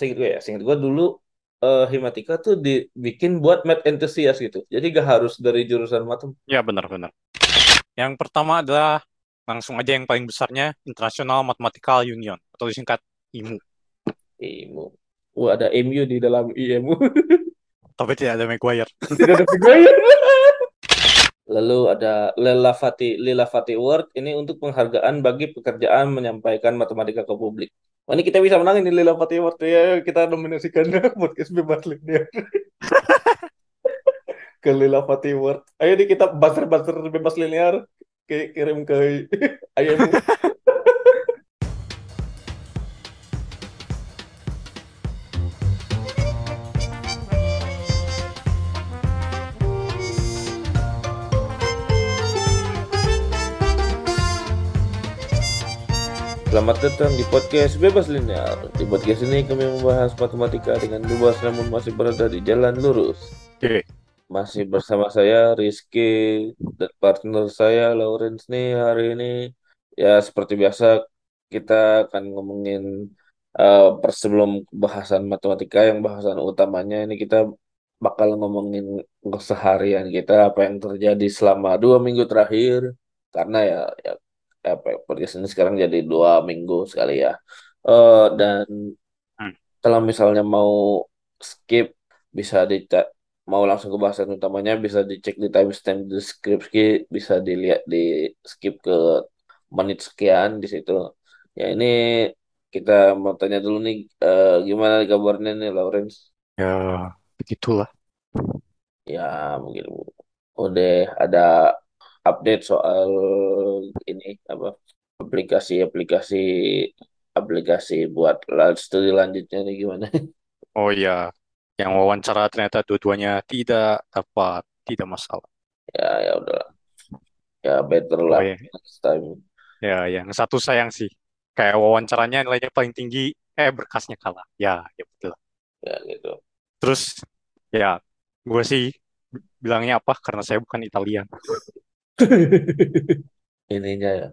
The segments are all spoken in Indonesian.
seingat gue ya, seingat gue dulu uh, Himatika tuh dibikin buat math enthusiast gitu. Jadi gak harus dari jurusan matem. Ya benar-benar. Yang pertama adalah langsung aja yang paling besarnya International Mathematical Union atau disingkat IMU. IMU. Wah ada MU di dalam IMU. Tapi tidak ada Maguire. tidak ada Maguire. Lalu ada Lilafati Lilafati Award ini untuk penghargaan bagi pekerjaan menyampaikan matematika ke publik. Oh, ini kita bisa menang ini Lilafati Award ya kita nominasikan podcast bebas linear. ke Lilafati Award. Ayo nih kita buzzer-buzzer bebas linear kirim ke ayam. Selamat datang di podcast Bebas Linear. Di podcast ini kami membahas matematika dengan bebas namun masih berada di jalan lurus. Oke. Masih bersama saya Rizky dan partner saya Lawrence nih hari ini. Ya seperti biasa kita akan ngomongin uh, sebelum bahasan matematika yang bahasan utamanya ini kita bakal ngomongin keseharian kita apa yang terjadi selama dua minggu terakhir karena ya, ya apa podcast ini sekarang jadi dua minggu sekali ya. Uh, dan hmm. kalau misalnya mau skip bisa dicek mau langsung ke bahasan utamanya bisa dicek di timestamp deskripsi bisa dilihat di skip ke menit sekian di situ. Ya ini kita mau tanya dulu nih uh, gimana kabarnya nih Lawrence? Ya begitulah. Ya mungkin udah ada update soal ini apa aplikasi-aplikasi aplikasi buat studi lanjutnya nih gimana? Oh iya, yang wawancara ternyata dua-duanya tidak dapat, tidak masalah. Ya ya udah, ya better lah oh, iya. next time. Ya yang satu sayang sih, kayak wawancaranya nilainya paling tinggi, eh berkasnya kalah. Ya ya betul. Ya gitu. Terus ya gue sih bilangnya apa karena saya bukan Italian. ininya ya.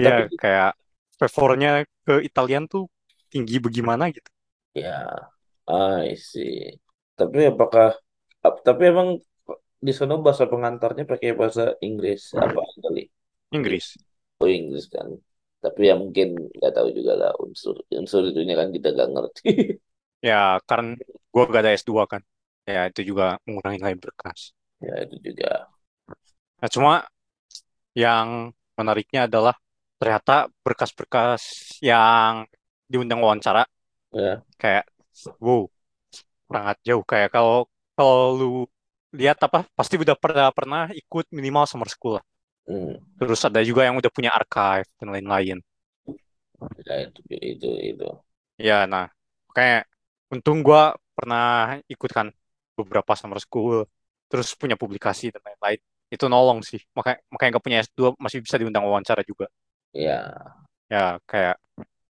Ya, Tapi kayak favornya ke Italian tuh tinggi bagaimana gitu. ya, I see. Tapi apakah tapi emang di sana bahasa pengantarnya pakai bahasa Inggris apa kali? Inggris. Oh Inggris kan. Tapi ya mungkin nggak tahu juga lah unsur unsur itunya kan kita nggak ngerti. Ya, karena gua gak ada S2 kan. Ya, itu juga mengurangi nilai berkas. Ya, itu juga. Nah, cuma yang menariknya adalah ternyata berkas-berkas yang diundang wawancara yeah. kayak wow sangat jauh kayak kalau kalau lu lihat apa pasti udah pernah pernah ikut minimal summer school lah. Hmm. Terus ada juga yang udah punya archive dan lain-lain. Ya, itu itu itu. Ya, nah kayak untung gua pernah ikut kan beberapa summer school, terus punya publikasi dan lain-lain itu nolong sih. Makanya makanya nggak punya S2 masih bisa diundang wawancara juga. Ya ya kayak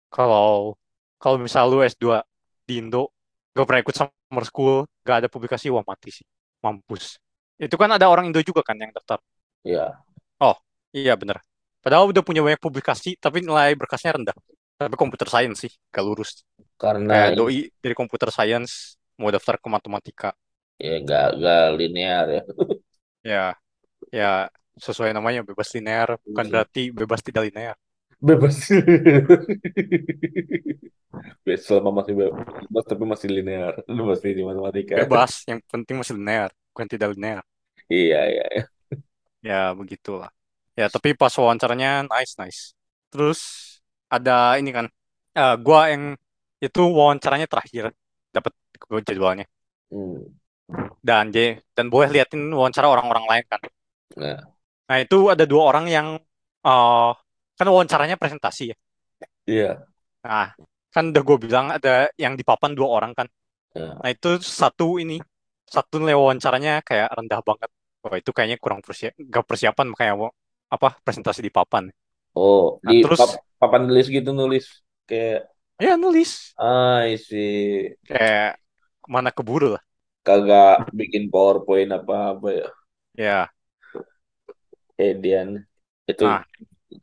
kalau kalau misal lu S2 di Indo gak pernah ikut summer school gak ada publikasi wah mati sih. Mampus. Itu kan ada orang Indo juga kan yang daftar. Ya oh iya bener. Padahal udah punya banyak publikasi tapi nilai berkasnya rendah. Tapi komputer science sih gak lurus. Karena kayak doi dari komputer science mau daftar ke matematika. Ya gak, gak linear ya. Ya ya sesuai namanya bebas linear. Bukan iya. berarti bebas tidak linear. Bebas. Selama masih bebas tapi masih linear. Lu masih di matematika. Bebas yang penting masih linear bukan tidak linear. Iya iya, iya. ya begitulah. Ya tapi pas wawancaranya nice nice. Terus ada ini kan uh, gua yang itu wawancaranya terakhir. Dapat jadwalnya hmm. dan dan boleh liatin wawancara orang-orang lain kan Nah. nah itu ada dua orang yang uh, kan wawancaranya presentasi ya. Iya. Nah kan udah gue bilang ada yang di papan dua orang kan. Ya. Nah itu satu ini satu nilai wawancaranya kayak rendah banget. Wah itu kayaknya kurang persiap, gak persiapan makanya apa presentasi di papan. Oh, nah, di terus pap papan nulis gitu nulis kayak. Ya nulis. Ah, sih. Kayak mana keburu lah. Kagak bikin PowerPoint apa apa ya. Ya, Edian itu ah.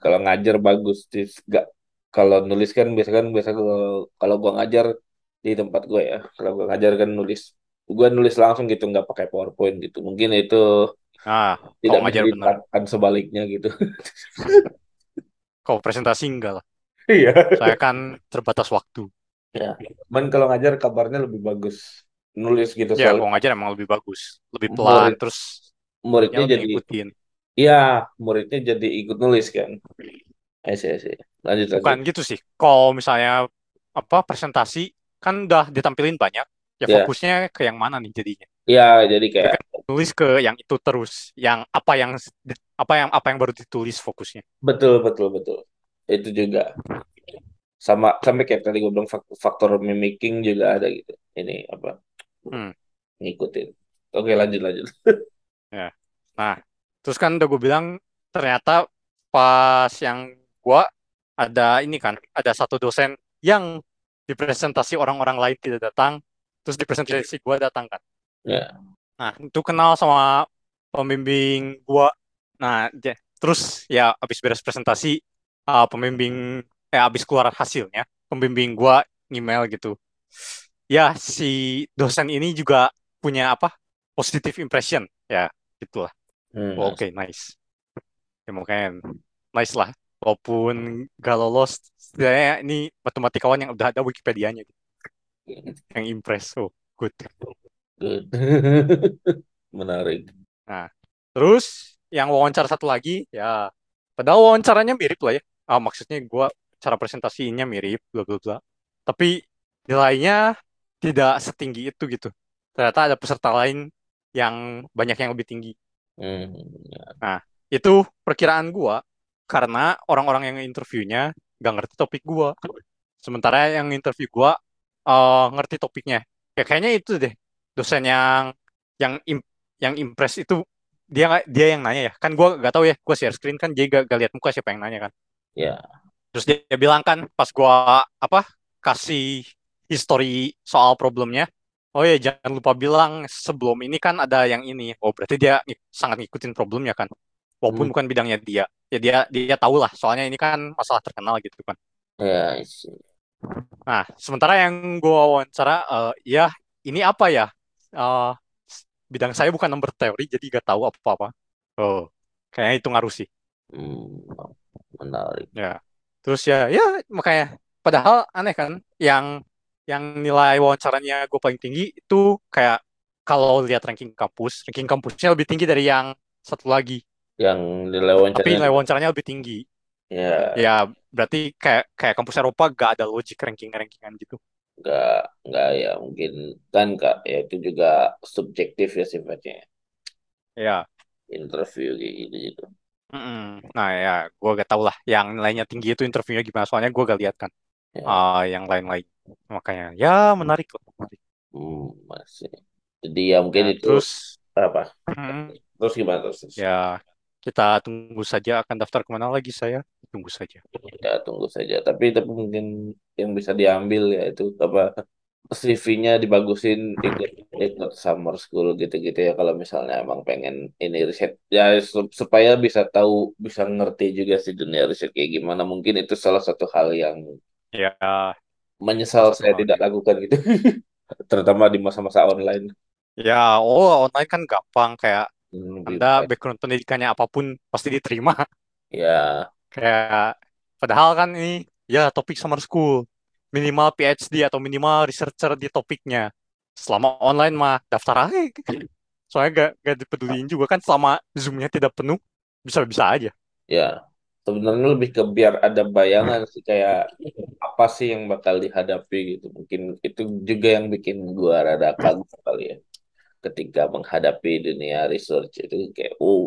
kalau ngajar bagus sih gak kalau nulis kan biasa kan biasa kalau kalau gua ngajar di tempat gue ya. Kalau gue ngajar kan nulis, gue nulis langsung gitu, nggak pakai PowerPoint gitu. Mungkin itu Nah, kalau tidak diterapkan sebaliknya gitu. Kalau presentasi enggak lah. Iya. Saya kan terbatas waktu. Ya. Cuman kalau ngajar kabarnya lebih bagus nulis gitu Ya, kalau ngajar emang lebih bagus. Lebih pelan, murid terus ya muridnya jadi ngikutin. Iya muridnya jadi ikut nulis kan. I see, I see. Lanjut Bukan lanjut. gitu sih. Kalau misalnya apa presentasi kan udah ditampilin banyak, ya Ya, fokusnya ke yang mana nih jadinya. ya jadi kayak kan nulis ke yang itu terus, yang apa yang apa yang apa yang baru ditulis fokusnya. betul betul betul. Itu juga sama sampai kayak tadi gue bilang fak- faktor mimicking juga ada gitu. Ini apa Hmm, ngikutin. Oke lanjut lanjut. ya. Nah, terus kan udah gue bilang ternyata pas yang gua ada ini kan, ada satu dosen yang di presentasi orang-orang lain tidak datang, terus di presentasi gua datang kan. Ya, Nah, itu kenal sama pembimbing gua. Nah, terus ya abis beres presentasi, uh, pembimbing eh abis keluar hasilnya, pembimbing gua email gitu. Ya, si dosen ini juga punya apa? Positive impression. Ya, gitulah. Hmm, Oh, Oke, nice. Ya mungkin nice lah. Walaupun gak lolos, setidaknya ini matematikawan yang udah ada Wikipedia-nya gitu. Yang impress. Oh, good. good. Menarik. Nah, terus yang wawancara satu lagi, ya, padahal wawancaranya mirip lah ya. Ah, maksudnya gue cara presentasinya mirip, bla bla bla. Tapi nilainya tidak setinggi itu gitu. Ternyata ada peserta lain yang banyak yang lebih tinggi. Hmm. Nah, itu perkiraan gua karena orang-orang yang interviewnya gak ngerti topik gua. Sementara yang interview gua eh, ngerti topiknya. Ya kayaknya itu deh dosen yang yang im- yang impress itu dia dia yang nanya ya. Kan gua gak tahu ya, gua share screen kan dia gak, gak lihat muka siapa yang nanya kan. Ya, Terus dia, dia bilang kan pas gua apa kasih history soal problemnya. Oh ya jangan lupa bilang sebelum ini kan ada yang ini. Oh berarti dia ng- sangat ngikutin problemnya kan. Walaupun Hmm, bukan bidangnya dia. Ya dia dia tahu lah soalnya ini kan masalah terkenal gitu kan. ya, see. Nah, sementara yang gua wawancara eh, ya ini apa ya? Eh, bidang saya bukan nomor teori jadi gak tahu apa-apa. Oh, kayaknya itu ngaruh sih. Hmm, menarik. Ya. Terus ya, ya makanya padahal aneh kan yang yang nilai wawancaranya gue paling tinggi itu kayak kalau lihat ranking kampus, ranking kampusnya lebih tinggi dari yang satu lagi. Yang nilai Tapi wawancaranya nilai wawancaranya lebih tinggi. ya Ya berarti kayak kayak kampus Eropa gak ada logic ranking-rankingan gitu. nggak nggak ya mungkin kan kak ya itu juga subjektif ya sifatnya Ya. interview kayak gitu gitu. mm-mm. Nah ya, gue gak tau lah yang nilainya tinggi itu interviewnya gimana. Soalnya gue gak lihat kan Ya, ah, yang lain-lain. Makanya ya menarik kok. Menarik. hmm, masih. Jadi ya mungkin Nah, itu terus apa? mm, Terus gimana terus? terus? ya kita tunggu saja akan daftar ke mana lagi saya. Tunggu saja. Ya tunggu saja. Tapi tapi mungkin yang bisa diambil ya itu apa CV-nya dibagusin ikut ikut summer school gitu-gitu ya kalau misalnya emang pengen ini riset ya sup- supaya bisa tahu bisa ngerti juga sih dunia riset kayak gimana mungkin itu salah satu hal yang Ya, menyesal saya tidak lakukan gitu terutama di masa-masa online Ya, oh online kan gampang kayak Hmm, Anda baik. background pendidikannya apa pun pasti diterima. ya Kayak padahal kan ini ya topik summer school minimal PhD atau minimal researcher di topiknya. Selama online mah daftar aja. Soalnya gak, gak dipeduliin juga kan selama Zoom-nya tidak penuh bisa-bisa aja. ya sebenarnya lebih ke biar ada bayangan sih kayak apa sih yang bakal dihadapi gitu. Mungkin itu juga yang bikin gua rada kagum kali ya ketika menghadapi dunia research itu kayak oh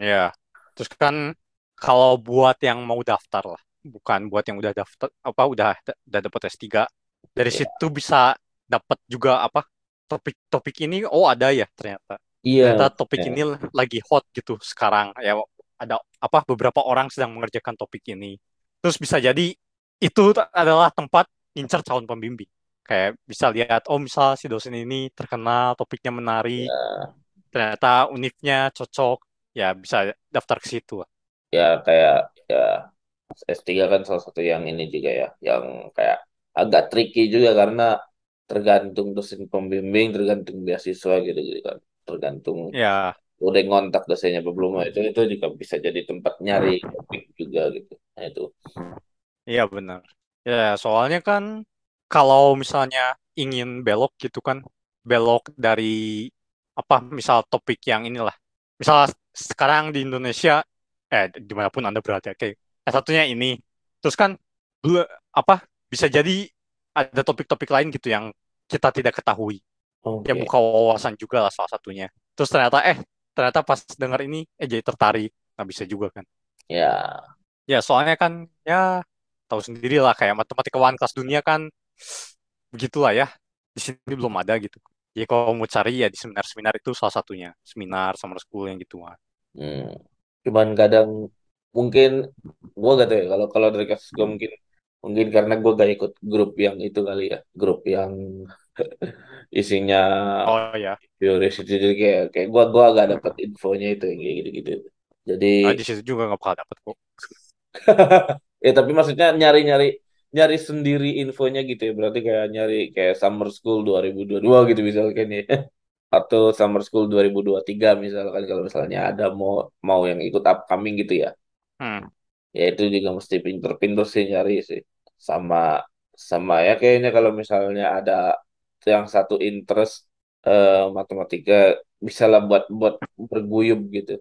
Ya, terus kan kalau buat yang mau daftar lah, bukan buat yang udah daftar apa udah udah dapat S3, dari ya situ bisa dapat juga apa topik-topik ini oh ada ya ternyata. iya. Ternyata topik ya, ini lagi hot gitu sekarang. Ya ada apa beberapa orang sedang mengerjakan topik ini. Terus bisa jadi itu adalah tempat incar calon pembimbing. Kayak bisa lihat oh misal si dosen ini terkenal, topiknya menarik, ya ternyata univnya cocok, ya bisa daftar ke situ. ya kayak ya S3 kan salah satu yang ini juga ya yang kayak agak tricky juga karena tergantung dosen pembimbing tergantung beasiswa gitu gitu kan tergantung Ya, udah ngontak dosennya apa belum itu itu juga bisa jadi tempat nyari topik juga gitu nah itu iya benar. Ya, soalnya kan kalau misalnya ingin belok gitu kan, belok dari apa misal topik yang inilah. Misal sekarang di Indonesia, eh di mana pun Anda berada, oke. s satunya ini, terus kan apa bisa jadi ada topik-topik lain gitu yang kita tidak ketahui. Ya oke buka wawasan juga lah salah satunya. Terus ternyata eh ternyata pas dengar ini eh jadi tertarik. Nah bisa juga kan. ya Ya soalnya kan ya tahu sendiri lah kayak matematikawan kelas dunia kan begitulah ya. Di sini belum ada gitu. Jadi kalau mau cari ya di seminar-seminar itu salah satunya. Seminar, summer school yang gitu mah. hmm. cuman kadang mungkin gua gak tahu ya kalau kalau dari kasus gue mungkin mungkin karena gue gak ikut grup yang itu kali ya grup yang isinya Oh ya. curiosity jadi kayak kayak gua gua agak dapat infonya itu yang kayak gitu gitu jadi Nah, di situ juga nggak bakal dapet kok. ya tapi maksudnya nyari nyari nyari sendiri infonya gitu ya berarti kayak nyari kayak summer school 2022 gitu misalkan ya atau summer school 2023 misalkan kalau misalnya ada mau mau yang ikut upcoming gitu ya Hmm. ya itu juga mesti pinter-pinter sih nyari sih sama sama ya kayaknya kalau misalnya ada yang satu interest eh, matematika bisa lah buat buat berguyup gitu.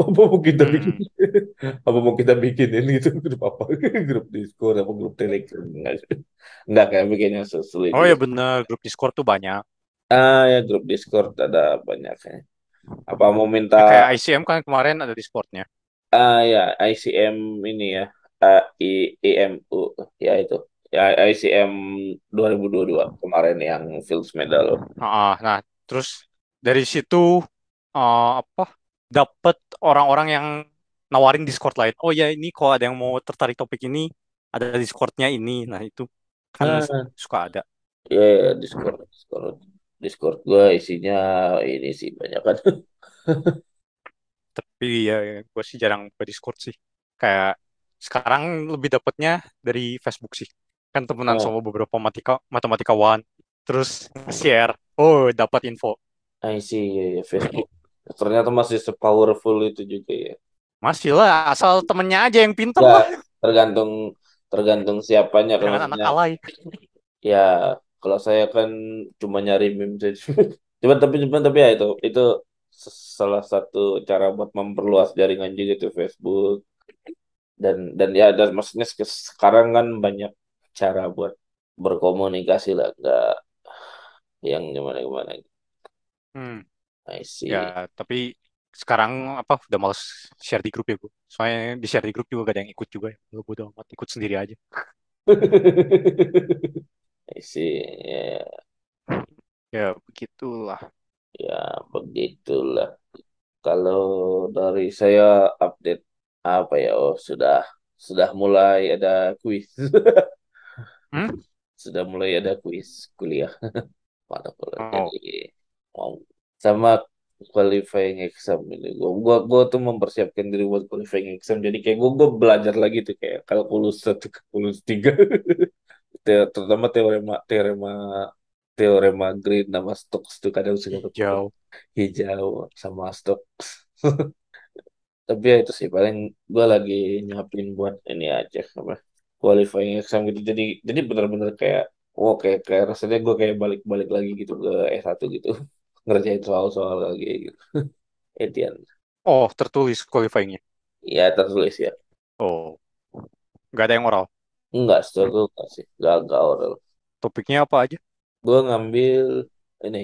Apa mau kita bikin? Hmm. apa mau kita bikinin gitu grup apa? Grup Discord apa grup Telegram? Enggak enggak kayak bikinnya sesulit Oh ya bener, grup Discord tuh banyak. ah ya grup Discord ada banyak ya. Apa mau minta Ya kayak ICM kan kemarin ada Discordnya. ah ya ICM ini ya IMU ya itu ya ICM 2022 kemarin yang Fields Medal Ah, nah, terus dari situ eh, apa dapat orang-orang yang nawarin Discord lain. Oh ya ini kalau ada yang mau tertarik topik ini ada Discordnya ini. Nah itu kan ah suka ada. ya ya, Discord Discord Discord gue isinya ini sih banyak kan Tapi ya gue sih jarang ke Discord sih. Kayak sekarang lebih dapatnya dari Facebook sih. Kan temenan ah sama beberapa matematika matematikawan. Terus share. Oh dapat info. I see ya, ya, Facebook ternyata masih sepowerful itu juga ya Masih lah asal temennya aja yang pinter ya lah. tergantung tergantung siapanya kalau anak alay. ya kalau saya kan cuma nyari meme saja cuman tapi cuman tapi ya itu itu salah satu cara buat memperluas jaringan juga tuh Facebook dan dan ya dan maksudnya sek- sekarang kan banyak cara buat berkomunikasi lah nggak yang gimana gimana Hmm. I see Ya, tapi sekarang apa udah males share di grup ya gue. Soalnya di share di grup juga gak ada yang ikut juga ya. Lu bodo amat ikut sendiri aja. I see ya Ya, begitulah. ya begitulah kalau dari saya update apa ya oh sudah sudah mulai ada kuis. Hmm? sudah mulai ada kuis kuliah. Pada kuliah Oh, jadi. Mau. Sama qualifying exam ini. Gua gua gua tuh mempersiapkan diri buat qualifying exam. Jadi kayak gua gua belajar lagi tuh kayak kalkulus satu kalkulus tiga. Te- terutama teorema teorema teorema Green nama Stokes tuh kadang suka hijau. hijau sama Stokes tapi ya itu sih paling gua lagi nyiapin buat ini aja apa qualifying exam gitu. Jadi jadi benar-benar kayak oh kayak kayak rasanya gue kayak balik-balik lagi gitu ke S1 gitu. Ngerjain soal-soal lagi gitu. Edian Oh, tertulis qualifyingnya. ya tertulis ya. Oh, gak ada yang oral. enggak setahu gue enggak sih. Gagal oral. Topiknya apa aja? gue ngambil ini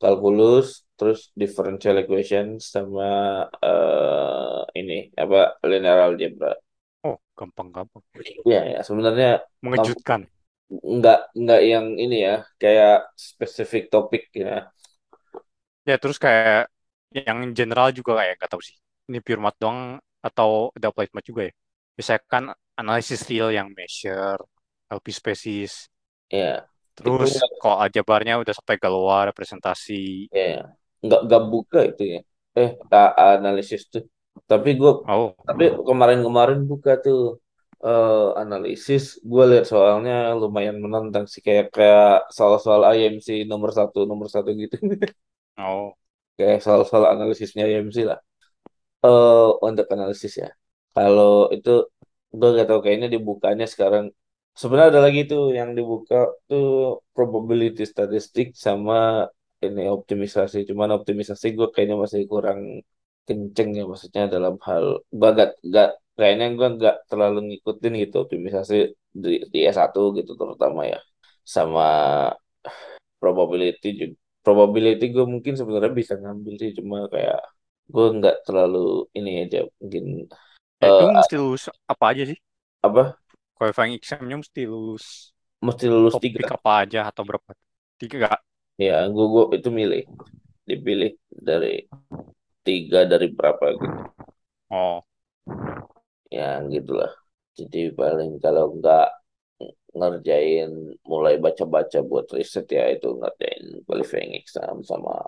kalkulus terus differential equation sama eh ini apa linear algebra Oh, gampang-gampang. ya ya sebenarnya Mengejutkan. nggak nggak yang ini ya kayak spesifik topik ya Ya, terus kayak yang general juga kayak gak tahu sih. Ini pure math doang atau ada applied math juga ya? Biasanya kan analisis real yang measure, LP species. ya itu Terus nggak kalau aljabarnya udah sampai Galois, representasi. ya nggak nggak buka itu ya. Eh analisis tuh. Tapi gue Oh, tapi kemarin-kemarin buka tuh eh, analisis. Gue lihat soalnya lumayan menantang sih kayak kayak soal-soal IMC nomor satu nomor satu gitu. Oh, kayak soal-soal analisisnya IMC lah. Eh untuk analisis ya. Kalau itu gue gak tahu kayaknya dibukanya sekarang. Sebenarnya ada lagi tuh yang dibuka tuh probability statistik sama ini optimisasi cuman optimisasi gue kayaknya masih kurang kenceng ya maksudnya dalam hal gue gak, gak kayaknya gue nggak terlalu ngikutin gitu optimisasi di, di S1 gitu terutama ya sama probability juga probability gue mungkin sebenarnya bisa ngambil sih cuma kayak gue nggak terlalu ini aja mungkin eh mesti lulus apa aja sih? apa Qualifying examnya mesti lulus mesti lulus topik tiga apa aja atau berapa? Tiga? Ya gue gue itu milih. Dipilih dari tiga dari berapa gitu. Oh, ya gitulah. Jadi paling kalau nggak ngerjain mulai baca-baca buat riset ya itu ngerjain qualifying exam sama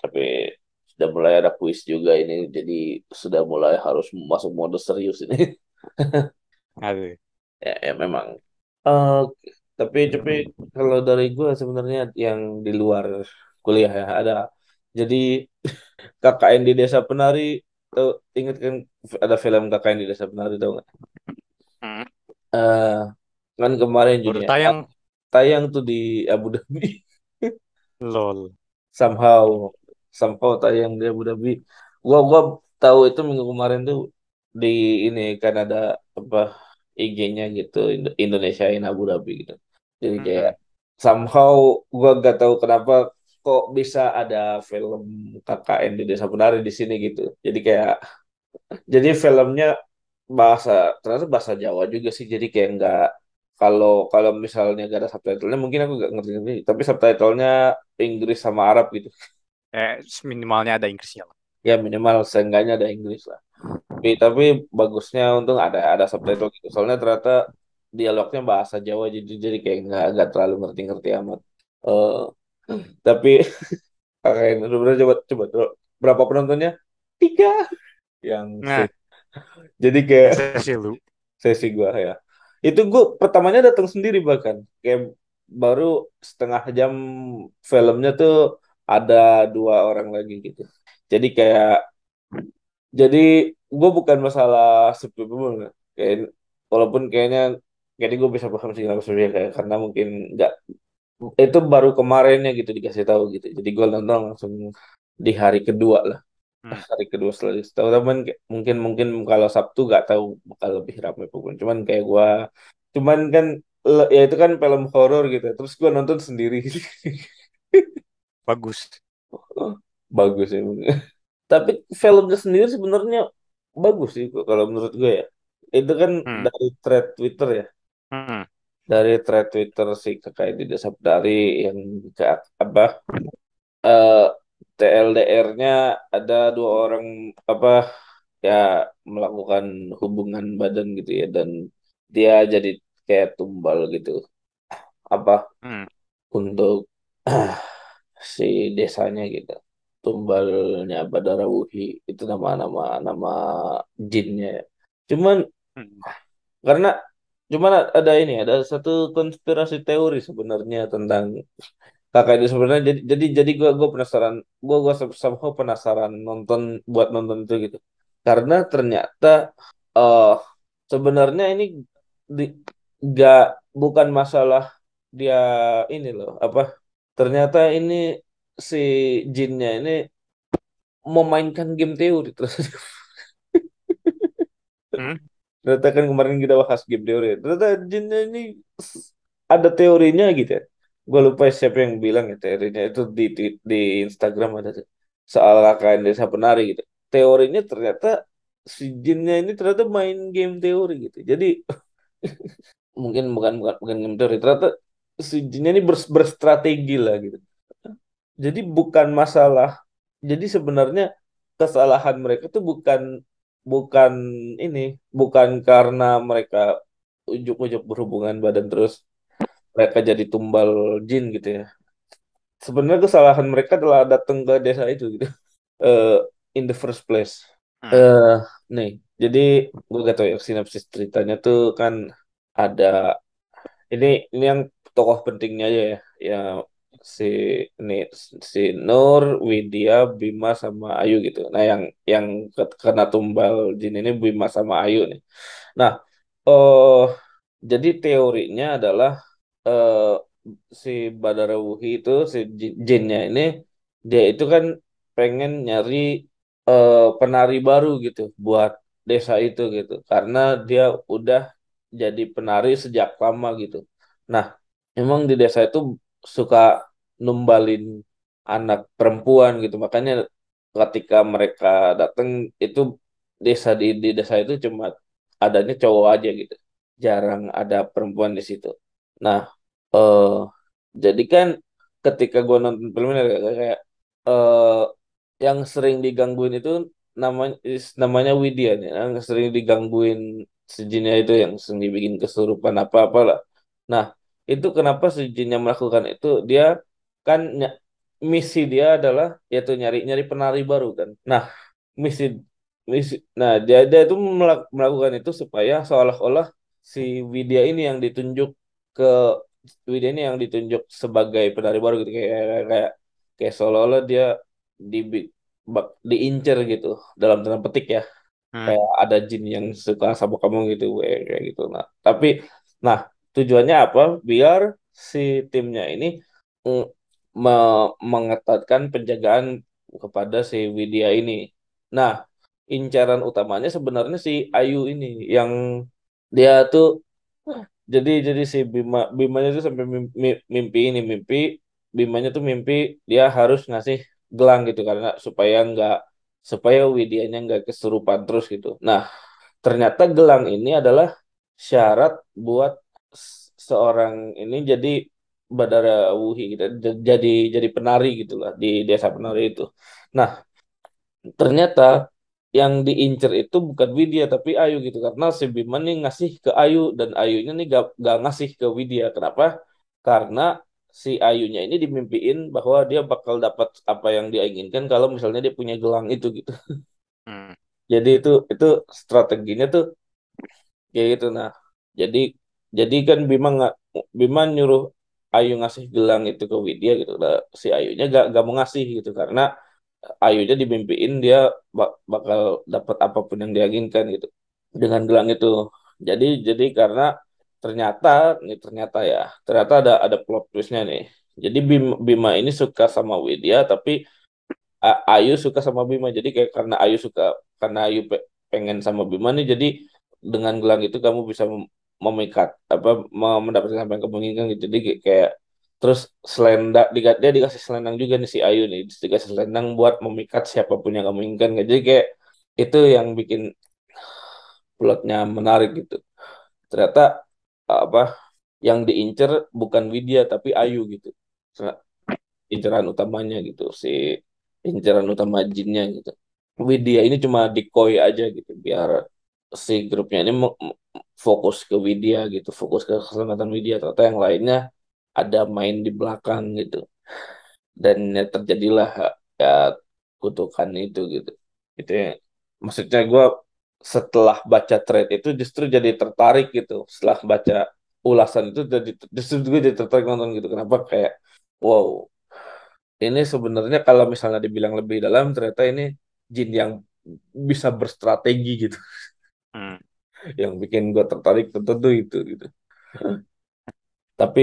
tapi sudah mulai ada kuis juga ini jadi sudah mulai harus masuk mode serius ini. Aduh. ya, ya memang. Eh, tapi tapi kalau dari gue sebenarnya yang di luar kuliah ya ada jadi KKN di Desa Penari tuh inget kan ada film KKN di Desa Penari tau nggak? Hmm. Eh, kan kemarin Baru ya, tayang, tayang tuh di Abu Dhabi lol. somehow somehow tayang di Abu Dhabi gua gua tahu itu minggu kemarin tuh di ini kan ada apa IG-nya gitu Indo- Indonesia in Abu Dhabi gitu jadi kayak Hmm. somehow gua gak tahu kenapa kok bisa ada film KKN di Desa Penari di sini gitu. Jadi kayak jadi filmnya bahasa ternyata bahasa Jawa juga sih. Jadi kayak nggak kalau kalau misalnya gak ada subtitlenya mungkin aku gak ngerti ngerti tapi subtitlenya Inggris sama Arab gitu. Eh, minimalnya ada Inggrisnya lah. ya minimal seenggaknya ada Inggris lah. Tapi, tapi bagusnya untung ada ada subtitle gitu. Soalnya ternyata dialognya bahasa Jawa jadi jadi kayak nggak nggak terlalu ngerti-ngerti amat. Eh tapi kakaknya udah coba coba berapa penontonnya? Tiga. Yang Nah, jadi kayak sesi lu. sesi gua ya. Itu gua pertamanya datang sendiri bahkan. Kayak baru setengah jam filmnya tuh ada dua orang lagi gitu. Jadi kayak jadi gue bukan masalah pun kayak walaupun kayaknya kayaknya gue bisa paham sih kenapa sebenarnya kayak karena mungkin nggak itu baru kemarinnya gitu dikasih tahu gitu. Jadi gue nonton langsung di hari kedua lah. Hmm. hari kedua setelah dikasih tahu teman mungkin mungkin kalau Sabtu nggak tahu bakal lebih ramai pun cuman kayak gue cuman kan ya itu kan film horor gitu. Terus gue nonton sendiri. Bagus. bagus ya tapi filmnya sendiri sebenarnya bagus sih kalau menurut gue ya. Itu kan Hmm. dari thread Twitter ya Hmm. dari thread Twitter si kakak di Desa Penari yang ke apa eh TLDR-nya ada dua orang apa ya melakukan hubungan badan gitu ya dan dia jadi kayak tumbal gitu apa Hmm. untuk si desanya gitu tumbalnya Badara Wuhi itu nama-nama nama jinnya ya. Cuman Hmm. karena cuman ada ini ada satu konspirasi teori sebenarnya tentang kakak itu sebenarnya. Jadi jadi jadi gua gua penasaran gua gua somehow penasaran nonton buat nonton itu gitu. Karena ternyata eh sebenarnya ini di, gak bukan masalah dia ini loh apa ternyata ini si jinnya ini memainkan game teori terus. Hmm. Ternyata kan kemarin kita bahas game teori. Ternyata jinnya ini ada teorinya gitu ya. Gue lupa siapa yang bilang ya teorinya itu di di, di Instagram ada tuh. Soal KKN Desa Penari gitu. Teorinya ternyata si jinnya ini ternyata main game teori gitu. Jadi mungkin bukan bukan bukan game teori. Ternyata si jinnya ini bers- berstrategi lah gitu. Jadi bukan masalah jadi sebenarnya kesalahan mereka tuh bukan bukan ini bukan karena mereka ujuk-ujuk berhubungan badan terus mereka jadi tumbal jin gitu ya. Sebenarnya kesalahan mereka adalah datang ke desa itu gitu. Eh in the first place. Hmm. eh nih jadi gue gak tau ya sinopsis ceritanya tuh kan ada ini ini yang tokoh pentingnya aja ya ya si ini si Nur, Widya, Bima sama Ayu gitu. Nah yang yang ke- kena tumbal jin ini Bima sama Ayu nih. Nah oh jadi teorinya adalah eh, si Badara Wuhi itu si ji- jinnya ini dia itu kan pengen nyari eh, penari baru gitu buat desa itu gitu karena dia udah jadi penari sejak lama gitu. Nah, emang di desa itu suka numbalin anak perempuan gitu. Makanya ketika mereka datang itu desa di, di desa itu cuma adanya cowok aja gitu. Jarang ada perempuan di situ. Nah, eh jadi kan ketika gue nonton film ini kayak, kayak eh yang sering digangguin itu namanya namanya Widya nih yang sering digangguin sejinnya itu yang sering dibikin kesurupan apa lah Nah, itu kenapa si jinnya melakukan itu? Dia kan misi dia adalah yaitu nyari nyari penari baru kan. Nah, misi misi nah dia, dia itu melak- melakukan itu supaya seolah-olah si Widya ini yang ditunjuk ke Widya ini yang ditunjuk sebagai penari baru gitu kayak kayak kayak, kayak seolah-olah dia di diincer gitu dalam tanda petik ya Hmm. kayak ada jin yang suka sama kamu gitu kayak kayak gitu nah tapi nah tujuannya apa biar si timnya ini mm, me- mengetatkan penjagaan kepada si Widya ini nah incaran utamanya sebenarnya si Ayu ini yang dia tuh jadi jadi si Bima Bimanya tuh sampai mimpi, mimpi ini mimpi Bimanya tuh mimpi dia harus ngasih gelang gitu karena supaya nggak supaya Widyanya nggak kesurupan terus gitu. Nah, ternyata gelang ini adalah syarat buat seorang ini jadi Badara Wuhi gitu, jadi jadi penari gitu lah di desa penari itu. Nah, ternyata yang diincer itu bukan Widya tapi Ayu gitu karena si Bima nih ngasih ke Ayu dan Ayunya nih gak, gak ngasih ke Widya. Kenapa? Karena si Ayunya ini dimimpiin bahwa dia bakal dapat apa yang dia inginkan kalau misalnya dia punya gelang itu gitu. Hmm. Jadi itu itu strateginya tuh kayak gitu. Nah, jadi jadi kan Bima nggak Bima nyuruh Ayu ngasih gelang itu ke Widya gitu. Si Ayunya gak, gak mau ngasih gitu karena Ayunya dimimpiin dia bak- bakal dapat apa pun yang dia inginkan gitu dengan gelang itu. Jadi jadi karena ternyata nih ternyata ya ternyata ada ada plot twistnya nih. Jadi Bima, Bima ini suka sama Widya tapi Ayu suka sama Bima. Jadi kayak karena Ayu suka karena Ayu pe- pengen sama Bima nih jadi dengan gelang itu kamu bisa memikat apa me- mendapatkan apa yang kamu inginkan gitu. Jadi kayak terus selendang diga- dia dikasih selendang juga nih si Ayu nih dikasih selendang buat memikat siapa pun yang kamu inginkan. Jadi kayak itu yang bikin plotnya menarik gitu. Ternyata apa yang diincer bukan Widya tapi Ayu gitu. Inceran utamanya gitu si inceran utama jinnya gitu. Widya ini cuma decoy aja gitu biar si grupnya ini fokus ke Widya gitu, fokus ke keselamatan Widya. Ternyata yang lainnya ada main di belakang gitu. Dan ya terjadilah ya kutukan itu gitu. Itu ya. Maksudnya gue setelah baca thread itu justru jadi tertarik gitu. Setelah baca ulasan itu jadi justru gue jadi tertarik nonton gitu. Kenapa kayak wow ini sebenarnya kalau misalnya dibilang lebih dalam ternyata ini jin yang bisa berstrategi gitu. Hmm. Yang bikin gue tertarik tentu itu gitu. Tapi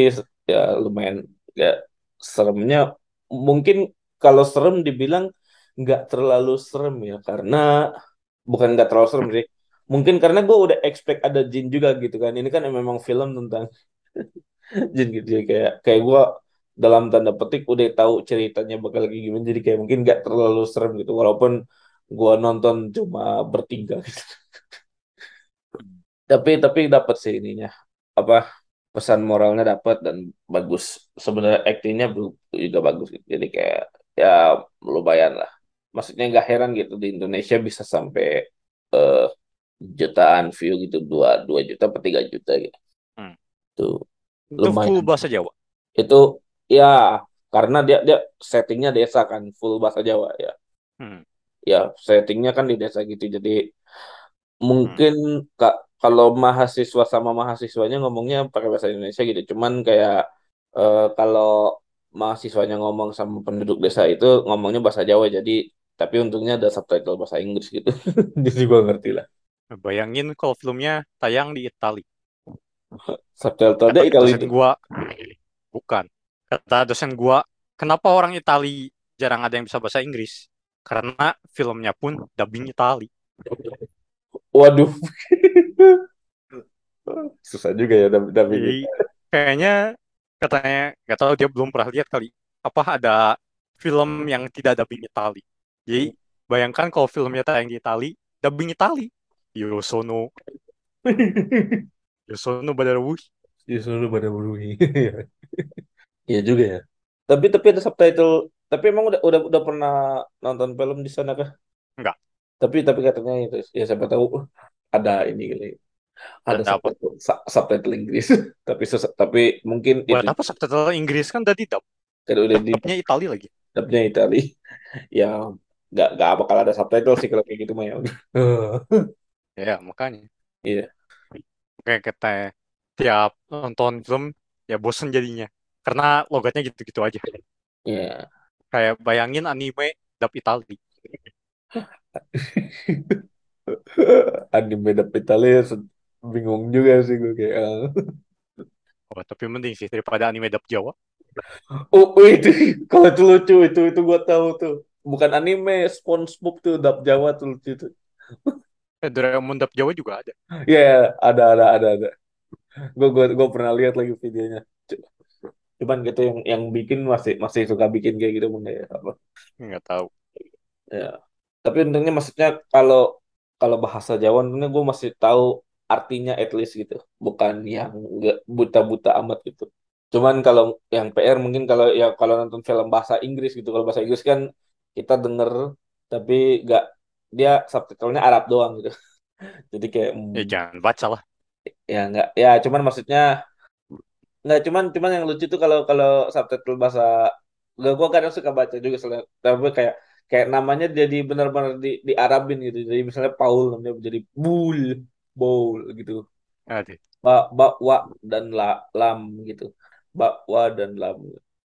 ya lumayan ya seremnya mungkin kalau serem dibilang nggak terlalu serem ya karena bukan nggak terlalu serem sih. Mungkin karena gue udah expect ada jin juga gitu kan. Ini kan memang film tentang jin gitu ya kayak kayak gue dalam tanda petik udah tahu ceritanya bakal kayak gimana jadi kayak mungkin nggak terlalu serem gitu walaupun gue nonton cuma bertiga gitu. Tapi tapi dapat sih ininya apa pesan moralnya dapat dan bagus sebenarnya aktingnya juga bagus gitu. Jadi kayak ya lumayan lah. Maksudnya nggak heran gitu di Indonesia bisa sampai eh, jutaan view gitu dua dua juta per tiga juta gitu. Hmm. Tuh Itu full lumayan. bahasa Jawa. Itu ya karena dia dia settingnya desa kan full bahasa Jawa ya. Hmm. Ya settingnya kan di desa gitu jadi. Mungkin kak kalau mahasiswa sama mahasiswanya ngomongnya pakai bahasa Indonesia gitu cuman kayak eh, kalau mahasiswanya ngomong sama penduduk desa itu ngomongnya bahasa Jawa jadi tapi untungnya ada subtitle bahasa Inggris gitu jadi gua ngerti lah Bayangin kalau filmnya tayang di Itali. subtitle dia Kata Italia dosen gua, bukan. Kata dosen gua, kenapa orang Itali jarang ada yang bisa bahasa Inggris? Karena filmnya pun dubbing Itali. Waduh susah juga ya Jadi kayaknya katanya nggak tahu dia belum pernah lihat kali. Apa ada film yang tidak dubbing Itali? Jadi bayangkan kalau filmnya tayang di Itali, dubbing Itali. Io sono, io sono Badarawush. ya seluruh pada berubah Iya juga ya. Tapi tapi ada subtitle. Tapi emang udah udah udah pernah nonton film di sana kah? Enggak, Tapi tapi katanya itu ya siapa tahu ada ini kali. Ada subtitle su- subtitle Inggris. tapi tapi mungkin itu Buat apa subtitle Inggris kan tadi dub. kan udah di Dubnya Itali lagi. dubnya Itali. Ya nggak nggak bakal ada subtitle sih kalau kayak gitu mah ya. Ya, makanya. Iya. Kayak kita tiap nonton film, ya bosen jadinya. Karena logatnya gitu-gitu aja. Iya. Kayak bayangin anime dub Itali. Anime se- bingung juga sih gue kayak. ah. Oh, tapi mending sih daripada anime dub Jawa. Oh, oh, itu kalau itu lucu itu itu gua tahu tuh. Bukan anime, SpongeBob tuh dub Jawa tuh lucu tuh. Eh, Doraemon dub Jawa juga ada. Iya, ada ada ada ada. Gue gue gue pernah lihat lagi videonya. Cuman gitu yang yang bikin masih masih suka bikin kayak gitu bunda ya apa. Nggak tahu. Ya. Tapi untungnya maksudnya kalau kalau bahasa Jawa untungnya gue masih tahu artinya at least gitu. Bukan yang nggak buta-buta amat gitu. Cuman kalau yang PR mungkin kalau ya kalau nonton film bahasa Inggris gitu. Kalau bahasa Inggris kan kita denger tapi nggak dia subtitlenya Arab doang gitu. Jadi kayak Ya hmm, jangan baca lah. ya nggak ya cuman maksudnya nggak cuman cuman yang lucu tuh kalau kalau subtitle bahasa gak gua kadang suka baca juga soalnya tapi kayak kayak namanya jadi benar-benar di di Arabin gitu. Jadi misalnya Paul namanya jadi Bul Bowl gitu. Ada. ba bakwa dan la, lam gitu. Bakwa dan lam.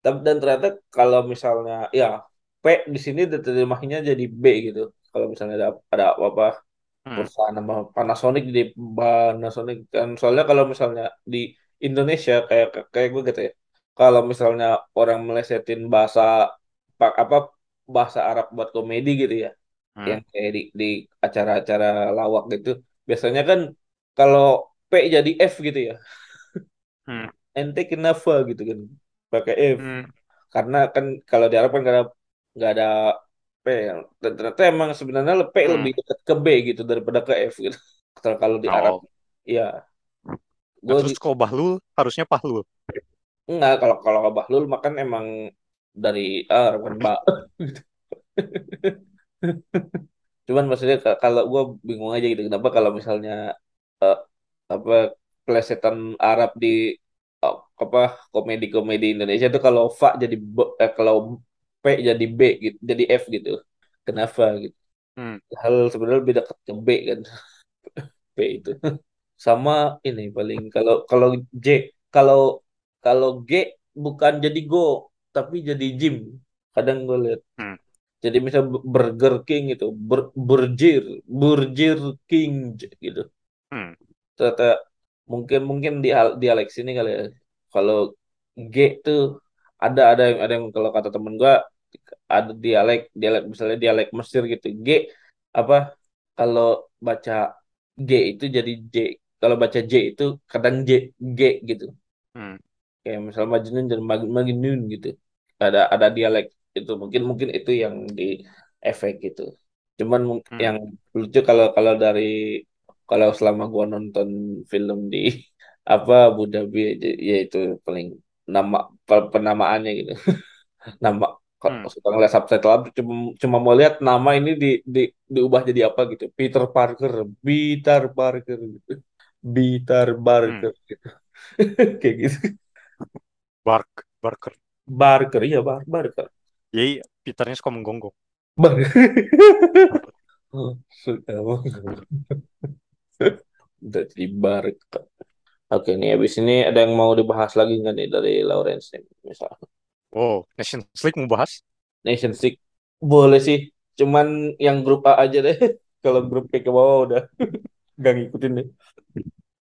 Tapi dan ternyata kalau misalnya ya P di sini diterjemahnya jadi B gitu. Kalau misalnya ada ada apa Hmm. perusahaan nama Panasonic di Panasonic. Kan soalnya kalau misalnya di Indonesia kayak kayak gue gitu ya kalau misalnya orang melesetin bahasa apa bahasa Arab buat komedi gitu ya Hmm. yang kayak di di acara-acara lawak gitu biasanya kan kalau P jadi F gitu ya Hmm. ente kenapa gitu kan pakai F Hmm. karena kan kalau di Arab kan ada nggak ada P ya. dan ternyata emang sebenarnya P Hmm. lebih dekat ke B gitu daripada ke F gitu kalau kalau di Arab Oh. ya Nah, gue terus kalau Bahlul harusnya Pahlul. enggak kalau kalau Bahlul makan emang dari Arab kan Ba cuman maksudnya ka- kalau gue bingung aja gitu kenapa kalau misalnya eh, apa plesetan Arab di eh, apa komedi-komedi Indonesia tuh kalau Fa jadi B- eh, kalau P jadi B gitu jadi F gitu. Kenapa gitu? Hmm. hal sebenarnya lebih dekat ke B kan. P itu. Sama ini paling kalau kalau J kalau kalau G bukan jadi go tapi jadi gym. Kadang gue lihat Hmm. jadi misal Burger King itu ber, Burger Burger King gitu. Hmm. ternyata mungkin mungkin di dialek sini kali ya. Kalau G tuh ada ada yang ada yang kalau kata temen gua ada dialek dialek misalnya dialek Mesir gitu. G apa kalau baca G itu jadi J. Kalau baca J itu kadang J G gitu. Hmm. Kayak misalnya Majnun dan Majnun gitu. Ada ada dialek itu. Mungkin mungkin itu yang di efek gitu. Cuman Hmm. yang lucu kalau kalau dari kalau selama gua nonton film di apa Abu Dhabi ya- yaitu paling nama pe- penamaannya gitu. Nama Hmm. kalau suka ngeliat subtitle cuma cuma mau lihat nama ini di, di diubah jadi apa gitu. Peter Parker Peter Parker gitu. Peter Hmm. Parker gitu. Kayak gitu Bark. Barker. Barker iya Bar Barker Jadi Peternya suka menggonggong. Bar Sudah udah di bar. Oke nih, habis ini ada yang mau dibahas lagi nggak nih dari Lawrence nih, misalnya Oh, Nations League mau bahas? Nations League boleh sih, cuman yang grup A aja deh. Kalau grup B ke bawah udah gak ngikutin deh.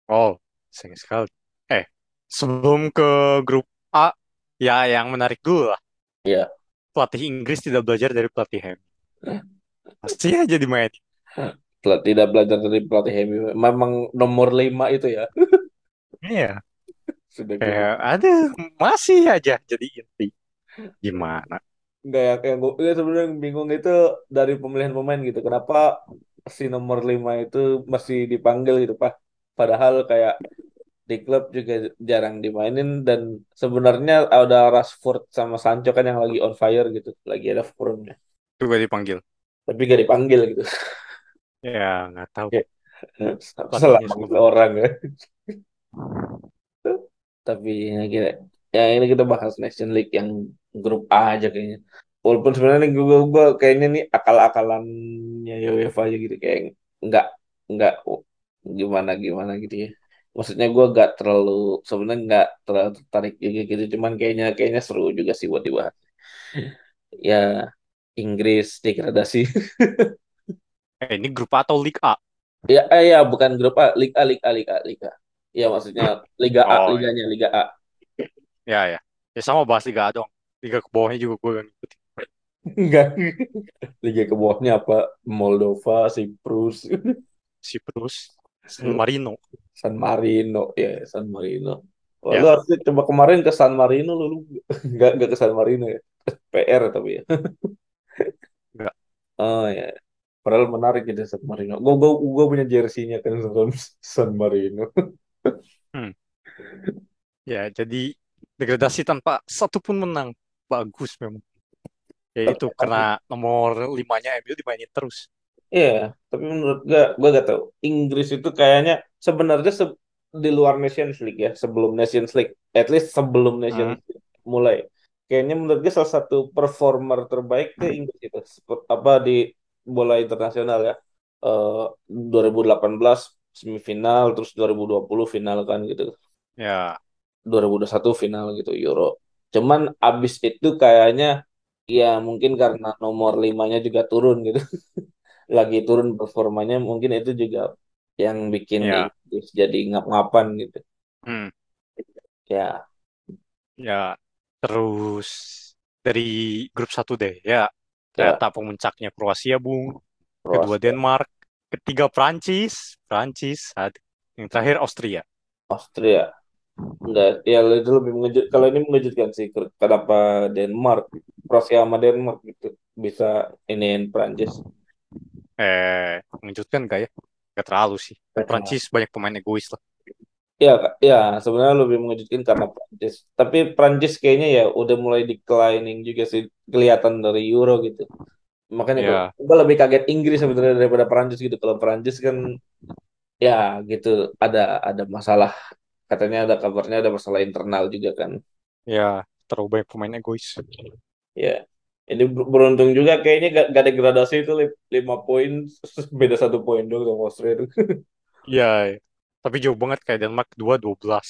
Oh, sayang sekali. Eh, sebelum ke grup A, ya yang menarik dulu lah. Iya. Pelatih Inggris tidak belajar dari pelatih Ham. Pasti aja dimainin. Pel- Tidak belajar dari pelatih MU. Memang nomor 5 itu ya. Iya. Sudah gitu. Kayak, ada masih aja jadi inti. Gimana? Enggak ya, yang gue ya sebenarnya bingung itu dari pemilihan pemain gitu. Kenapa si nomor 5 itu masih dipanggil gitu, Pak? Padahal kayak di klub juga jarang dimainin dan sebenarnya ada Rashford sama Sancho kan yang lagi on fire gitu, lagi ada formnya. Juga dipanggil. Tapi gak dipanggil gitu. Ya, nggak tahu. Salah orang ya. Tapi ya, kira, ya ini kita bahas Nation League yang grup A aja kayaknya. Walaupun sebenarnya gue, gue kayaknya nih akal-akalannya UEFA aja gitu kayak nggak nggak oh, gimana gimana gitu ya. Maksudnya gue nggak terlalu sebenarnya nggak terlalu tertarik juga gitu. Cuman kayaknya kayaknya seru juga sih buat dibahas. Ya Inggris degradasi. Eh, ini grup A atau League A? Ya, eh, ya bukan grup A, Liga A, Liga A, Liga A, Liga. A. Ya maksudnya Liga A, Oh, ya. liganya Liga A. Ya, ya. Ya sama bahas Liga A dong. Liga ke bawahnya juga gue gak ngikutin. Enggak. Liga ke bawahnya apa? Moldova, Siprus, Siprus, San Marino. San Marino. Ya, San Marino. Wah, Ya. lu harusnya coba kemarin ke San Marino lu, lu enggak enggak ke San Marino ya. PR tapi ya. Enggak. Oh ya. Padahal menarik gitu San Marino. Gue gue gue punya jersey-nya kan San, San Marino. Hmm. Ya, jadi degradasi tanpa satu pun menang. Bagus memang. Ya itu karena nomor limanya MU dimainin terus. Iya, tapi menurut gue, gue gak tahu. Inggris itu kayaknya sebenarnya se- di luar Nations League ya, sebelum Nations League, at least sebelum Nations Hmm. League mulai. Kayaknya menurut gue salah satu performer terbaik ke Inggris itu, apa di bola internasional ya. Eh 2018 semifinal, terus 2020 final kan gitu. Ya, 2021 final gitu Euro. Cuman abis itu kayaknya ya mungkin karena nomor limanya juga turun gitu. Lagi turun performanya mungkin itu juga yang bikin ya, Inggris jadi ngap-ngapan gitu. hmm. Ya, Ya, terus dari grup satu deh. Ya, ya ternyata pemuncaknya Kroasia, Bung. Kedua Kroasia, Denmark. Ketiga Prancis. Prancis. Yang terakhir Austria. Austria. Enggak, ya itu lebih mengejut. Kalau ini mengejutkan sih kenapa Denmark, Kroasia sama Denmark gitu bisa iniin Prancis. Eh, mengejutkan gak ya? Gak terlalu sih. Prancis banyak pemain egois lah. Ya, ya sebenarnya lebih mengejutkan karena Prancis. Tapi Prancis kayaknya ya udah mulai declining juga sih kelihatan dari Euro gitu. Makanya Ya, gue, gue lebih kaget Inggris sebenarnya daripada Prancis gitu. Kalau Prancis kan ya gitu ada ada masalah. Katanya ada kabarnya ada masalah internal juga kan. ya terlalu banyak pemain egois. Ya. Ini ber- beruntung juga kayaknya gak, gak degradasi itu li- lima poin beda satu poin doang sama Austria itu. Iya, tapi jauh banget kayak Denmark 2 12.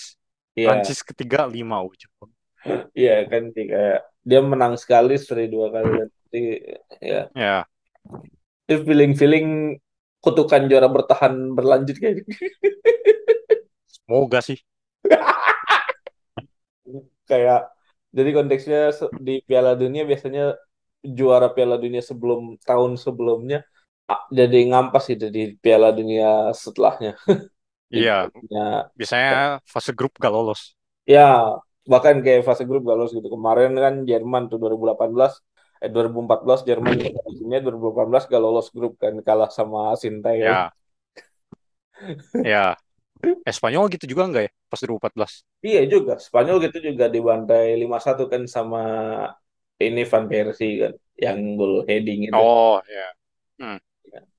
Iya, Prancis ketiga 5 oh, jauh banget. iya kan kayak dia menang sekali seri dua kali jadi ya Ya, itu feeling-feeling kutukan juara bertahan berlanjut kayak gitu. semoga sih. kayak jadi konteksnya di Piala Dunia biasanya juara Piala Dunia sebelum tahun sebelumnya jadi ngampas gitu di Piala Dunia setelahnya Iya, Dunia biasanya fase grup gak lolos. ya bahkan kayak fase grup gak lolos gitu kemarin kan Jerman tuh 2018 eh 2014 Jerman Dunia 2018 gak lolos grup kan kalah sama Sintayong Ya, ya. Eh, Spanyol gitu juga enggak ya? Pas 2014. iya juga Spanyol gitu juga dibantai 5-1 kan sama ini Van Persie kan yang gol heading itu Oh, ya. Hmm,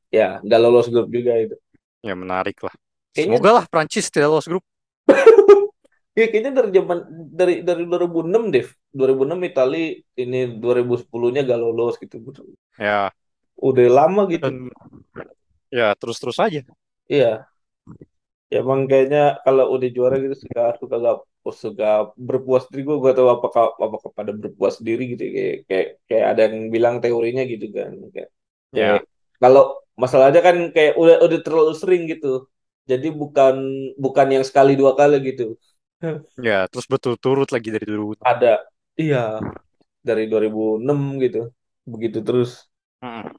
ya nggak lolos grup juga itu ya menarik lah. kayaknya Semoga lah Prancis tidak lolos grup. ya kayaknya dari zaman dari dari 2006 deh 2006 Itali ini 2010-nya gak lolos gitu Ya, udah lama gitu. Dan ya terus-terus aja. Iya, ya emang kayaknya kalau udah juara gitu suka suka gak suka berpuas diri. Gue gak tahu apakah apakah pada berpuas diri gitu kayak kayak kayak ada yang bilang teorinya gitu kan. Kayak, kayak Ya, kalau masalahnya kan kayak udah udah terlalu sering gitu. Jadi bukan bukan yang sekali dua kali gitu. Ya terus betul-turut lagi dari dulu. ada. Iya. Dari 2006 gitu. Begitu terus. Mm,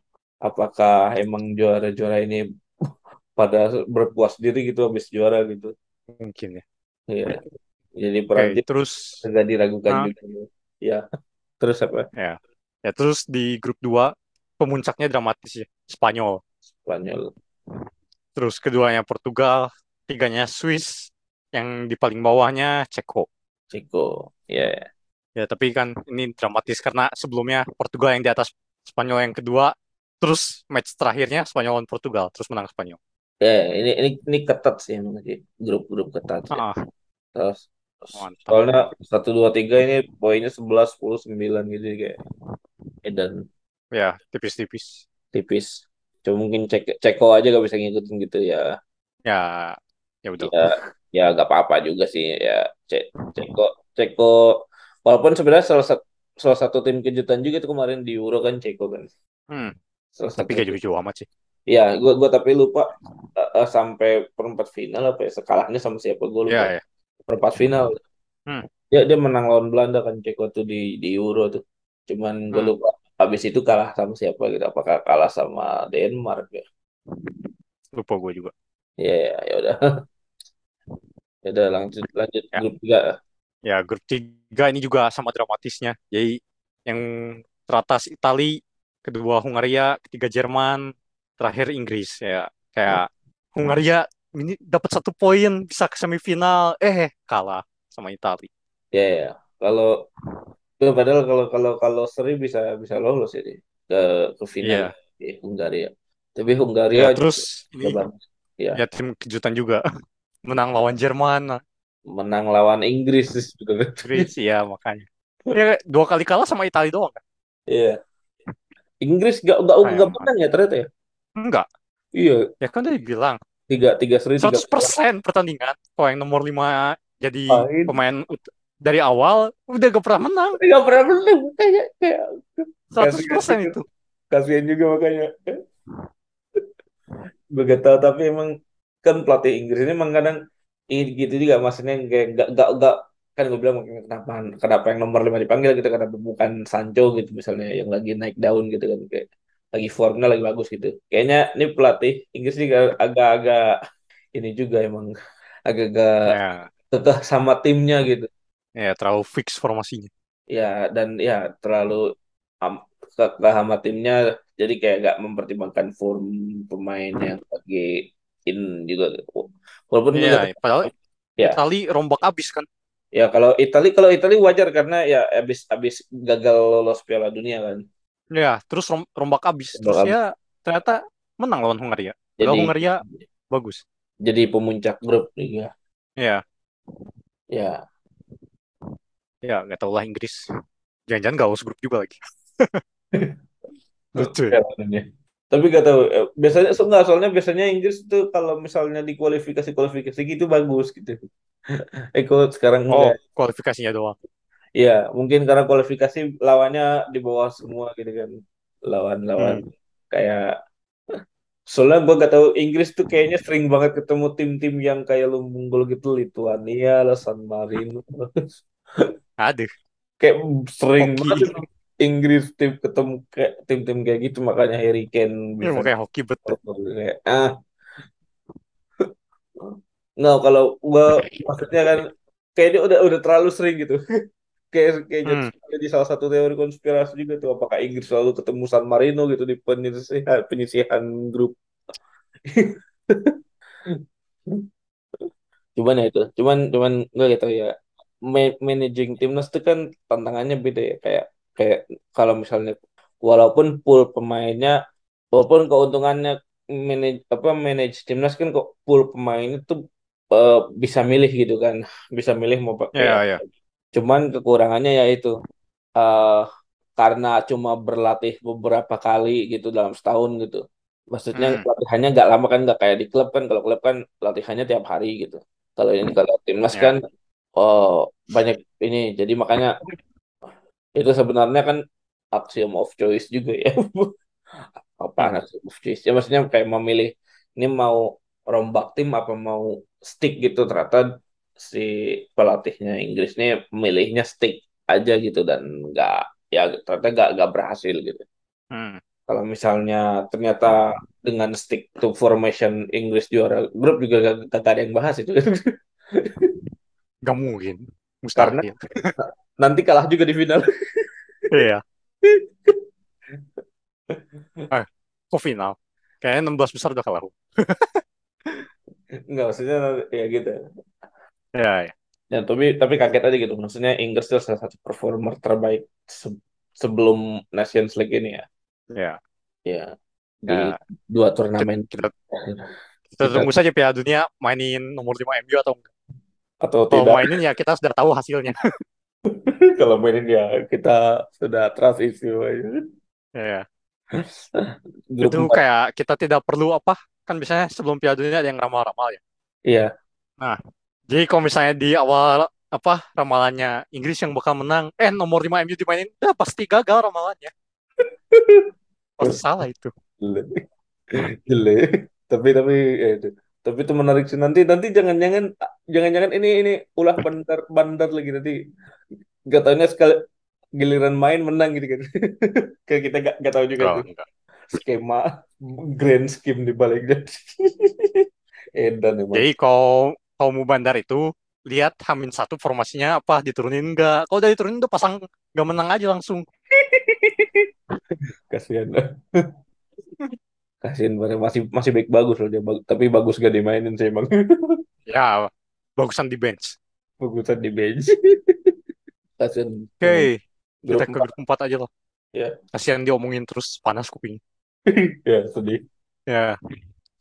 apakah emang juara-juara ini pada berpuas diri gitu habis juara gitu? Mungkin ya. Iya. Jadi Oke, Prancis terus agak diragukan ah, juga. Ya, terus apa? ya. Ya terus di grup 2 pemuncaknya dramatis ya. Spanyol. Spanyol, Terus keduanya Portugal, tiganya Swiss, yang di paling bawahnya Ceko. Ceko. Ya, Ya, tapi kan ini dramatis karena sebelumnya Portugal yang di atas Spanyol yang kedua, terus match terakhirnya Spanyol lawan Portugal, terus menang Spanyol. ya ini ini ini ketat sih emang sih. Grup-grup ketat sih. Ah, Terus mantap. soalnya satu dua tiga ini poinnya 11 10 9 gitu kayak edan Ya, tipis-tipis. tipis. Cuma mungkin cek Ceko aja gak bisa ngikutin gitu ya. Ya, ya udah. Ya, ya gak apa-apa juga sih ya. Cek Ceko Ceko walaupun sebenarnya salah satu salah satu tim kejutan juga tuh kemarin di Euro kan Ceko kan. Hmm, Salah tapi gak jauh-jauh amat sih. Ya, gua gua tapi lupa eh, eh, sampai perempat final apa ya? Sekalahnya sama siapa? Gue lupa. Ya, ya. Perempat final. Hmm, Dia dia menang lawan Belanda kan Ceko tuh di di Euro tuh. Cuman gue hmm, lupa. Habis itu kalah sama siapa gitu? Apakah kalah sama Denmark ya? lupa gue juga. Ya ya ya udah. Ya udah lanjut lanjut Ya, grup 3. ya grup 3 ini juga sama dramatisnya. Jadi yang teratas Itali, kedua Hungaria, ketiga Jerman, terakhir Inggris ya. Kayak Hungaria ini dapat satu poin bisa ke semifinal, eh kalah sama Itali. Ya ya. Kalau ya, padahal kalau kalau kalau seri bisa bisa lolos ya dia. ke ke final Iya. di Hungaria. Tapi Ya Hungaria terus juga ini. Ya, ya tim kejutan juga menang lawan Jerman, menang lawan Inggris juga. Inggris ya makanya. Ya dua kali kalah sama Itali doang kan? Iya. Inggris gak gak gak menang ya ternyata ya. Enggak. Iya, Ya kan tadi bilang tiga tiga seri tiga 100% pertandingan. Kalau yang nomor 5 jadi main. pemain dari awal udah gak pernah menang. Gak pernah menang kayak kayak 100% kasihan juga, itu. kasihan juga makanya. Gue gak tahu tapi emang kan pelatih Inggris ini emang kadang ini gitu juga maksudnya kayak gak gak gak kan gue bilang kenapa kenapa yang nomor lima dipanggil gitu kenapa bukan Sancho gitu misalnya yang lagi naik daun gitu kan kayak lagi formnya lagi bagus gitu. Kayaknya ini pelatih Inggris juga agak-agak ini juga emang agak-agak Ya, tetap sama timnya gitu. ya terlalu fix formasinya. Ya dan ya terlalu ke sama timnya jadi kayak gak mempertimbangkan form pemain yang lagi in juga. Walaupun gak tahu padahal ya Itali rombak abis kan. ya kalau Itali kalau Itali wajar karena ya abis abis gagal lolos Piala Dunia kan. Ya, terus rom- rombak abis. Terus ya ternyata menang lawan Hungaria. Jadi Hungaria bagus. jadi pemuncak grup juga. Ya, Ya ya nggak tahu lah Inggris. Jangan-jangan gak lolos grup juga lagi. Lucu ya. Tapi gak tahu eh, biasanya so, enggak soalnya biasanya Inggris tuh kalau misalnya di kualifikasi kualifikasi gitu bagus gitu. Eko sekarang Oh, enggak. kualifikasinya doang. Ya, mungkin karena kualifikasi lawannya di bawah semua gitu kan. Lawan-lawan Hmm. kayak soalnya gue gak tahu Inggris tuh kayaknya sering banget ketemu tim-tim yang kayak lumbung gol gitu Lituania lah San Marino. Aduh, Kayak sering hoki. banget Inggris tim ketemu kayak tim-tim kayak gitu makanya Harry Kane Ya, bisa makanya hoki betul. kayak ah nggak kalau gua maksudnya kan kayaknya udah udah terlalu sering gitu kayak kayak jadi, Hmm. jadi salah satu teori konspirasi juga tuh apakah Inggris selalu ketemu San Marino gitu di penyisihan penyisihan grup cuman ya itu cuman cuman nggak gitu ya Ma- managing timnas itu kan tantangannya beda ya kayak kayak kalau misalnya walaupun pool pemainnya walaupun keuntungannya manage apa manage timnas kan kok pool pemain itu eh, bisa milih gitu kan bisa milih mau pakai Ya, apa. Cuman kekurangannya ya itu eh karena cuma berlatih beberapa kali gitu dalam setahun gitu. Maksudnya Hmm, latihannya nggak lama kan nggak kayak di klub kan. Kalau klub kan latihannya tiap hari gitu. Kalau ini kalau timnas ya. kan oh banyak ini. Jadi makanya itu sebenarnya kan axiom of choice juga ya. Apa Hmm. axiom of choice? Ya maksudnya kayak memilih ini mau rombak tim apa mau stick gitu. Ternyata si pelatihnya Inggris ini memilihnya stick aja gitu dan nggak ya ternyata nggak nggak berhasil gitu. Hmm. Kalau misalnya ternyata dengan stick to formation Inggris juara grup juga gak, gak ada yang bahas itu. Gak mungkin. Karena Mustahil. nanti kalah juga di final. Iya. Eh, kok final? Kayaknya 16 besar udah kalah. Enggak, maksudnya ya gitu. Ya, ya. Ya, tapi tapi kaget aja gitu. Maksudnya Inggris itu salah satu performer terbaik se- sebelum Nations League ini ya. Ya. Ya, di Ya. dua turnamen kita, kita kita tunggu saja Piala Dunia mainin nomor 5 MU atau enggak. atau Kalau tidak mainin ya kita sudah tahu hasilnya. kalau mainin ya kita sudah trust issue aja. Ya. Grup Itu 4. kayak kita tidak perlu apa? Kan biasanya sebelum Piala Dunia ada yang ramal-ramal ya. Iya, Nah, jadi kalau misalnya di awal apa ramalannya Inggris yang bakal menang, eh nomor 5 MU dimainin, ya pasti gagal ramalannya. Pasti salah itu. jelek. Tapi tapi itu. Tapi itu menarik sih nanti nanti jangan-jangan jangan-jangan ini ini ulah bandar bandar lagi nanti gak taunya sekali giliran main menang gitu kan. Kayak kita gak, gak tahu juga tuh enggak. skema grand scheme di baliknya. Edan emang. Jadi kalau kalau mau bandar itu lihat Hamin satu formasinya apa diturunin enggak. Kalau udah diturunin udah pasang nggak menang aja langsung. Kasihan. Kasihan masih masih baik bagus loh dia. Tapi bagus gak dimainin sih emang. Ya, bagusan di bench. Bagusan di bench. Kasihan. Oke, Grup kita ke grup 4 aja lah. Ya. Kasihan diomongin terus panas kuping. ya sedih. Ya.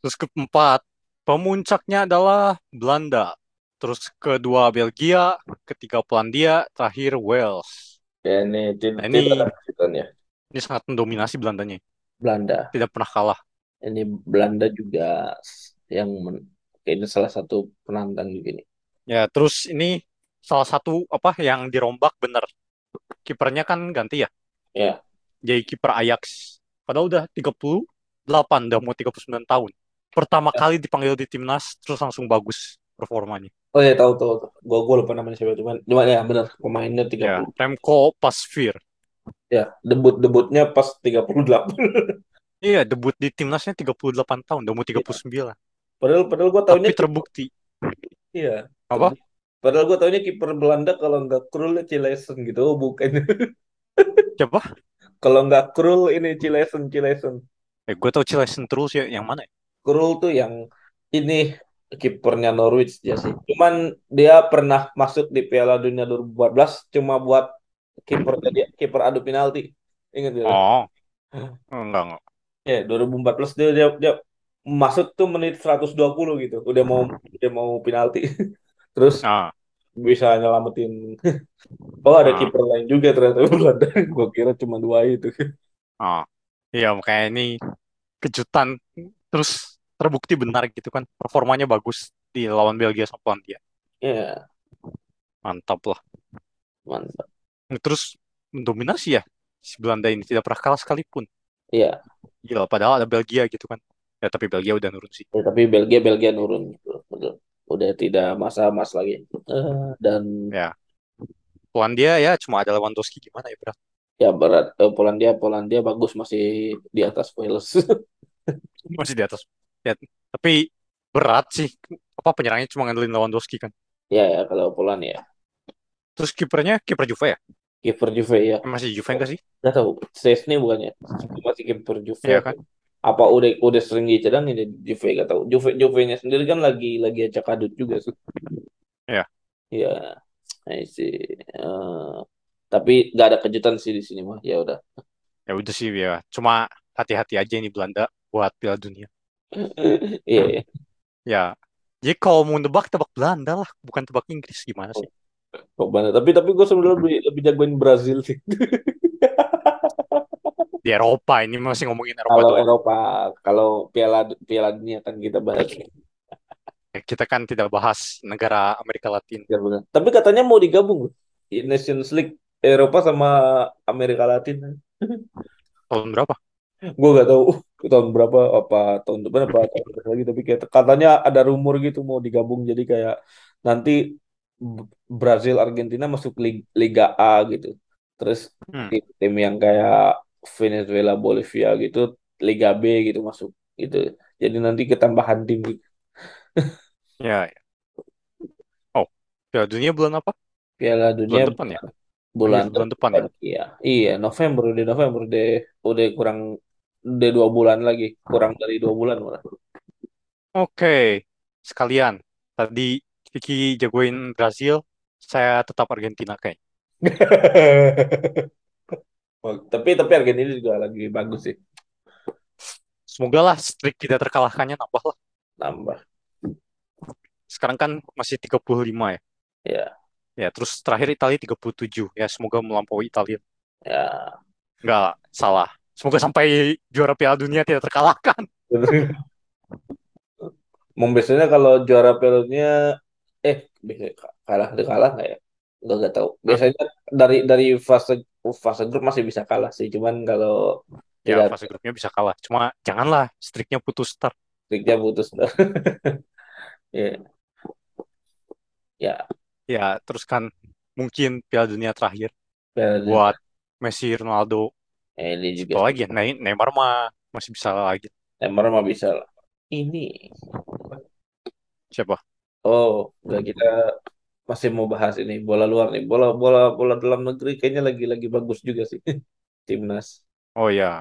Terus grup 4 pemuncaknya adalah Belanda. Terus kedua Belgia, ketiga Polandia, terakhir Wales. Ya ini tidak Nah, ini ya. ini sangat mendominasi Belandanya. Belanda. Tidak pernah kalah. Ini Belanda juga yang men- ini salah satu penantang juga nih. Ya, terus ini salah satu apa yang dirombak bener. Kipernya kan ganti ya. Ya. Jadi kiper Ajax. Padahal udah 38, udah mau 39 tahun. Pertama kali dipanggil di timnas, terus langsung bagus performanya. Oh ya tahu tahu. tahu. Gua gua lupa namanya siapa cuman cuman ya benar pemainnya 30. Ya, Remco Pasveer. Ya, debut debutnya pas 38. Iya, debut di timnasnya 38 tahun, udah mau 39. Padahal padahal gua Tapi taunya terbukti. iya. Apa? Padahal gua taunya kiper Belanda kalau nggak Krul Cilesen gitu. Oh, bukan. Siapa? kalau nggak Krul ini Cilesen Cilesen. Eh, gue tau Cilesen terus ya, yang mana ya? Krul tuh yang ini kipernya Norwich ya sih. Cuman dia pernah masuk di Piala Dunia 2014 cuma buat kipernya dia kiper adu penalti. Ingat gak? Oh, enggak, enggak. Ya, 2014 dia, dia dia masuk tuh menit 120 gitu. Udah mau udah mau penalti. Terus Ah, bisa nyelamatin. Oh, ada Ah. kiper lain juga ternyata Belanda. Gua kira cuma dua itu. ah. Iya, makanya ini kejutan. Terus terbukti benar gitu kan. Performanya bagus di lawan Belgia sama Polandia. Ya, Mantap lah. mantap. Terus mendominasi ya. Si Belanda ini tidak pernah kalah sekalipun. Iya, Gila, padahal ada Belgia gitu kan. Ya, tapi Belgia udah nurun sih. ya, tapi Belgia Belgia nurun gitu. Betul. Udah tidak masa emas lagi. Eh, dan Ya. Polandia ya cuma ada Lewandowski gimana ya berat. ya berat Eh, Polandia Polandia bagus masih di atas Wales. Masih di atas. Ya, tapi berat sih. Apa penyerangnya cuma ngandelin Lewandowski kan. ya, ya kalau Poland ya. Terus kipernya kiper Juve ya? Kiper Juve ya. Masih Juve enggak sih? Gak tahu. Szczesny bukannya. Masih kiper Juve. Iya kan? Apa udah udah sering dicadangin di Juve gak tahu. Juve Juve-nya sendiri kan lagi lagi acak adut juga sih. Iya. Iya. I see. Eh, tapi gak ada kejutan sih di sini mah. Ya udah. Ya udah sih ya. Cuma hati-hati aja ini Belanda buat Piala Dunia. Iya, iya. Ya. Jadi kalau mau nebak tebak Belanda lah, bukan tebak Inggris gimana sih? Kok banget. Tapi tapi gue sebenarnya lebih lebih jagoin Brazil sih. di Eropa ini masih ngomongin Eropa Kalau doang. Eropa, kalau Piala Piala Dunia kan kita bahas. Ya, kita kan tidak bahas negara Amerika Latin. Ya, benar. Tapi katanya mau digabung. Nations League Eropa sama Amerika Latin. Tahun berapa? Gue gak tahu tahun berapa apa tahun depan apa tahun depan lagi tapi kayak katanya ada rumor gitu mau digabung jadi kayak nanti Brazil Argentina masuk Lig- Liga A gitu. Terus Hmm. tim-tim yang kayak Venezuela Bolivia gitu Liga B gitu masuk gitu. Jadi nanti ketambahan tim gitu. Ya, ya. Oh, Piala Dunia bulan apa? Piala Dunia Bulan depan ya? bulan bulan depan ya? Iya, iya November udah November deh udah kurang udah dua bulan lagi kurang dari dua bulan malah. Oke, sekalian. Tadi Vicky jagoin Brazil, saya tetap Argentina kayaknya. Oh, tapi tapi Argentina juga lagi bagus sih Semoga lah streak kita terkalahkannya nambah lah. nambah Sekarang kan masih 35 ya. ya Ya, terus terakhir Italia 37. Ya, semoga melampaui Italia. ya Enggak salah. Semoga sampai juara Piala Dunia tidak terkalahkan. Emang biasanya kalau juara Piala Dunia eh bisa kalah kalah nggak ya? Nggak nggak tahu. Biasanya dari dari fase fase grup masih bisa kalah sih cuman kalau Ya, tidak fase grupnya bisa kalah. Cuma janganlah streaknya putus start. triknya putus ya. Ya. Ya, terus kan mungkin Piala Dunia terakhir Piala Dunia. buat Messi, Ronaldo, eh, ini juga siapa lagi ya? Ne- Neymar mah masih bisa lagi. Neymar mah bisa lah ini Siapa? oh nggak kita masih mau bahas ini bola luar nih bola bola bola dalam negeri kayaknya lagi lagi bagus juga sih timnas Oh ya,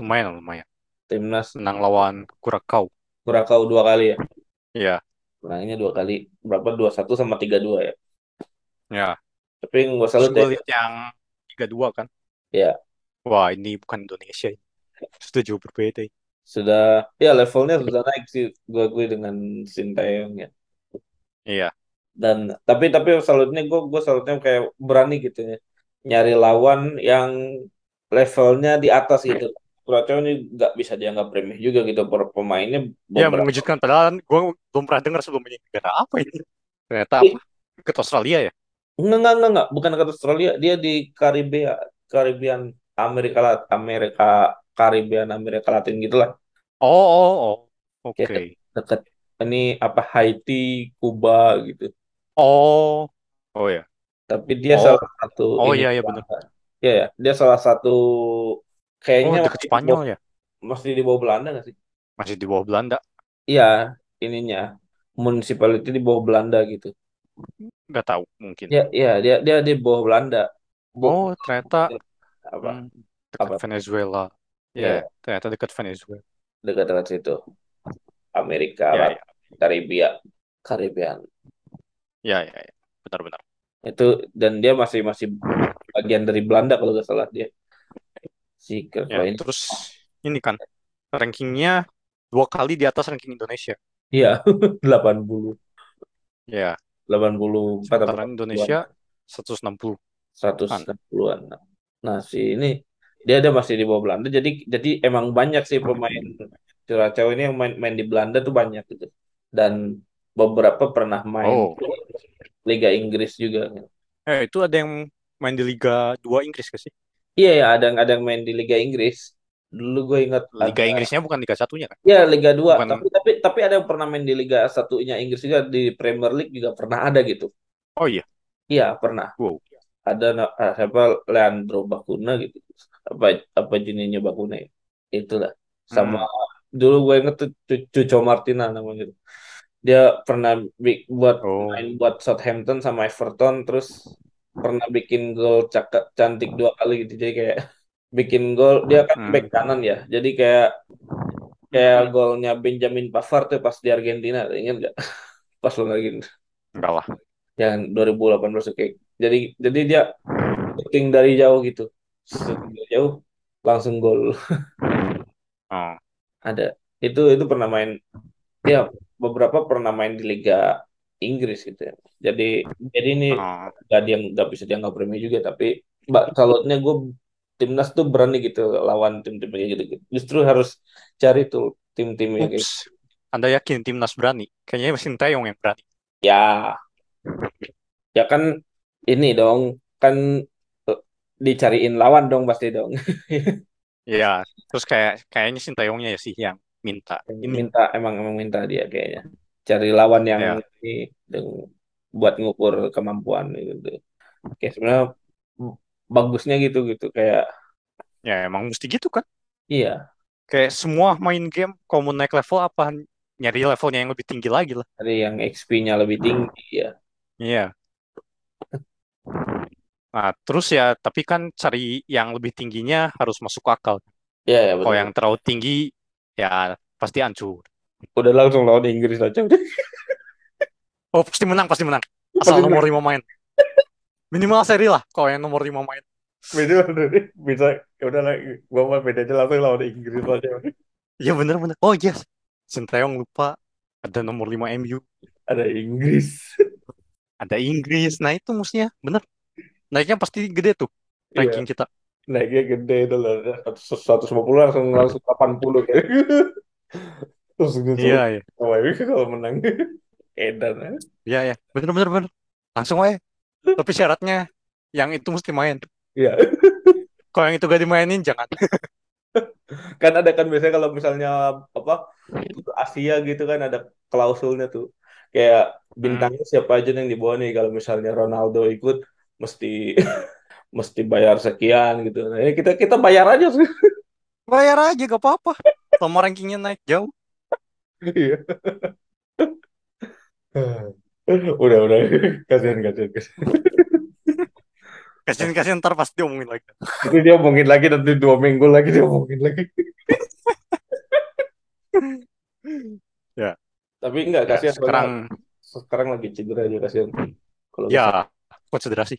lumayan lumayan. timnas Menang lawan Kurakau. Kurakau dua kali ya Iya, menangnya dua kali berapa dua satu sama tiga dua ya ya. tapi nggak ya lihat yang 3-2 kan. ya Wah, ini bukan Indonesia. Sudah jauh berbeda. ini. sudah ya levelnya sudah naik sih gue akui dengan Sintayong ya Iya, dan tapi tapi salutnya gue gue salutnya kayak berani gitu ya nyari lawan yang levelnya di atas gitu Kuraco ini nggak bisa dianggap remeh juga gitu per pemainnya ya beberapa mengejutkan. Padahal gue belum pernah dengar sebelumnya negara apa ini. Ternyata apa? Ke Australia ya? enggak enggak enggak enggak bukan ke Australia dia di Karibia Karibian Amerika Lat Amerika Karibian Amerika Latin gitulah Oh, oh, oh. Oke. kayak dekat ini apa Haiti Kuba gitu Oh, oh ya. tapi dia Oh, salah satu oh iya ya benar. ya ya dia salah satu Oh, kayaknya dekat masih di Spanyol ya? masih di bawah Belanda nggak sih Masih di bawah Belanda. iya ininya municipality di bawah Belanda gitu Nggak tahu mungkin. ya ya dia dia di bawah Belanda Bu, Oh, ternyata apa? Hmm, dekat apa? Venezuela. ya Ya, ternyata dekat Venezuela. dekat-dekat situ. Amerika Latin ya, Karibia. Karibian ya, ya, ya. Benar-benar. itu dan dia masih masih bagian dari Belanda kalau nggak salah dia. Si Ya, terus ini kan rankingnya dua kali di atas ranking Indonesia. iya 80 Ya, 84 apa? Sementara 80-an Indonesia 160 an. 160-an nah si ini dia ada masih di bawah Belanda jadi jadi emang banyak sih pemain Curacao ini yang main main di Belanda tuh banyak gitu dan beberapa pernah main Oh, di Liga Inggris juga eh itu ada yang main di Liga 2 Inggris gak sih? iya ya ada yang ada yang main di Liga Inggris dulu gue ingat Liga ada Inggrisnya bukan Liga satunya kan? ya Liga 2 Bukan. tapi tapi tapi ada yang pernah main di Liga satunya Inggris juga di Premier League juga pernah ada gitu Oh iya. iya pernah Wow. Ada na- ah, siapa Leandro Bakuna gitu apa apa jenisnya Bakuna ya itulah sama Hmm. dulu gue inget tuh Cu- Cuco Martina namanya gitu. dia pernah buat Oh. main buat Southampton sama Everton terus pernah bikin gol cakep cantik dua kali gitu jadi kayak bikin gol dia kan Hmm. back kanan ya jadi kayak kayak golnya Benjamin Pavard tuh pas di Argentina ingat gak pas lo lagi Enggak lah. yang 2018 tuh kayak jadi jadi dia shooting dari jauh gitu shooting dari jauh langsung gol Oh. ada itu itu pernah main ya beberapa pernah main di Liga Inggris gitu ya jadi jadi ini Oh. gak dia nggak bisa dianggap remeh juga tapi mbak salutnya gue timnas tuh berani gitu lawan tim-tim kayak gitu, gitu. Justru harus cari tuh tim-tim yang kayak Ups. Anda yakin timnas berani? Kayaknya mesin Taeyong yang berani. ya ya kan ini dong kan eh, dicariin lawan dong pasti dong. Iya. Terus kayak kayaknya Sintayongnya ya sih yang minta ini. minta emang emang minta dia kayaknya cari lawan yang Ya. ini yang buat ngukur kemampuan gitu. Kayak sebenarnya bagusnya gitu gitu kayak Ya emang mesti gitu kan. iya Kayak semua main game kalau mau naik level apa nyari levelnya yang lebih tinggi lagi lah. cari yang XP-nya lebih tinggi ya. Iya. Nah, terus ya, tapi kan cari yang lebih tingginya harus masuk akal. Iya ya Kalau yang terlalu tinggi, ya pasti hancur. Udah langsung lawan Inggris aja udah. Oh, pasti menang, pasti menang. Asal Pasti nomor 5 main. Minimal seri lah kalau yang nomor 5 main. Beda udah bisa ya udah lah gua mah beda aja langsung lawan Inggris aja. Iya bener-bener. Oh yes. Sintayong lupa ada nomor 5 MU. Ada Inggris. Ada Inggris. Nah itu mestinya. Bener. Naiknya pasti gede tuh. Iya, Ranking kita. naiknya gede itu lah. 150 langsung langsung 80 kayak. Terus gitu. Iya, iya. MU kalau menang. Edan. ya. Iya, iya. Bener-bener. bener. Langsung aja. Tapi syaratnya yang itu mesti main. Iya. Kalau yang itu gak dimainin, jangan. kan ada kan biasanya kalau misalnya apa Asia gitu kan ada klausulnya tuh kayak bintangnya siapa aja yang dibawa nih kalau misalnya Ronaldo ikut mesti mesti bayar sekian gitu. Nah ya kita kita bayar aja sih. Bayar aja, gak apa-apa. Selama rankingnya naik jauh. iya. Udah udah. Kasihan kasihan kasihan. Kasian-kasian ntar pasti diomongin lagi. itu dia omongin lagi nanti dua minggu lagi dia omongin lagi. Ya. tapi enggak Ya, kasihan sekarang, soalnya sekarang lagi cedera aja kasihan. Kalau ya, konsiderasi.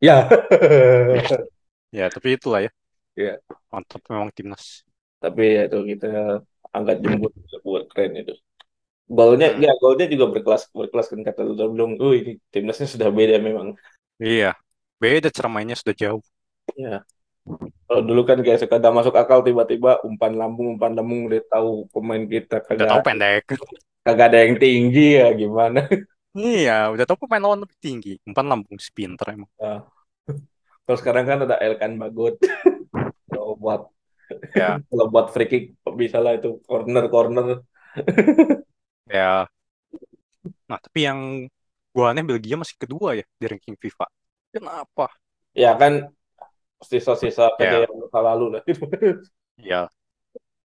ya Ya, tapi itulah ya. Iya. Mantap memang timnas. tapi ya itu kita angkat jemput buat keren itu golnya Hmm. ya golnya juga berkelas berkelas kan kata lu belum oh ini timnasnya sudah beda memang Iya. Beda cara mainnya sudah jauh. ya kalau dulu kan kayak suka ada masuk akal tiba-tiba umpan lambung umpan lambung udah tahu pemain kita Udah tahu kagak pendek. kagak ada yang tinggi ya gimana Iya, udah tahu pemain lawan lebih tinggi. Umpan lambung si pinter emang. Nah, kalau sekarang kan ada Elkan Bagot kalau buat Ya, kalau buat free kick bisa lah itu corner corner ya. Nah, tapi yang gua aneh Belgia masih kedua ya di ranking FIFA. Kenapa? ya kan sisa-sisa Ya. kejayaan masa lalu lah Ya,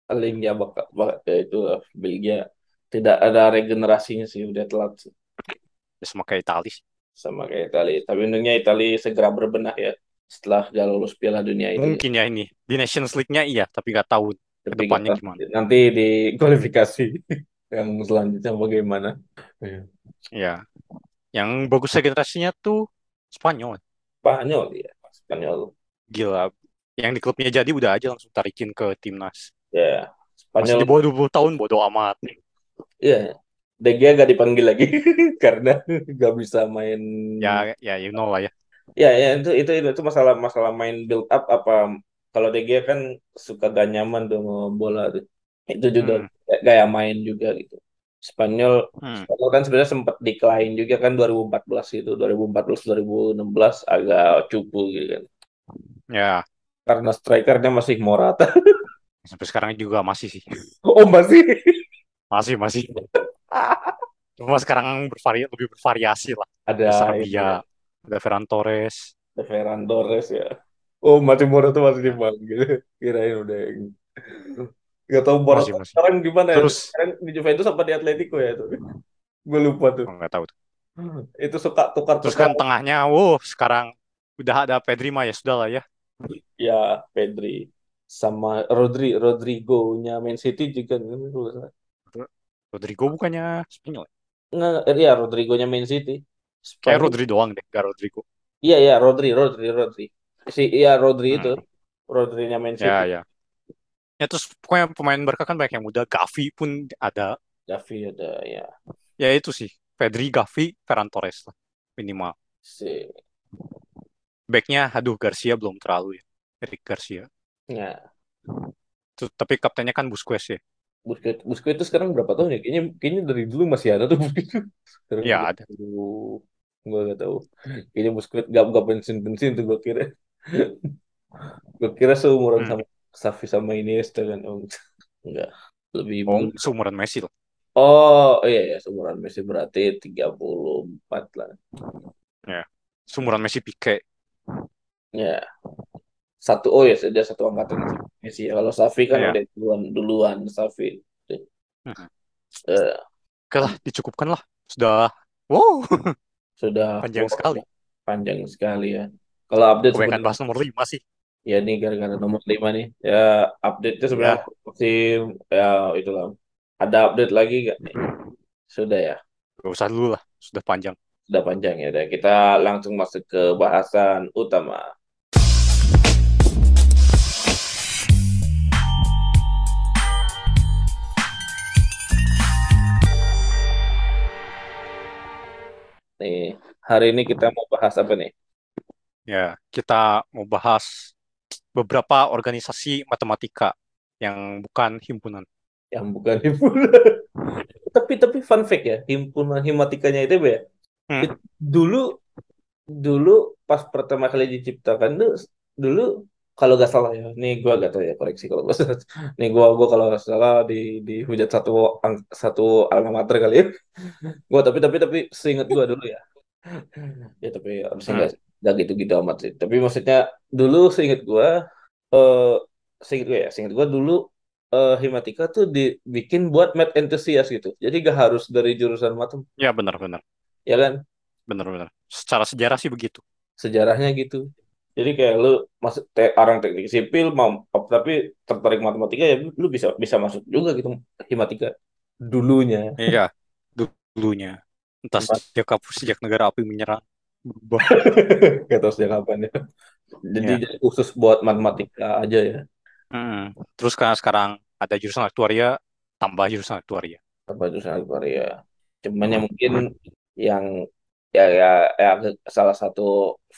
paling ya bakal bak- ya itu Belgia tidak ada regenerasinya sih udah telat sih. Ya sama kayak Itali sama kayak Itali tapi untungnya Itali segera berbenah ya setelah gak lolos Piala Dunia ini Mungkin ya ini. Di Nations League-nya iya, tapi nggak tahu Tapi depannya kita- gimana. nanti di kualifikasi yang selanjutnya bagaimana Iya. Ya. Yang bagus regenerasinya tuh Spanyol. Spanyol ya Spanyol Gila. Yang di klubnya jadi udah aja langsung tarikin ke timnas. ya Masih Spanyol di bawah 20 tahun bodo amat. ya De Gea gak dipanggil lagi karena gak bisa main Ya, ya you know lah ya. Ya, ya itu itu itu, itu masalah masalah main build up apa kalau De Gea kan suka gak nyaman tuh bola tuh. Itu juga Hmm. gaya main juga gitu. Spanyol Hmm. Spanyol kan sebenarnya sempat decline juga kan 2014 itu 2014 2016 agak cupu gitu kan. Ya, Karena strikernya masih Morata. sampai sekarang juga masih sih. Oh, masih. Masih, masih. Cuma sekarang bervari lebih bervariasi lah. Ada ini, Sarabia, ada Ferran Torres. ada Ferran Torres ya. Oh, masih Morata masih dipanggil. Kirain udah yang Gak tau Masih, masih. sekarang gimana ya? Terus, Sekarang di Juventus apa di Atletico ya itu? Gue lupa tuh. oh, nggak tahu. tuh. Itu suka tukar-tukar. Terus kan tengahnya, wow, sekarang udah ada Pedri mah ya sudah lah ya. Ya, Pedri sama Rodri, Rodrigo-nya Man City juga Rodrigo bukannya Spanyol. Ya? Eh, iya Rodrigo-nya Man City. Kayak Spanyol. Rodri doang deh, gak Rodrigo. Iya, iya, Rodri, Rodri, Rodri. Si iya Rodri itu, Hmm. Rodri-nya Man City. Ya, ya. Ya terus pokoknya pemain Barca kan banyak yang muda. Gavi pun ada. Gavi ada ya. Ya itu sih. Pedri, Gavi, Ferran Torres lah. Minimal. Si Backnya, aduh Garcia belum terlalu ya. Eric Garcia. Ya, Tuh, tapi kaptennya kan Busquets ya. Busquets, Busquets itu sekarang berapa tahun ya? Kayaknya, kayaknya dari dulu masih ada tuh Busquets. Sekarang Ya ada. aduh, gue gak tahu. Kayaknya Busquets gak, gak pensiun-pensiun tuh gue kira. gue kira seumuran Hmm. sama Xavi sama Iniesta kan. Oh, enggak, lebih Oh, seumuran Messi loh. Oh, iya ya, seumuran Messi berarti 34 lah. Ya. Seumuran Messi Pique. Ya, satu oh ya, dia satu angkatan sama Messi. Kalau Xavi kan Ya. udah duluan duluan Xavi. Hmm. Eh, Oke lah, dicukupkan lah. Sudah. Wow, sudah panjang wow, sekali. panjang sekali ya. Kalau update sebenarnya bahas nomor 5 sih. ya nih gara-gara nomor 5 nih. Ya update-nya sebenarnya Ya, masih ya itulah. Ada update lagi gak nih? Sudah ya, gak usah dulu lah. Sudah panjang. sudah panjang ya. Udah, kita langsung masuk ke bahasan utama. Nih, hari ini kita mau bahas apa nih? Ya, kita mau bahas beberapa organisasi matematika yang bukan himpunan. Yang bukan himpunan. Tapi tapi fun fact ya, himpunan himatikanya itu ya. Hmm. Dulu dulu pas pertama kali diciptakan tuh dulu kalau gak salah ya, nih gua gak tahu ya koreksi kalau gak salah. Nih gua gua kalau salah di di hujat satu ang- satu alma mater kali ya. Gua tapi tapi tapi seingat gua dulu ya. Ya tapi harusnya Hmm. nggak nggak gitu-gitu amat sih. Tapi maksudnya dulu seingat gua eh seingat gua ya, seingat gua dulu eh himatika tuh dibikin buat math enthusiast gitu. Jadi gak harus dari jurusan matem, Ya, benar-benar. ya kan? Benar-benar. Secara sejarah sih begitu. Sejarahnya gitu. Jadi kayak lu masuk te orang teknik sipil mau tapi tertarik matematika ya lu bisa bisa masuk juga gitu himatika dulunya. Iya, dulunya. Entah sejak kapan, sejak negara api menyerang. Berubah. Gak tahu sejak kapan ya. Jadi Ya. khusus buat matematika aja ya. Mm. Terus karena sekarang ada jurusan aktuaria, tambah jurusan aktuaria. Apa jurusan aktuaria. Cuman ya mungkin yang ya ya, ya salah satu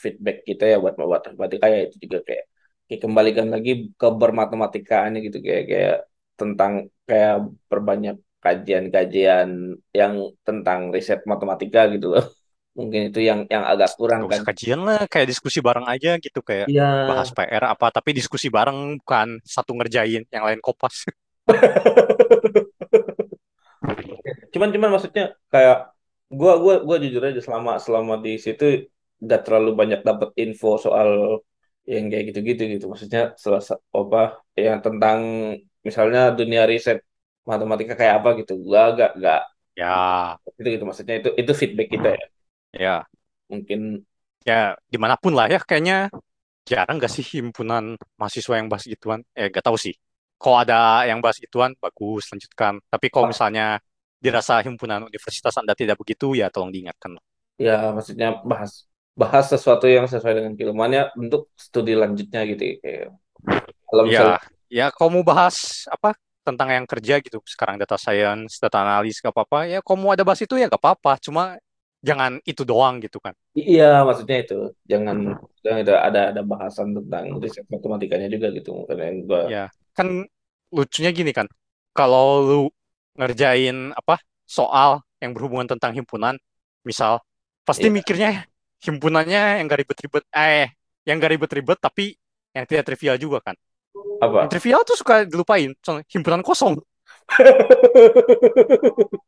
feedback kita ya buat buat matematika ya itu juga kayak, kayak kembalikan lagi ke bermatematikanya gitu kayak kayak tentang kayak perbanyak kajian-kajian yang tentang riset matematika gitu loh. Mungkin itu yang yang agak kurang Gak kan. usah kajian lah, kayak diskusi bareng aja gitu. Kayak Iya. bahas PR apa, tapi diskusi bareng bukan satu ngerjain, yang lain kopas. Cuman cuman maksudnya kayak gua gua gua jujur aja selama selama di situ gak terlalu banyak dapat info soal yang kayak gitu-gitu gitu. Maksudnya selasa apa yang tentang misalnya dunia riset matematika kayak apa gitu. Gua gak gak Ya, itu gitu maksudnya itu itu feedback kita ya. ya, Mungkin ya di mana pun lah ya. Kayaknya jarang gak sih himpunan mahasiswa yang bahas gituan? Eh, gak tahu sih. Kalau ada yang bahas gituan, bagus, lanjutkan. Tapi kalau misalnya dirasa himpunan universitas Anda tidak begitu, ya tolong diingatkan. ya maksudnya bahas bahas sesuatu yang sesuai dengan keilmuannya untuk studi lanjutnya gitu kayak kalau misalnya Ya, ya kalau mau bahas apa tentang yang kerja gitu, sekarang data science, data analis, gak apa-apa. Ya kalau mau ada bahas itu ya gak apa-apa. Cuma jangan itu doang gitu kan. Iya, maksudnya itu. Jangan jangan ada ada ada bahasan tentang riset matematikanya juga gitu. Karena yang gua Ya, kan lucunya gini kan. Kalau lu ngerjain apa soal yang berhubungan tentang himpunan, misal, pasti Iya. mikirnya himpunannya yang gak ribet-ribet, eh, yang gak ribet-ribet tapi yang tidak trivial juga kan. apa? Yang trivial tuh suka dilupain, contoh himpunan kosong.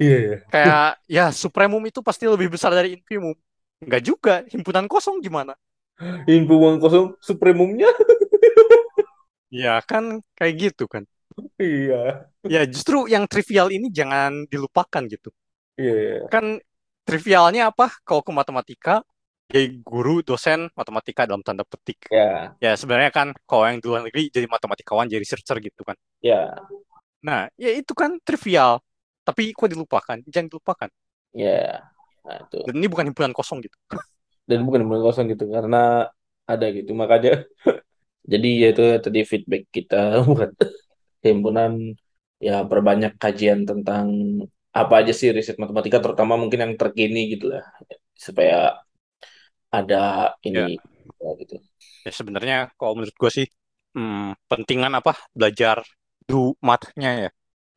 Iya, iya. Kayak ya supremum itu pasti lebih besar dari infimum. Enggak juga, himpunan kosong gimana? Uang kosong supremumnya. Ya kan kayak gitu kan. Iya. Ya justru yang trivial ini jangan dilupakan gitu. Iya, iya. Kan trivialnya apa? Kalau ke matematika, ya guru, dosen, matematika dalam tanda petik. Ya, Ya sebenarnya kan kalau yang di luar negeri jadi matematikawan, jadi researcher gitu kan. ya, Nah, ya itu kan trivial. Tapi kok dilupakan? Jangan dilupakan. ya. Nah, itu. Dan ini bukan himpunan kosong gitu. Dan bukan benar kosong gitu karena ada gitu makanya jadi ya itu tadi feedback kita buat himpunan ya perbanyak kajian tentang apa aja sih riset matematika terutama mungkin yang terkini gitu lah supaya ada ini Ya, gitu. Ya sebenarnya kalau menurut gue sih hmm, pentingan apa belajar do math-nya ya.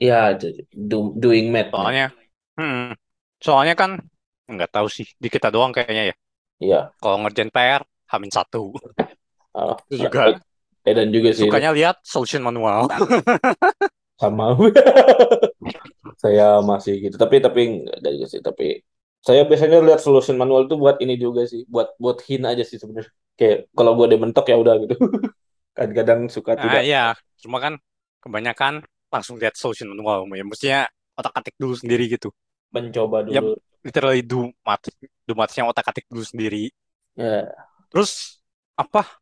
Ya, jadi do- doing math. Soalnya hmm, soalnya kan nggak tahu sih di kita doang kayaknya ya. Iya. Kalau ngerjain PR hamin satu. Ah, Itu juga eh, dan juga sih. Sukanya lihat solution manual. sama. Saya masih gitu. Tapi tapi enggak ada juga sih. Tapi saya biasanya lihat solution manual itu buat ini juga sih. Buat buat hina aja sih sebenarnya. Kayak kalau gue mentok ya udah gitu. Kadang-kadang suka Nah, tidak. iya, cuma kan kebanyakan langsung lihat solution manual. Ya mestinya otak-atik dulu sendiri gitu. mencoba Ya dulu. literally do math, do mathsnya otak-atik dulu sendiri. ya. Terus apa?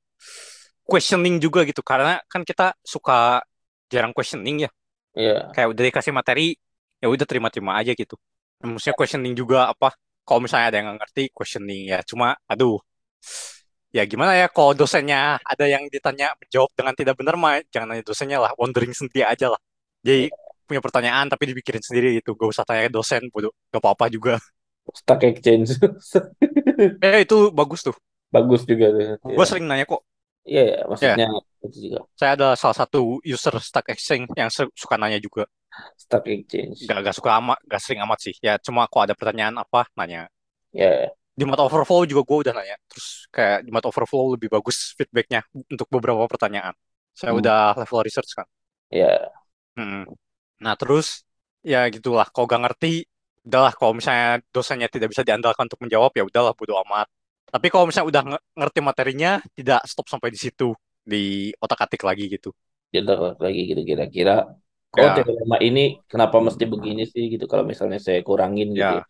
Questioning juga gitu. Karena kan kita suka jarang questioning ya. ya Kayak udah dikasih materi ya udah terima-terima aja gitu. Maksudnya questioning juga apa? Kalau misalnya ada yang nggak ngerti questioning. Ya. Cuma aduh ya gimana ya kalau dosennya ada yang ditanya menjawab dengan tidak benar mah jangan nanya dosennya lah wondering sendiri aja lah. Jadi punya pertanyaan tapi dipikirin sendiri gitu. Gak usah tanya dosen bodoh. Gak apa-apa juga. Stock exchange. Eh itu bagus tuh. Bagus juga tuh. Ya gue sering nanya kok Iya, ya, maksudnya itu juga. Saya ada salah satu user stack exchange yang suka nanya juga. Stock exchange. Gak, gak suka amat gak sering amat sih. Ya cuma kok ada pertanyaan apa? Nanya. Ya di Mat Overflow juga gue udah nanya. Terus kayak di Mat Overflow lebih bagus feedbacknya untuk beberapa pertanyaan. Saya Hmm. udah level research kan. Ya. Mm. Nah terus ya gitulah. Kalau gak ngerti, udahlah. Kalau misalnya dosennya tidak bisa diandalkan untuk menjawab, ya udahlah bodo amat. Tapi kalau misalnya udah nge- ngerti materinya, tidak stop sampai di situ, di otak-atik lagi gitu. kita lagi gitu kira-kira oh Ya, teorema ini kenapa mesti begini sih gitu kalau misalnya saya kurangin gitu ya,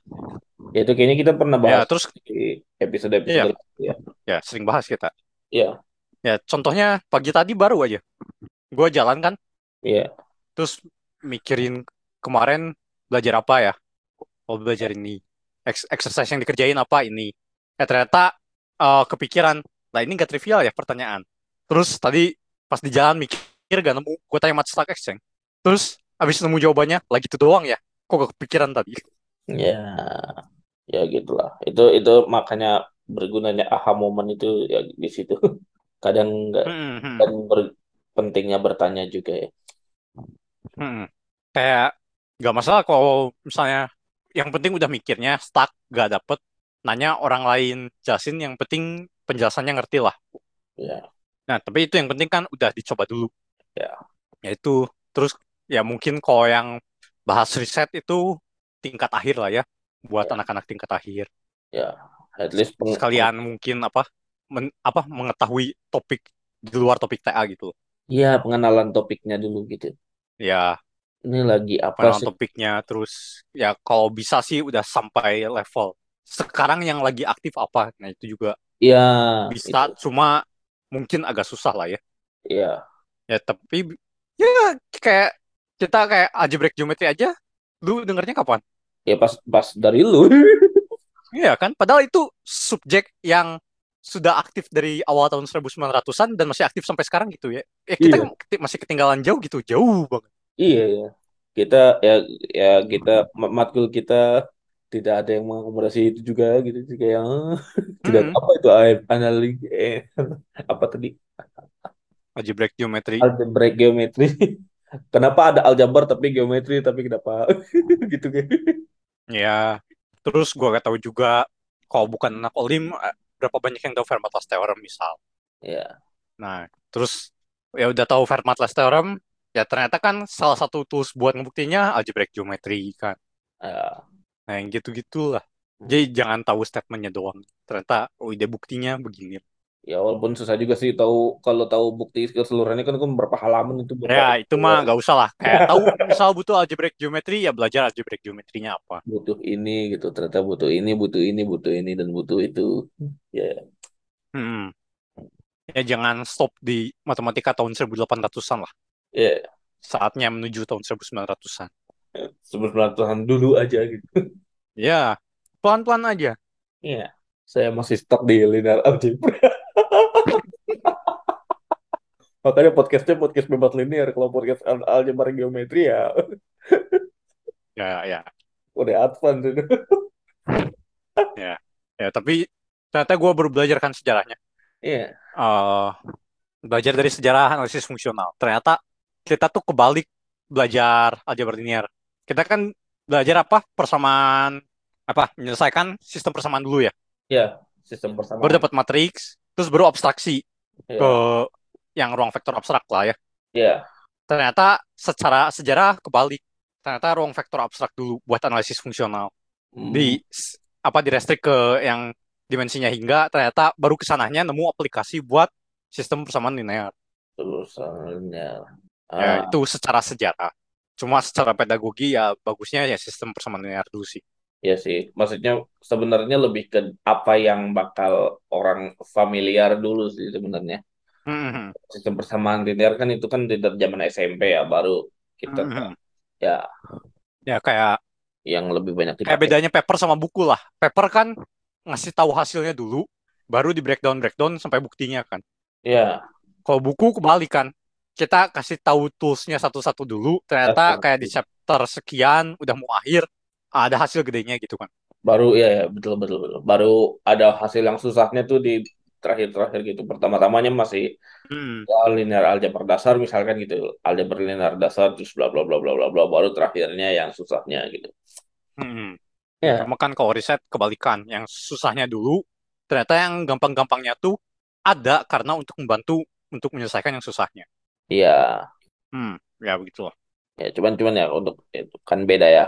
ya itu kayaknya kita pernah ya. bahas Terus di episode-episode Iya. ya ya sering bahas kita. Iya, Ya contohnya pagi tadi baru aja, gue jalan kan, iya, terus mikirin kemarin belajar apa ya? Oh belajar ini, Ex- exercise yang dikerjain apa ini? Eh ternyata eh, kepikiran, lah ini gak trivial ya pertanyaan. Terus tadi pas di jalan mikir gak nemu, gue tanya Mat Stack Exchange. Terus abis nemu jawabannya, lagi itu doang ya? Kok gak kepikiran tadi? ya, ya gitulah. Itu itu makanya bergunanya aha momen itu ya di situ. Kadang nggak Hmm, hmm, dan ber- pentingnya bertanya juga ya. hmm. Kayak gak masalah kalau misalnya yang penting udah mikirnya stuck gak dapet nanya orang lain jelasin yang penting penjelasannya ngerti lah. Ya, nah tapi itu yang penting kan udah dicoba dulu. Ya, ya itu. Terus ya mungkin kalau yang bahas riset itu tingkat akhir lah ya buat ya, anak-anak tingkat akhir. Ya. At least peng, sekalian mungkin apa men- apa mengetahui topik di luar topik TA gitu. Ya pengenalan topiknya dulu gitu. ya. Ini lagi apa pengenalan sih? topiknya terus ya kalau bisa sih udah sampai level sekarang yang lagi aktif apa? Nah itu juga Ya, bisa itu. cuma mungkin agak susah lah ya. Ya, ya tapi ya kayak kita kayak algebraic geometry aja lu dengernya kapan? Ya pas pas dari lu. Iya kan? Padahal itu subjek yang sudah aktif dari awal tahun 1900-an dan masih aktif sampai sekarang gitu ya. Eh kita Iya, masih ketinggalan jauh gitu jauh banget. Iya ya. Kita ya ya kita ma- matkul kita tidak ada yang mengakomodasi itu juga gitu sih kayak "Ah, tidak Mm-mm. apa itu analik eh, apa tadi? Algebraic geometry. Algebraic geometri kenapa ada aljabar tapi geometri tapi kenapa gitu kan ya terus gua gak tahu juga kalau bukan anak olim eh, berapa banyak yang tahu Fermat-Last theorem misal. Ya nah terus ya udah tahu Fermat-Last theorem ya ternyata kan salah satu tools buat ngebuktinya algebraic geometry kan. Ya nah yang gitu-gitulah jadi jangan tahu statementnya doang ternyata oh ide buktinya begini ya walaupun susah juga sih tahu kalau tahu bukti keseluruhannya kan kan berapa halaman itu berapa Ya, itu mah nggak usah lah. Kayak tahu misal butuh algebraic geometry, ya belajar algebraic geometrinya apa. butuh ini gitu ternyata butuh ini butuh ini butuh ini dan butuh itu ya Hmm. Ya jangan stop di matematika tahun 1800-an lah. ya Saatnya menuju tahun 1900-an. Sebelum dulu aja gitu Ya, pelan-pelan aja. Iya, saya masih stuck di linear algebra. Makanya podcastnya podcast bebas linear. Kalau podcast al- algebra geometri ya Ya, ya, udah advance itu. ya. Ya, tapi ternyata gue baru belajar kan sejarahnya. Iya. eh belajar dari sejarah analisis fungsional. Ternyata kita tuh kebalik belajar aljabar linear. Kita kan belajar apa? Persamaan apa? Menyelesaikan sistem persamaan dulu ya. Iya, sistem Baru persamaan. dapat matriks, terus baru abstraksi ke Iya. yang ruang vektor abstrak lah ya. Iya. Ternyata secara sejarah kebalik. Ternyata ruang vektor abstrak dulu buat analisis fungsional. Hmm, Di apa direstrik ke yang dimensinya hingga ternyata baru ke sananya nemu aplikasi buat sistem persamaan linear. Terusannya. Ya, Ah, itu secara sejarah. Cuma secara pedagogi ya bagusnya ya sistem persamaan linear dulu sih. ya sih. Maksudnya sebenarnya lebih ke apa yang bakal orang familiar dulu sih sebenarnya. Hmm, Sistem persamaan linear kan itu kan di zaman SMP ya, baru kita hmm, hmm. ya Ya kayak yang lebih banyak kayak dipakai. bedanya paper sama buku lah. Paper kan ngasih tahu hasilnya dulu, baru di breakdown breakdown sampai buktinya kan. Ya, Kalau buku kebalikan, kita kasih tahu toolsnya satu-satu dulu. Ternyata kayak di chapter sekian udah mau akhir, ada hasil gedenya gitu kan. baru ya, ya betul betul betul. Baru ada hasil yang susahnya tuh di terakhir-terakhir gitu. Pertama-tamanya masih Hmm, ya, linear aljabar dasar misalkan gitu. Aljabar linear dasar terus bla bla bla bla bla bla baru terakhirnya yang susahnya gitu. hmm. Ya, Cuma kan kalau riset kebalikan, yang susahnya dulu, ternyata yang gampang-gampangnya tuh ada karena untuk membantu untuk menyelesaikan yang susahnya. Iya. Hmm, ya begitu. Ya, cuman cuman ya untuk itu kan beda ya.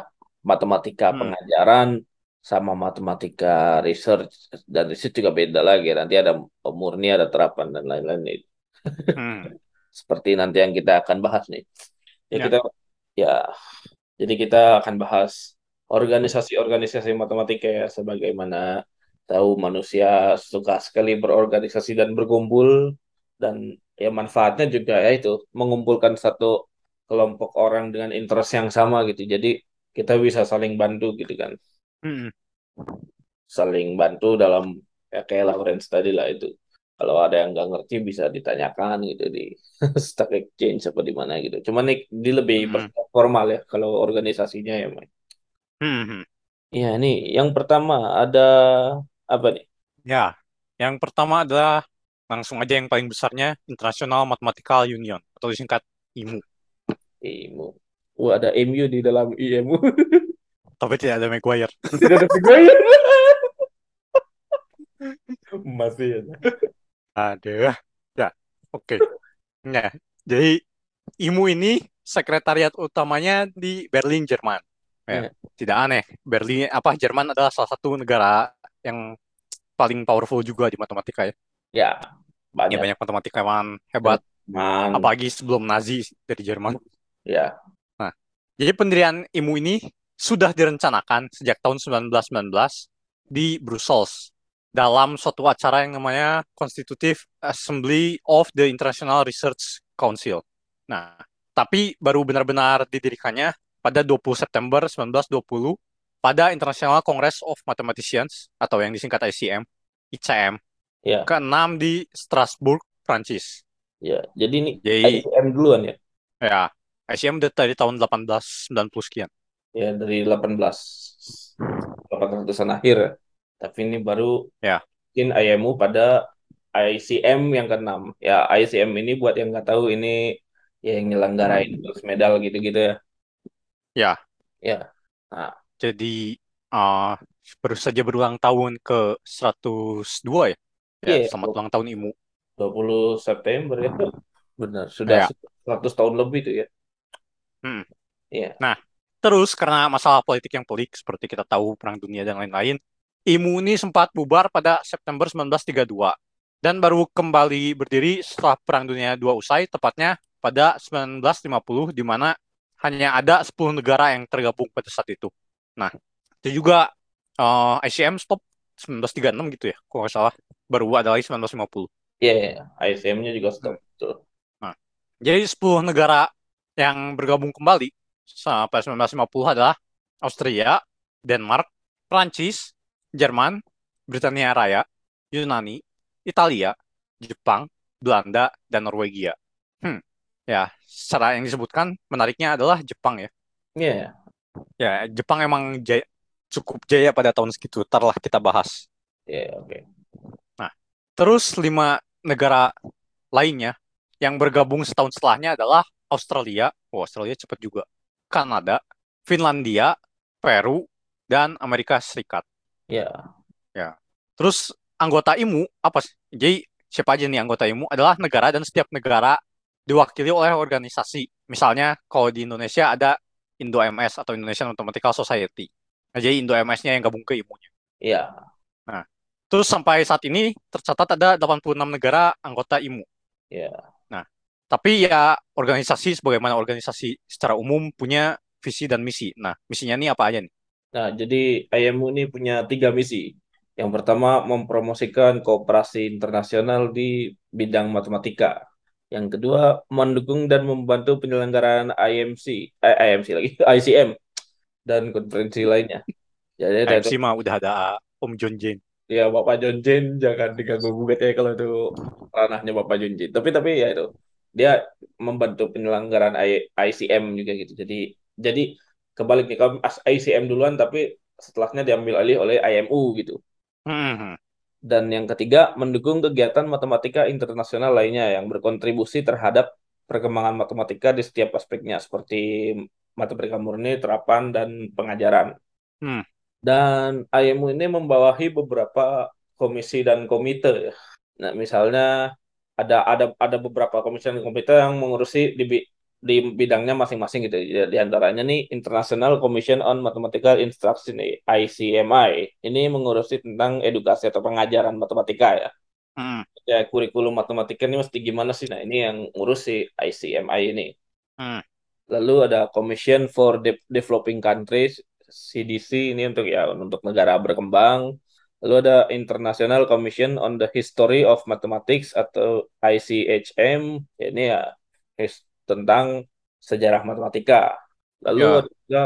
Matematika Hmm. pengajaran sama matematika research dan research juga beda lagi. Nanti ada murni, ada terapan dan lain-lain nih. Hmm. Seperti nanti yang kita akan bahas nih. Ya Ya. kita ya jadi kita akan bahas organisasi-organisasi matematika ya sebagaimana tahu manusia suka sekali berorganisasi dan berkumpul dan ya manfaatnya juga ya itu mengumpulkan satu kelompok orang dengan interest yang sama gitu. Jadi kita bisa saling bantu gitu kan. Hmm. Saling bantu dalam ya kayak Lawrence tadi lah itu. Kalau ada yang nggak ngerti bisa ditanyakan gitu di Stock Exchange apa di mana gitu. Cuman nih di lebih Hmm. formal ya kalau organisasinya ya. Mike. Hmm. hmm. Iya nih yang pertama ada apa nih? Ya, yang pertama adalah langsung aja yang paling besarnya International Mathematical Union atau disingkat IMU. IMU. Wah ada MU di dalam IMU. Tapi tidak ada Maguire. Tidak ada Maguire. Masih. Ada. Ya, oke. Ya, jadi IMU ini sekretariat utamanya di Berlin, Jerman. Ya, Ya. tidak aneh. Berlin apa Jerman adalah salah satu negara yang paling powerful juga di matematika ya. Ya, Ya, banyak. banyak matematikawan hebat, Man. apalagi sebelum Nazi dari Jerman. Ya, Jadi pendirian IMU ini sudah direncanakan sejak tahun 1919 di Brussels dalam suatu acara yang namanya Constitutive Assembly of the International Research Council. Nah, tapi baru benar-benar didirikannya pada 20 September 1920 pada International Congress of Mathematicians atau yang disingkat ICM, ICM, ya, ke-6 di Strasbourg, Prancis. ya. Jadi ini Jadi, ICM duluan ya. ya, ICM dari tahun 1890 sekian. Ya dari 18 1800-an akhir. ya. Tapi ini baru Ya. mungkin IMU pada ICM yang ke-6. Ya, ICM ini buat yang nggak tahu ini ya yang nyelenggarain terus medal gitu-gitu ya. Ya. Ya. Nah, Jadi uh, baru saja berulang tahun ke 102 ya. Ya, Iya. selamat ulang tahun IMU. 20 September ya. Benar, sudah Ya. 100 tahun lebih tuh ya. Hmm. Iya. Terus karena masalah politik yang pelik seperti kita tahu perang dunia dan lain-lain, IMU ini sempat bubar pada September 1932 dan baru kembali berdiri setelah perang dunia II usai tepatnya pada 1950 di mana hanya ada 10 negara yang tergabung pada saat itu. Nah, itu juga uh, ICM stop 1936 gitu ya, kalau nggak salah. Baru ada lagi 1950. Iya, iya. ICM-nya juga stop. Betul. Jadi 10 negara yang bergabung kembali sampai 1950 adalah Austria, Denmark, Prancis, Jerman, Britania Raya, Yunani, Italia, Jepang, Belanda, dan Norwegia. Hmm. Ya, secara yang disebutkan menariknya adalah Jepang ya. Iya. Ya, Jepang emang jaya, cukup jaya pada tahun segitu. Ntar lah kita bahas. Iya, oke. Terus lima negara lainnya yang bergabung setahun setelahnya adalah Australia, oh, Australia cepat juga, Kanada, Finlandia, Peru, dan Amerika Serikat. Ya. Ya. Terus anggota IMU apa sih? Jadi siapa aja nih anggota IMU adalah negara dan setiap negara diwakili oleh organisasi. Misalnya kalau di Indonesia ada Indo MS atau Indonesian Mathematical Society. Nah, jadi Indo MS-nya yang gabung ke IMU-nya. Iya. Nah, terus sampai saat ini tercatat ada 86 negara anggota IMU. Iya. Nah, tapi ya organisasi sebagaimana organisasi secara umum punya visi dan misi. Nah, misinya ini apa aja nih? Nah, jadi IMU ini punya tiga misi. Yang pertama, mempromosikan kooperasi internasional di bidang matematika. Yang kedua, mendukung dan membantu penyelenggaraan IMC, eh, IMC lagi, ICM, dan konferensi lainnya. Jadi itu, IMC mah udah ada Om John Jane. Ya Bapak John Jane jangan diganggu gugat ya kalau itu ranahnya Bapak John Jane. Tapi tapi ya itu dia membantu penyelenggaraan I- ICM juga gitu. Jadi jadi kebalik nih kalau as- ICM duluan tapi setelahnya diambil alih oleh IMU gitu. Hmm. Dan yang ketiga, mendukung kegiatan matematika internasional lainnya yang berkontribusi terhadap perkembangan matematika di setiap aspeknya, seperti matematika murni, terapan, dan pengajaran. Hmm. Dan IMU ini membawahi beberapa komisi dan komite. ya. Nah, misalnya ada ada ada beberapa komisi dan komite yang mengurusi di di bidangnya masing-masing gitu. Di, di antaranya nih International Commission on Mathematical Instruction ICMI. Ini mengurusi tentang edukasi atau pengajaran matematika ya. Hmm. Ya kurikulum matematika ini mesti gimana sih? Nah, ini yang ngurus si ICMI ini. Hmm. Lalu ada Commission for De- Developing Countries CDC ini untuk ya untuk negara berkembang. Lalu ada International Commission on the History of Mathematics atau ICHM. Ini ya tentang sejarah matematika. Lalu Ya. ada juga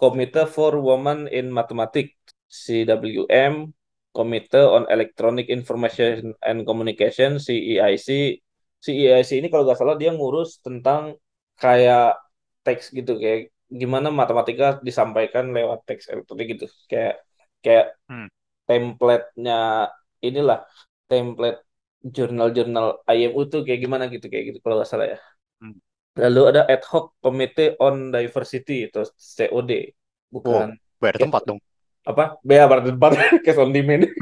Committee for Women in Mathematics CWM, Committee on Electronic Information and Communication CEIC. CEIC ini kalau nggak salah dia ngurus tentang kayak teks gitu kayak gimana matematika disampaikan lewat teks elektronik gitu kayak kayak Hmm. template-nya inilah template jurnal-jurnal IMU tuh kayak gimana gitu kayak gitu kalau nggak salah ya. Hmm. Lalu ada ad hoc committee on diversity itu COD bukan Bayar tempat dong. apa pada tempat cash on demand.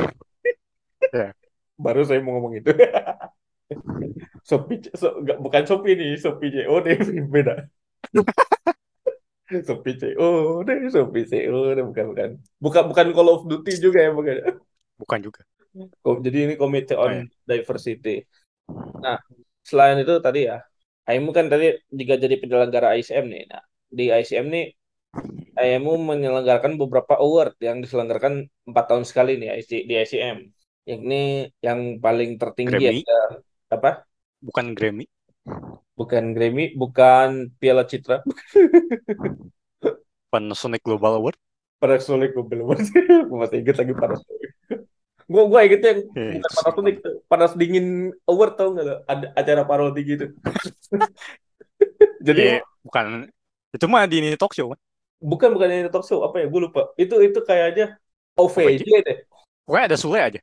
Ya. Baru saya mau ngomong itu. Shopee, so, nggak- bukan Shopee nih, Shopee COD beda. Shopee COD, Shopee COD bukan bukan. Bukan bukan Call of Duty juga ya bukan. Bukan juga. Jadi ini Committee Oh, on iya. Diversity. Nah, selain itu tadi ya, IMU kan tadi juga jadi penyelenggara ICM nih. Nah, di ICM nih IMU menyelenggarakan beberapa award yang diselenggarakan empat tahun sekali nih di ICM. Yakni yang paling tertinggi Grammy? ada apa? Bukan Grammy. Bukan Grammy, bukan Piala Citra, Panasonic Global Award. Panasonic gue belum gue masih inget lagi Panasonic. Gue gue inget yang bukan Panasonic, panas dingin award tau nggak lo? Ada acara parodi gitu. Jadi Iya, bukan itu mah di ini talk show kan. bukan bukan ini talk show apa ya? Gue lupa. Itu itu kayaknya OVJ deh. Pokoknya ada Sule aja.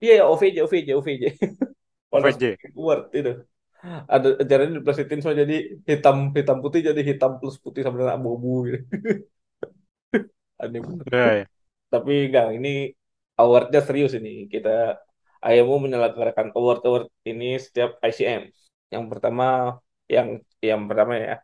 Iya ya OVJ OVJ OVJ. OVJ. award itu. Ada acaranya diplesetin semua jadi hitam hitam putih jadi hitam plus putih sama dengan abu-abu gitu. Aneh bener. Ya, ya. Tapi enggak, ini awardnya serius ini. Kita IMU menyelenggarakan award-award ini setiap ICM. Yang pertama, yang yang pertama ya,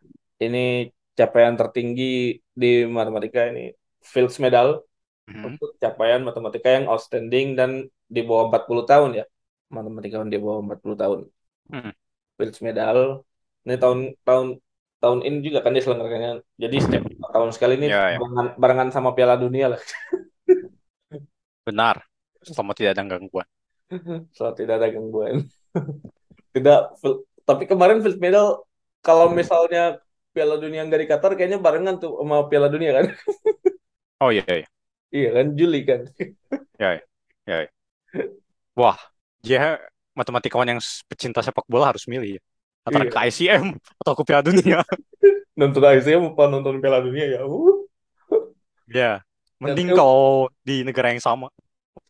ini capaian tertinggi di matematika ini Fields Medal Mhm. untuk capaian matematika yang outstanding dan di bawah 40 tahun ya. Matematika yang di bawah 40 tahun. Hmm. Fields Medal. Ini tahun tahun tahun ini juga kan diselenggarakannya. Jadi setiap empat tahun sekali ini Ya, ya. barengan, barengan sama Piala Dunia lah. Benar. Selama tidak ada gangguan. Soal tidak ada gangguan. Tidak, tapi kemarin Fields Medal kalau misalnya Piala Dunia nggak di Qatar kayaknya barengan tuh sama Piala Dunia kan? Oh iya, iya. Iya kan Juli kan? Ya, ya. ya, ya. Wah, dia matematikawan yang pecinta sepak bola harus milih ya. Antara Iya. ke ICM atau ke Piala Dunia. Nonton ICM apa nonton Piala Dunia ya? Uh. Ya, mending Dan- kalau di negara yang sama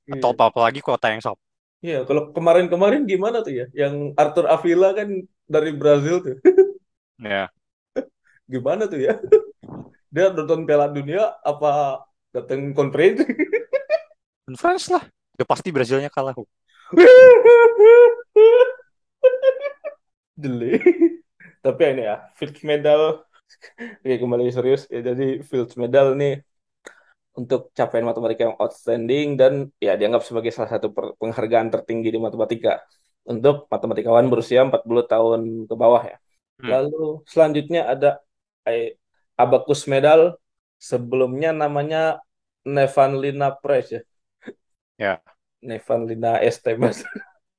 Iya. atau apa apalagi kota yang sama. Iya, kalau kemarin-kemarin gimana tuh ya? Yang Arthur Avila kan dari Brazil tuh. Ya, Gimana tuh ya? Dia nonton Piala Dunia apa datang konferensi? conference lah. Udah pasti Brazilnya kalah. Jeli. Tapi ini ya, Fields Medal. Oke, kembali serius. Ya, jadi Fields Medal nih untuk capaian matematika yang outstanding dan ya dianggap sebagai salah satu penghargaan tertinggi di matematika untuk matematikawan berusia 40 tahun ke bawah ya. Hmm. Lalu selanjutnya ada Abacus Medal sebelumnya namanya Nevan Lina Prize ya. Ya. Nevan Lina ST Mas.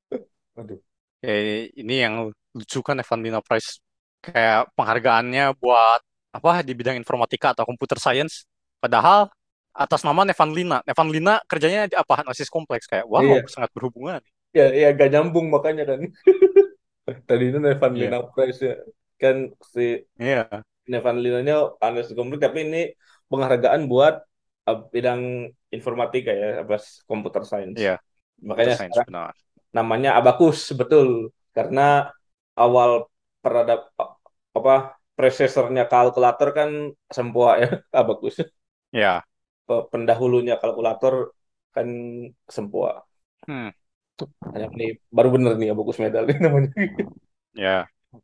Aduh. Ya, ini yang lucu kan Evan Lina Prize kayak penghargaannya buat apa di bidang informatika atau computer science padahal atas nama Nevan Lina. Nevan Lina kerjanya di apa? Analisis kompleks kayak wow iya. sangat berhubungan. Ya, ya gak nyambung makanya kan. Tadi itu Nevan yeah. Lina Prize ya. Kan si yeah. Nevan Lina-nya analisis kompleks tapi ini penghargaan buat bidang informatika ya, apa computer science. Iya. Yeah. Makanya science, benar. namanya Abacus betul karena awal peradab apa presesornya kalkulator kan Sempua ya Abacus. Ya pendahulunya kalkulator kan Sempua. Hmm. Ini baru bener nih Abacus Medal ini namanya. Ya.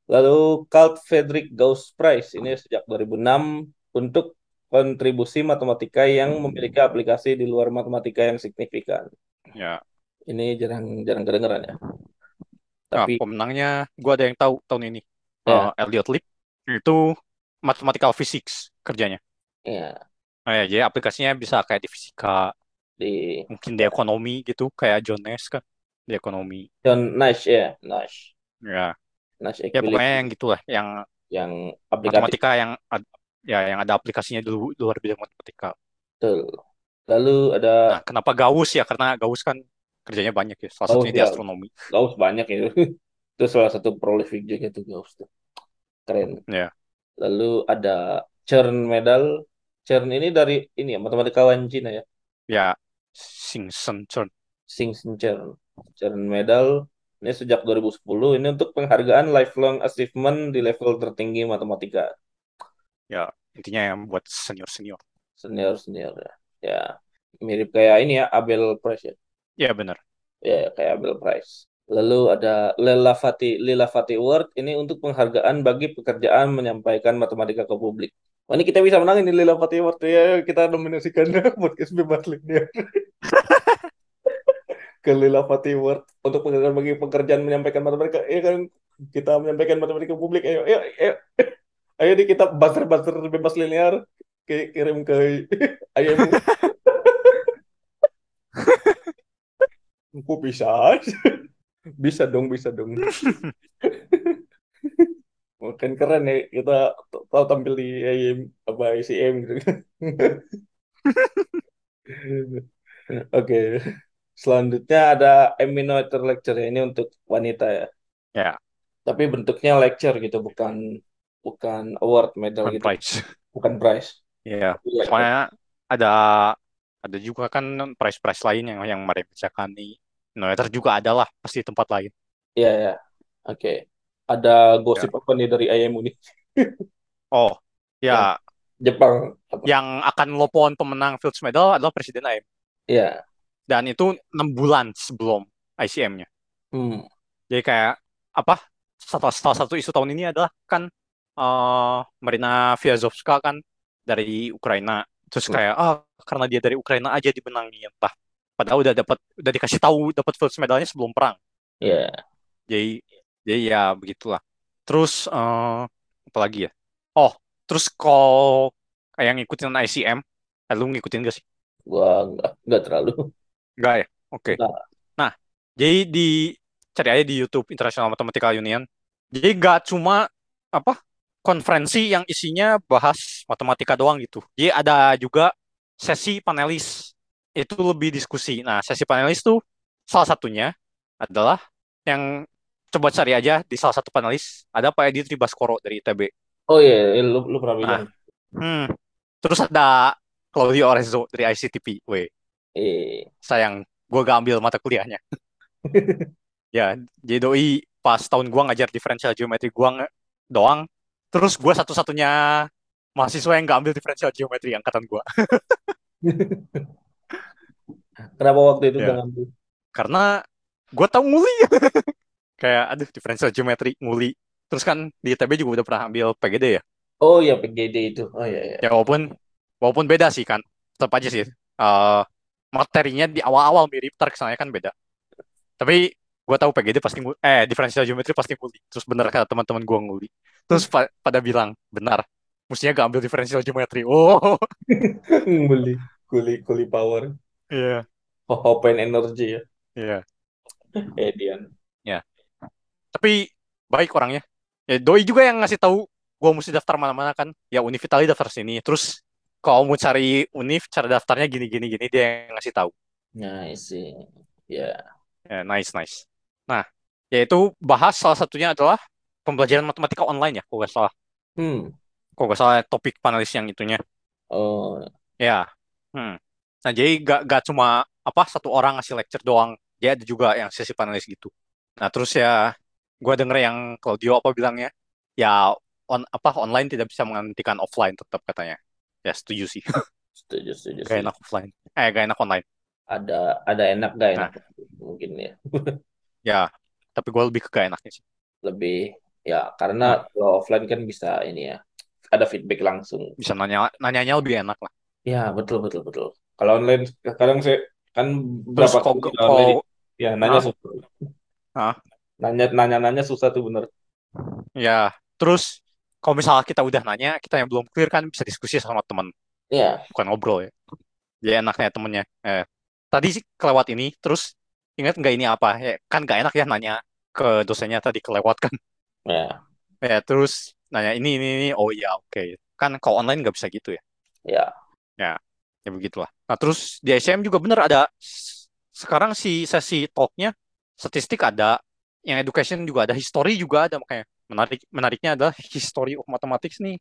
Lalu Carl Friedrich Gauss Prize ini sejak 2006 untuk kontribusi matematika yang memiliki aplikasi di luar matematika yang signifikan. Ya. Ini jarang jarang kedengeran ya. Tapi nah, pemenangnya gue ada yang tahu tahun ini. Ya. Uh, Elliot Lip itu mathematical physics kerjanya. Ya. Oh ya, jadi aplikasinya bisa kayak di fisika, di mungkin di ekonomi gitu, kayak John Nash kan di ekonomi. John Nash ya, Nash. Ya. Nash ya pokoknya yang gitulah, yang yang matematika yang ya yang ada aplikasinya di luar bidang matematika. Betul. Lalu ada. Nah, kenapa Gauss ya? Karena Gauss kan kerjanya banyak ya. Salah satunya ya. di astronomi. Gauss banyak ya. itu salah satu prolific juga tuh Gauss tuh. Keren. Ya. Lalu ada Chern Medal CERN ini dari ini ya matematikawan Cina ya. Ya, Singsen CERN. Singsen CERN. CERN medal ini sejak 2010 ini untuk penghargaan lifelong achievement di level tertinggi matematika. Ya, intinya yang buat senior-senior. Senior-senior ya. Ya, mirip kayak ini ya Abel Prize ya. Ya, benar. Ya, kayak Abel Prize. Lalu ada Lila Fati Lila Fati Award ini untuk penghargaan bagi pekerjaan menyampaikan matematika ke publik. Oh, ini kita bisa menang ini Lila Pati waktu ya kita nominasikan podcast bebas linear ke Lila Pati Award untuk pekerjaan bagi pekerjaan menyampaikan matematika ya kan kita menyampaikan matematika publik ayo ayo ayo ayo di kita buzzer buzzer bebas linear kirim ke ayam Kok bisa? bisa dong, bisa dong. Makin keren ya kita tahu tampil di IM apa ICM gitu. Oke. Selanjutnya ada Eminator Lecture ya. Ini untuk wanita ya. Ya. Tapi bentuknya lecture gitu, bukan bukan award medal bukan gitu. Prize. Bukan prize. Iya. Soalnya ada ada juga kan prize-prize lain yang yang mereka nih. Noeter juga ada lah pasti tempat lain. Iya ya. Oke. Okay ada gosip ya. apa nih dari IMU nih? oh, ya. Jepang. Apa? Yang akan lopon pemenang Fields Medal adalah Presiden IM. Iya. Dan itu enam bulan sebelum ICM-nya. Hmm. Jadi kayak apa? Salah, salah satu isu tahun ini adalah kan uh, Marina Vyazovska kan dari Ukraina. Terus hmm. kayak ah oh, karena dia dari Ukraina aja dibenangi entah. Padahal udah dapat udah dikasih tahu dapat Fields Medalnya sebelum perang. Iya. Yeah. Jadi jadi ya begitulah. Terus uh, apa lagi ya? Oh, terus kalau yang ngikutin ICM, eh, lu ngikutin gak sih? Gua enggak, enggak terlalu. Enggak ya? Oke. Okay. Nah, jadi di cari aja di YouTube International Mathematical Union. Jadi gak cuma apa konferensi yang isinya bahas matematika doang gitu. Jadi ada juga sesi panelis. Itu lebih diskusi. Nah, sesi panelis tuh salah satunya adalah yang coba cari aja di salah satu panelis ada Pak Edi Tribaskoro dari ITB. Oh iya, yeah. lu, lu pernah bilang. Nah, hmm. Terus ada Claudio Orezzo dari ICTP. Weh. Eh. Sayang, gue gak ambil mata kuliahnya. Ya, jadi doi pas tahun gua ngajar differential geometry gua doang. Terus gua satu-satunya mahasiswa yang nggak ambil differential geometry angkatan gua. Kenapa waktu itu gak Ya, ngambil? karena gua tahu nguli. Kayak aduh differential geometry nguli. Terus kan di ITB juga udah pernah ambil PGD ya. Oh ya PGD itu. Oh ya ya. Ya walaupun walaupun beda sih kan. Tetap aja sih. eh, materinya di awal-awal mirip, ntar kesannya kan beda. Tapi gue tahu PGD pasti nguli, eh differential geometry pasti nguli. Terus bener kata teman-teman gue nguli. Terus pa- pada bilang benar. Mestinya gak ambil differential geometry. Oh, Beli kuli kuli power. iya, Oh, open energy ya. iya, Edian. ya. Tapi baik orangnya. Ya doi juga yang ngasih tahu gue mesti daftar mana-mana kan. Ya Univ Itali daftar sini. Terus kalau mau cari Univ, cara daftarnya gini gini gini dia yang ngasih tahu. Nice sih. Ya. Ya, nice nice. Nah, yaitu bahas salah satunya adalah pembelajaran matematika online ya, kalau nggak salah. Hmm. Kalau nggak salah topik panelis yang itunya. Oh. Ya. Hmm. Nah, jadi gak, gak cuma apa satu orang ngasih lecture doang. Dia ada juga yang sesi panelis gitu. Nah, terus ya gue denger yang Claudio apa bilangnya, ya on apa online tidak bisa menggantikan offline tetap katanya. Ya setuju sih. Setuju, setuju, Gak setuju. enak offline. Eh, gak enak online. Ada ada enak gak Nah, enak mungkin ya. ya. Tapi gue lebih ke gak enaknya sih. Lebih ya karena Nah, kalau offline kan bisa ini ya. Ada feedback langsung. bisa nanya nanyanya lebih enak lah. Ya, betul betul betul. Kalau online kadang saya kan berapa kali online ya nanya ah, susah. ah, Nanya nanya nanya susah tuh bener. ya. Terus kalau misalnya kita udah nanya, kita yang belum clear kan bisa diskusi sama teman, Ya, bukan ngobrol ya. Jadi enaknya temennya. Eh, tadi sih kelewat ini, terus ingat nggak ini apa? Ya, kan nggak enak ya nanya ke dosennya tadi kelewat kan. ya, Ya, terus nanya ini, ini, ini. Oh iya, oke. Kan kalau online nggak bisa gitu ya. ya. Ya, ya begitulah. Nah, terus di SCM juga bener ada, sekarang si sesi talknya, statistik ada, yang education juga ada, history juga ada, makanya menarik menariknya adalah history of mathematics nih.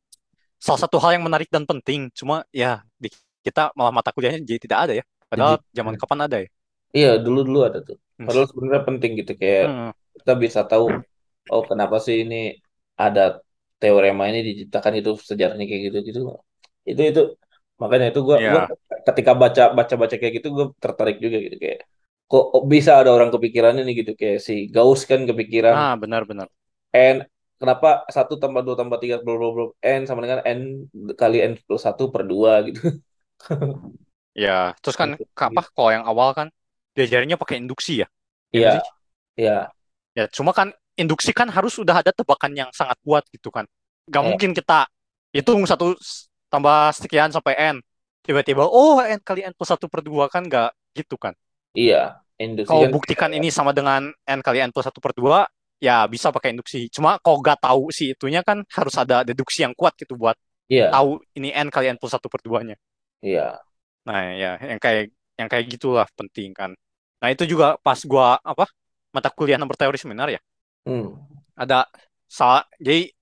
Salah satu hal yang menarik dan penting, cuma ya di kita malah mata kuliahnya jadi tidak ada ya. Padahal zaman kapan ada ya? Iya dulu dulu ada tuh. Hmm. Padahal sebenarnya penting gitu kayak Hmm. kita bisa tahu oh kenapa sih ini ada teorema ini diciptakan itu sejarahnya kayak gitu gitu. Itu itu makanya itu gua gua Ya, ketika baca baca baca kayak gitu gue tertarik juga gitu kayak kok bisa ada orang kepikiran ini gitu kayak si Gauss kan kepikiran ah benar-benar. n kenapa satu tambah dua tambah tiga bla bla bla n sama dengan n kali n plus satu per dua gitu Ya, terus kan ke- apa? Kalau yang awal kan diajarinnya pakai induksi ya, ya iya sih? iya Ya, cuma kan induksi kan harus sudah ada tebakan yang sangat kuat gitu kan. Gak iya mungkin kita hitung satu tambah sekian sampai n. Tiba-tiba, oh n kali n plus satu per dua kan gak gitu kan. iya induksi Kalau kan buktikan ini sama dengan n kali n plus satu per dua, ya bisa pakai induksi. Cuma kalau gak tahu sih itunya kan harus ada deduksi yang kuat gitu buat iya tahu ini n kali n plus satu per duanya. iya Nah ya, yang kayak yang kayak gitulah penting kan. Nah itu juga pas gua apa mata kuliah nomor teori seminar ya. hmm. ada salah jadi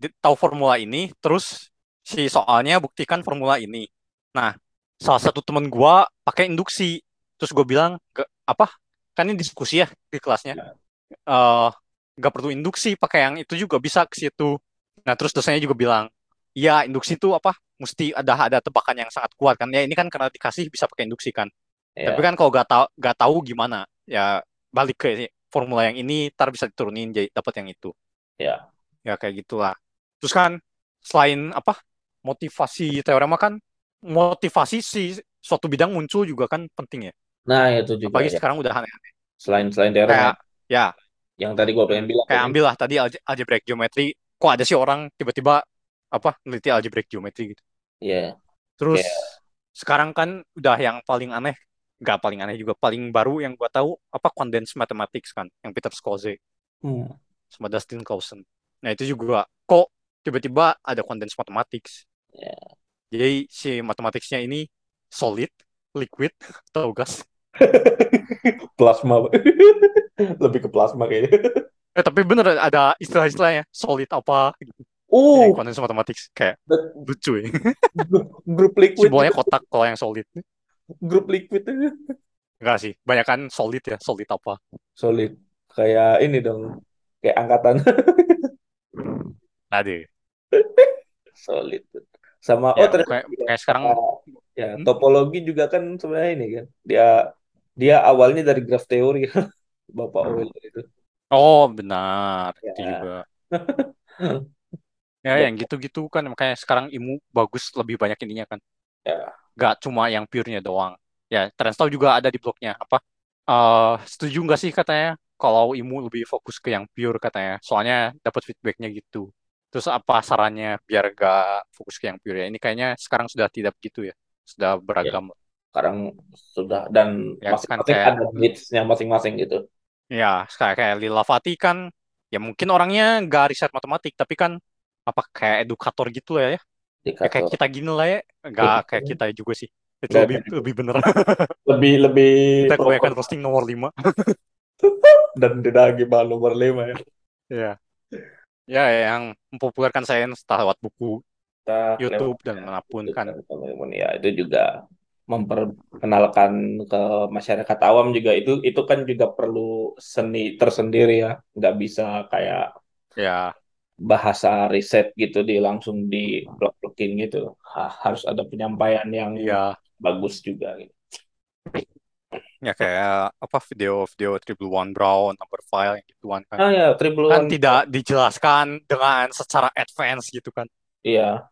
di- tahu formula ini terus si soalnya buktikan formula ini nah salah satu temen gua pakai induksi terus gue bilang "Ge- apa kan ini diskusi ya di kelasnya eh nggak perlu induksi pakai yang itu juga bisa ke situ nah terus dosennya juga bilang iya induksi itu apa mesti ada ada tebakan yang sangat kuat kan. Ya ini kan karena dikasih bisa pakai induksi kan. Tapi iya kan kalau nggak tahu nggak tahu gimana ya balik ke formula yang ini ntar bisa diturunin jadi dapat yang itu. Iya. Ya kayak gitulah. Terus kan selain apa motivasi teorema kan motivasi si suatu bidang muncul juga kan penting ya. Nah itu juga apalagi ya. sekarang udah aneh selain selain teorema. Kayak ya. Yang tadi gua pengen bilang kayak ambil lah tadi alge- algebraic geometry. Kok ada sih orang tiba-tiba apa neliti algebraic geometry gitu iya terus kayak sekarang kan udah yang paling aneh nggak paling aneh juga paling baru yang gua tahu apa condensed mathematics kan yang Peter Szkoje hmm. sama Dustin Clausen. Nah itu juga kok tiba-tiba ada condensed mathematics. ya Jadi si matematiknya ini solid, liquid, atau gas. plasma lebih ke plasma kayaknya Eh tapi bener ada istilah-istilahnya solid apa gitu. Uh Yang condensed mathematics kayak lucu ya. grup, grup liquid Simbolnya kotak kalau yang solid. grup liquid Enggak sih, banyak kan solid ya, solid apa? Solid. Kayak ini dong. Kayak angkatan. Tadi. Solid. Sama Ya, oh ternyata kayak ya, kayak sekarang ya hmm? topologi juga kan sebenarnya ini kan. Dia dia awalnya dari graph teori Bapak Euler itu. Oh, benar. Itu Ya. juga. Ya, yang gitu-gitu kan makanya sekarang IMU bagus lebih banyak ininya kan. Ya. Gak cuma yang pure-nya doang. Ya, Transtau juga ada di blognya. Apa? Eh, setuju nggak sih katanya kalau IMU lebih fokus ke yang pure katanya. Soalnya dapat feedbacknya gitu. Terus apa sarannya biar gak fokus ke yang pure ya? Ini kayaknya sekarang sudah tidak begitu ya. Sudah beragam. Sekarang sudah dan Ya, masing-masing kan kayak- ada needs-nya masing-masing gitu. Ya, kayak kayak Lila Fatih kan ya mungkin orangnya nggak riset matematik tapi kan apa kayak edukator gitu lah ya. Ya kayak kita gini lah ya. Nggak kayak kita juga sih. Itu lebih kayak- lebih bener. Lebih lebih kita kebanyakan posting nomor 5. dan tidak gimana nomor lima ya. Ya. Ya, yang mempopulerkan sains lewat buku, Kita YouTube lewat- dan mana pun kan. ya itu juga memperkenalkan ke masyarakat awam juga itu itu kan juga perlu seni tersendiri ya nggak bisa kayak Ya, bahasa riset gitu di langsung di blok-blokin gitu Ha- harus ada penyampaian yang ya, bagus juga gitu. ya kayak apa video-video triple one brown number file yang gituan kan. ah ya triple Kan one tidak dijelaskan dengan secara advance gitu kan. iya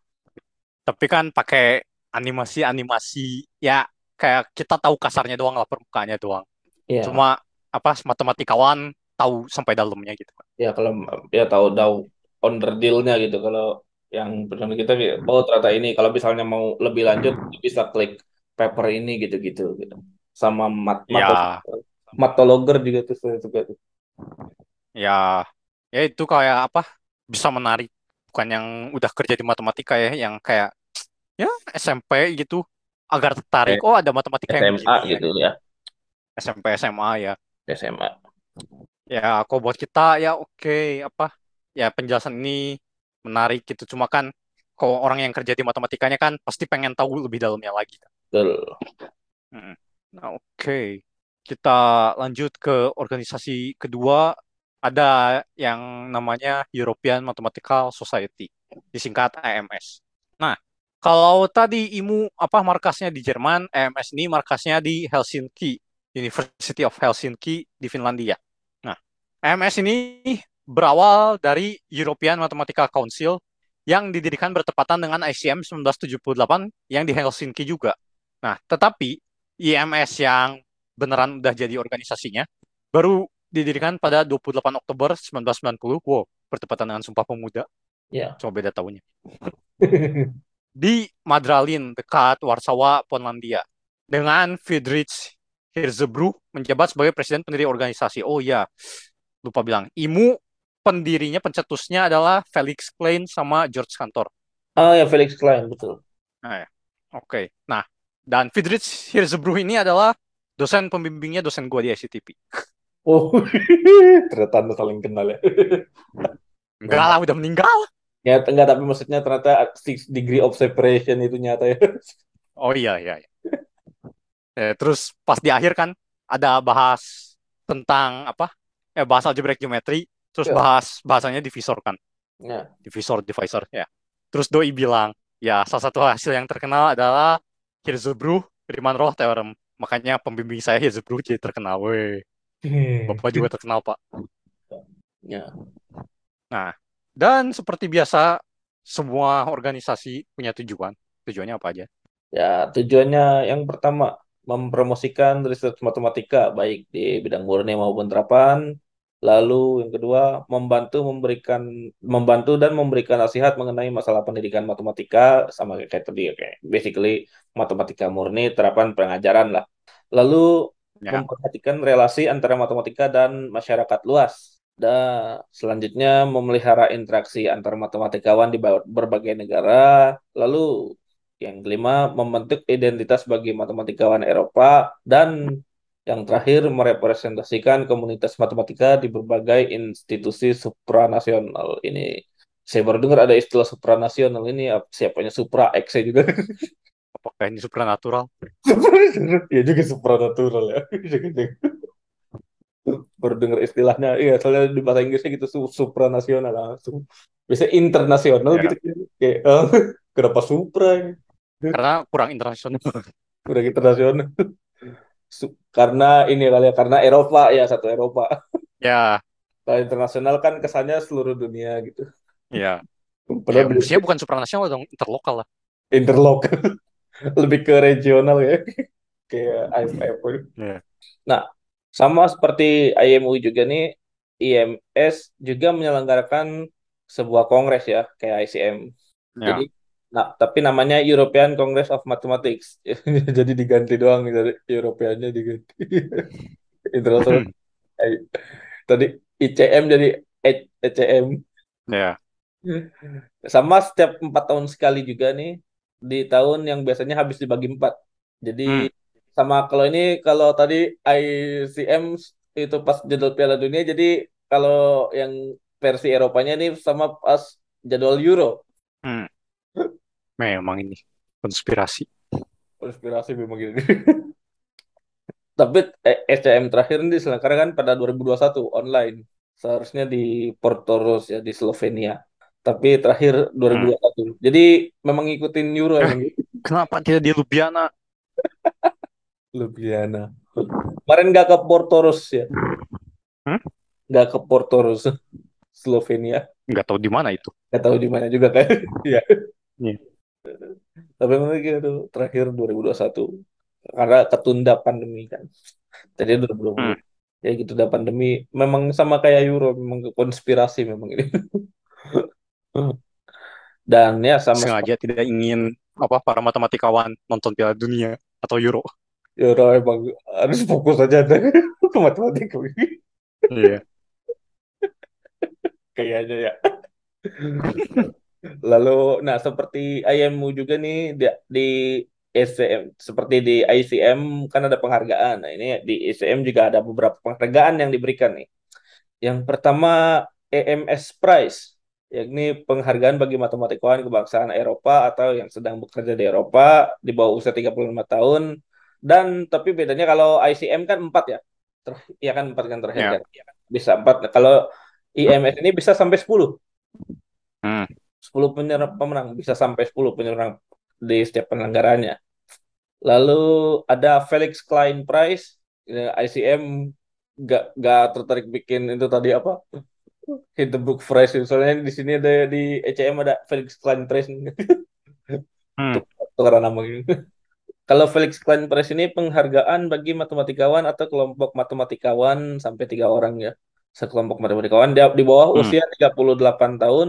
Tapi kan pakai animasi-animasi ya kayak kita tahu kasarnya doang lah permukaannya doang. iya Cuma apa matematikawan tahu sampai dalamnya gitu kan. ya kalau ya tahu tahu underdeal-nya gitu kalau yang benar kita oh ternyata ini kalau misalnya mau lebih lanjut bisa klik paper ini gitu-gitu gitu sama mat Ya, matologer juga tuh saya suka tuh. ya, ya itu kayak apa? Bisa menarik. Bukan yang udah kerja di matematika ya, yang kayak ya SMP gitu agar tertarik. Oh ada matematika yang SMA begini gitu ya. SMP SMA ya. SMA Ya, kok buat kita ya oke apa? Ya penjelasan ini menarik gitu. Cuma kan kalau orang yang kerja di matematikanya kan pasti pengen tahu lebih dalamnya lagi. betul Nah, oke. Kita lanjut ke organisasi kedua. Ada yang namanya European Mathematical Society, disingkat EMS. Nah, kalau tadi IMU apa markasnya di Jerman, EMS ini markasnya di Helsinki, University of Helsinki di Finlandia. Nah, EMS ini berawal dari European Mathematical Council yang didirikan bertepatan dengan ICM 1978 yang di Helsinki juga. Nah, tetapi IMS yang beneran udah jadi organisasinya baru didirikan pada 28 Oktober 1990. Wow, bertepatan dengan Sumpah Pemuda. ya Cuma beda tahunnya. Di Madralin, dekat Warsawa, Polandia. Dengan Friedrich Hirzebruch menjabat sebagai presiden pendiri organisasi. Oh iya, lupa bilang. IMU pendirinya, pencetusnya adalah Felix Klein sama George Cantor. oh ya Felix Klein betul Nah, ya. Oke. Nah, dan Friedrich Hirzebruch ini adalah dosen pembimbingnya dosen gua di ICTP. oh ternyata anda saling kenal ya Enggak lah, udah meninggal. ya enggak tapi maksudnya ternyata six degree of separation itu nyata ya Oh iya, iya. iya. Eh, terus pas di akhir kan ada bahas tentang apa? Eh, bahas algebraic geometry, terus Ya. bahas bahasanya divisor kan. ya Divisor, divisor, ya. Terus Doi bilang, ya salah satu hasil yang terkenal adalah Hirzebruch Riemann-Roch theorem. Makanya pembimbing saya Hirzebruch jadi terkenal. Weh, Bapak juga terkenal, Pak. ya Dan seperti biasa, semua organisasi punya tujuan. Tujuannya apa aja? Ya, tujuannya yang pertama mempromosikan riset matematika baik di bidang murni maupun terapan. Lalu yang kedua membantu memberikan membantu dan memberikan nasihat mengenai masalah pendidikan matematika sama kayak kayak tadi kayak basically matematika murni terapan pengajaran lah. Lalu Ya. memperhatikan relasi antara matematika dan masyarakat luas. Dan selanjutnya memelihara interaksi antar matematikawan di ba- berbagai negara. Lalu yang kelima, membentuk identitas bagi matematikawan Eropa. Dan yang terakhir, merepresentasikan komunitas matematika di berbagai institusi supranasional. Ini saya baru dengar ada istilah supranasional ini apa- siapanya supra X juga. apakah ini supranatural? ya juga supranatural ya. Baru dengar istilahnya, iya soalnya di bahasa Inggrisnya gitu su- supranasional langsung. Bisa internasional Ya. gitu kayak eh, kenapa supra? Karena kurang internasional. Udah internasional. Karena ini kali ya, karena Eropa ya satu Eropa. ya, Kalau internasional kan kesannya seluruh dunia gitu. ya. Ya, Padahal di- mestinya bukan supranasional dong, interlokal lah. interlock lebih ke regional ya kayak IMF Iya. nah sama seperti IMU juga nih IMS juga menyelenggarakan sebuah kongres ya kayak ICM Ya. jadi nah tapi namanya European Congress of Mathematics jadi diganti doang dari Europeannya diganti internasional tadi ICM jadi ECM Ya. sama setiap empat tahun sekali juga nih di tahun yang biasanya habis dibagi empat. Jadi Hmm. sama kalau ini kalau tadi ICM itu pas jadwal Piala Dunia, jadi kalau yang versi Eropanya nih sama pas jadwal Euro. Hmm. Memang ini konspirasi. Konspirasi memang gini. Tapi eh, SCM terakhir ini diselenggarakan pada 2021 online. Seharusnya di Portoros ya di Slovenia. Tapi terakhir 2021. Jadi memang ngikutin Euro Eh. emang. Kenapa tidak di Ljubljana? Ljubljana. Kemarin nggak ke Portoros ya? Hmm? Nggak ke Portoros, Slovenia. Nggak tahu di mana itu. Nggak tahu di mana juga kan? Iya. Iya. Tapi memang gitu terakhir 2021 karena ketunda pandemi kan. Tadi 2020. Hmm. Ya gitu udah pandemi. Memang sama kayak Euro, memang konspirasi memang ini. Dan ya sama Sengaja tidak ingin apa para matematikawan nonton Piala Dunia atau Euro. Euro emang harus fokus aja ke matematika Iya. kayaknya ya. Lalu, nah seperti IMU juga nih di, di ECM, seperti di ICM kan ada penghargaan. Nah ini di ECM juga ada beberapa penghargaan yang diberikan nih. Yang pertama EMS Prize, yakni penghargaan bagi matematikawan kebangsaan Eropa atau yang sedang bekerja di Eropa di bawah usia 35 tahun. Dan tapi bedanya kalau ICM kan 4 ya. Ter, ya kan 4 kan terakhir Ya. kan. Bisa 4. Nah, kalau IMS ini bisa sampai 10. Hmm. 10 penyerang pemenang bisa sampai 10 penyerang di setiap penyelenggaranya. Lalu ada Felix Klein Prize, Ya, ICM gak, gak tertarik bikin itu tadi apa? Hit the book prize. Soalnya di sini ada di ECM ada Felix Klein Prize. Hmm. Tukeran nama gitu. Kalau Felix Klein Prize ini penghargaan bagi matematikawan atau kelompok matematikawan sampai tiga orang ya. Sekelompok matematikawan di, di bawah Hmm. usia 38 tahun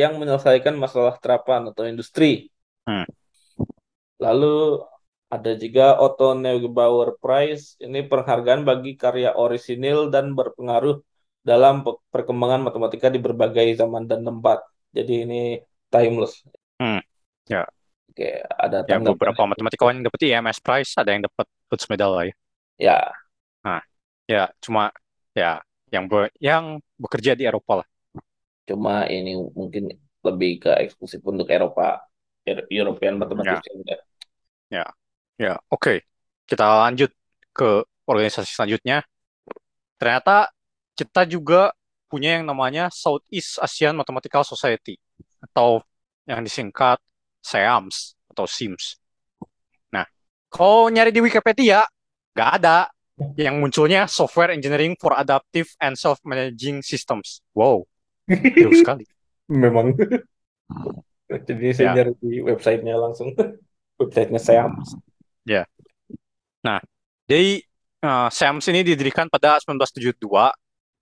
yang menyelesaikan masalah terapan atau industri. Hmm. Lalu ada juga Otto Neugebauer Prize. Ini penghargaan bagi karya orisinil dan berpengaruh dalam pe- perkembangan matematika di berbagai zaman dan tempat. Jadi ini timeless. Hmm. Ya. Oke, ada Ya beberapa matematikawan yang dapat IMS Prize, ada yang dapat Rhodes Medal lah ya. Ya, Ya cuma ya yang be- yang bekerja di Eropa lah. Cuma ini mungkin lebih ke eksklusif untuk Eropa, Euro- European Mathematics. Ya, ya oke. Kita lanjut ke organisasi selanjutnya. Ternyata kita juga punya yang namanya Southeast Asian Mathematical Society atau yang disingkat SEAMS atau SIMS. Nah, kalau nyari di Wikipedia nggak ada yang munculnya Software Engineering for Adaptive and Self-Managing Systems. Wow, jauh sekali. Memang. Jadi saya Ya. nyari di websitenya langsung. Websitenya saya. Jadi eh, SAMS ini didirikan pada 1972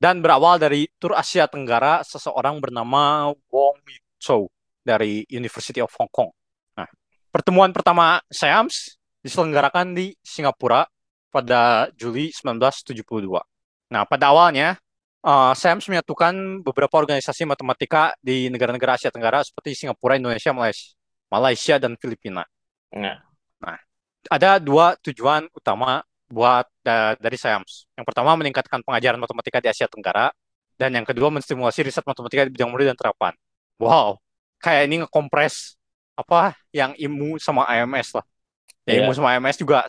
dan berawal dari tur Asia Tenggara seseorang bernama Wong Chou dari University of Hong Kong. Nah, pertemuan pertama SAMS diselenggarakan di Singapura pada Juli 1972. Nah, pada awalnya eh, SAMS menyatukan beberapa organisasi matematika di negara-negara Asia Tenggara seperti Singapura, Indonesia, Malaysia, Malaysia dan Filipina Nah, ada dua tujuan utama buat da- dari SAMS. Yang pertama meningkatkan pengajaran matematika di Asia Tenggara dan yang kedua menstimulasi riset matematika di bidang murid dan terapan. Wow, kayak ini ngekompres apa yang IMU sama IMS lah. Ya ilmu sama IMS juga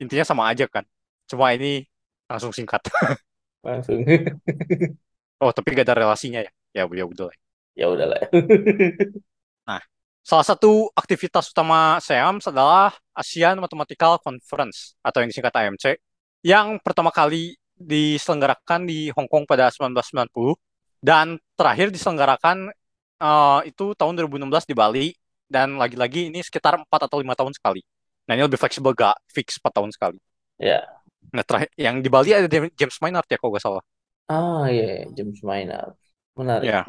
intinya sama aja kan. Cuma ini langsung singkat. langsung. Oh, tapi gak ada relasinya ya? Ya, ya udah. Ya udahlah. Nah, salah satu aktivitas utama SEAMS adalah ASEAN Mathematical Conference atau yang disingkat AMC yang pertama kali diselenggarakan di Hong Kong pada 1990 dan terakhir diselenggarakan uh, itu tahun 2016 di Bali dan lagi-lagi ini sekitar 4 atau 5 tahun sekali. Nah, ini lebih fleksibel gak fix 4 tahun sekali. Ya. Nah, terakhir yang di Bali ada James Maynard ya kalau nggak salah. Ah, iya, James Maynard. Menarik. Ya.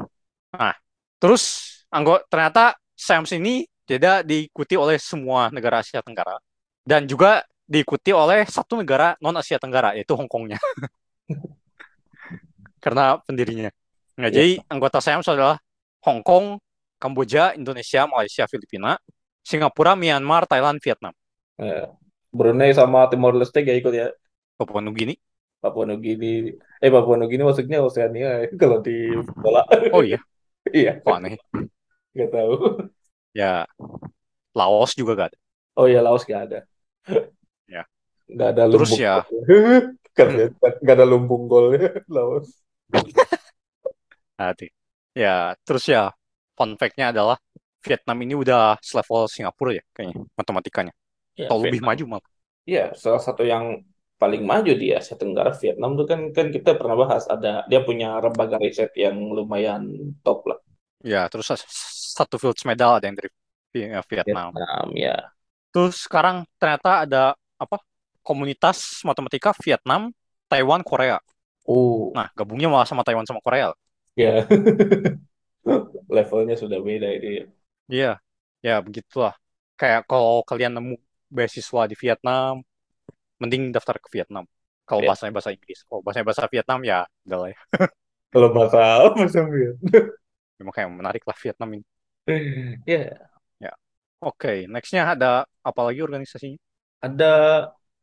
Nah, terus anggota ternyata SAMS ini tidak diikuti oleh semua negara Asia Tenggara dan juga diikuti oleh satu negara non Asia Tenggara yaitu Hong Kongnya. Karena pendirinya. Nah, Ya. jadi anggota SAMS adalah Hong Kong, Kamboja, Indonesia, Malaysia, Filipina, Singapura, Myanmar, Thailand, Vietnam. Ya. Brunei sama Timor Leste gak ikut ya. Papua Nugini. Papua Nugini. Eh, Papua Nugini maksudnya Oseania ya, kalau di bola. Oh iya, Iya, kok aneh. gak tahu. Ya, Laos juga gak ada. Oh iya, Laos gak ada. Ya. Gak ada Terus lumbung. ya, Katanya, gak ada lumbung golnya Laos. Hati. Ya, terus ya, fun fact-nya adalah Vietnam ini udah selevel Singapura ya, kayaknya, matematikanya. Ya, Atau lebih maju malah. Iya, salah satu yang paling maju di Asia Tenggara Vietnam tuh kan kan kita pernah bahas ada dia punya lembaga riset yang lumayan top lah. Ya, terus satu Fields Medal ada yang dari Vi- Vietnam. Vietnam ya. Terus sekarang ternyata ada apa? Komunitas matematika Vietnam, Taiwan, Korea. Oh, Nah, gabungnya malah sama Taiwan sama Korea. ya. Levelnya sudah beda ini. Iya, ya begitulah. Kayak kalau kalian nemu beasiswa di Vietnam, mending daftar ke Vietnam. Kalau Ya. bahasanya bahasa Inggris. Kalau bahasanya bahasa Vietnam ya udah lah ya. Kalau bahasa bahasa Vietnam. Memang kayak menarik lah Vietnam ini. Ya, Ya. Oke, nextnya ada apa lagi organisasinya? ada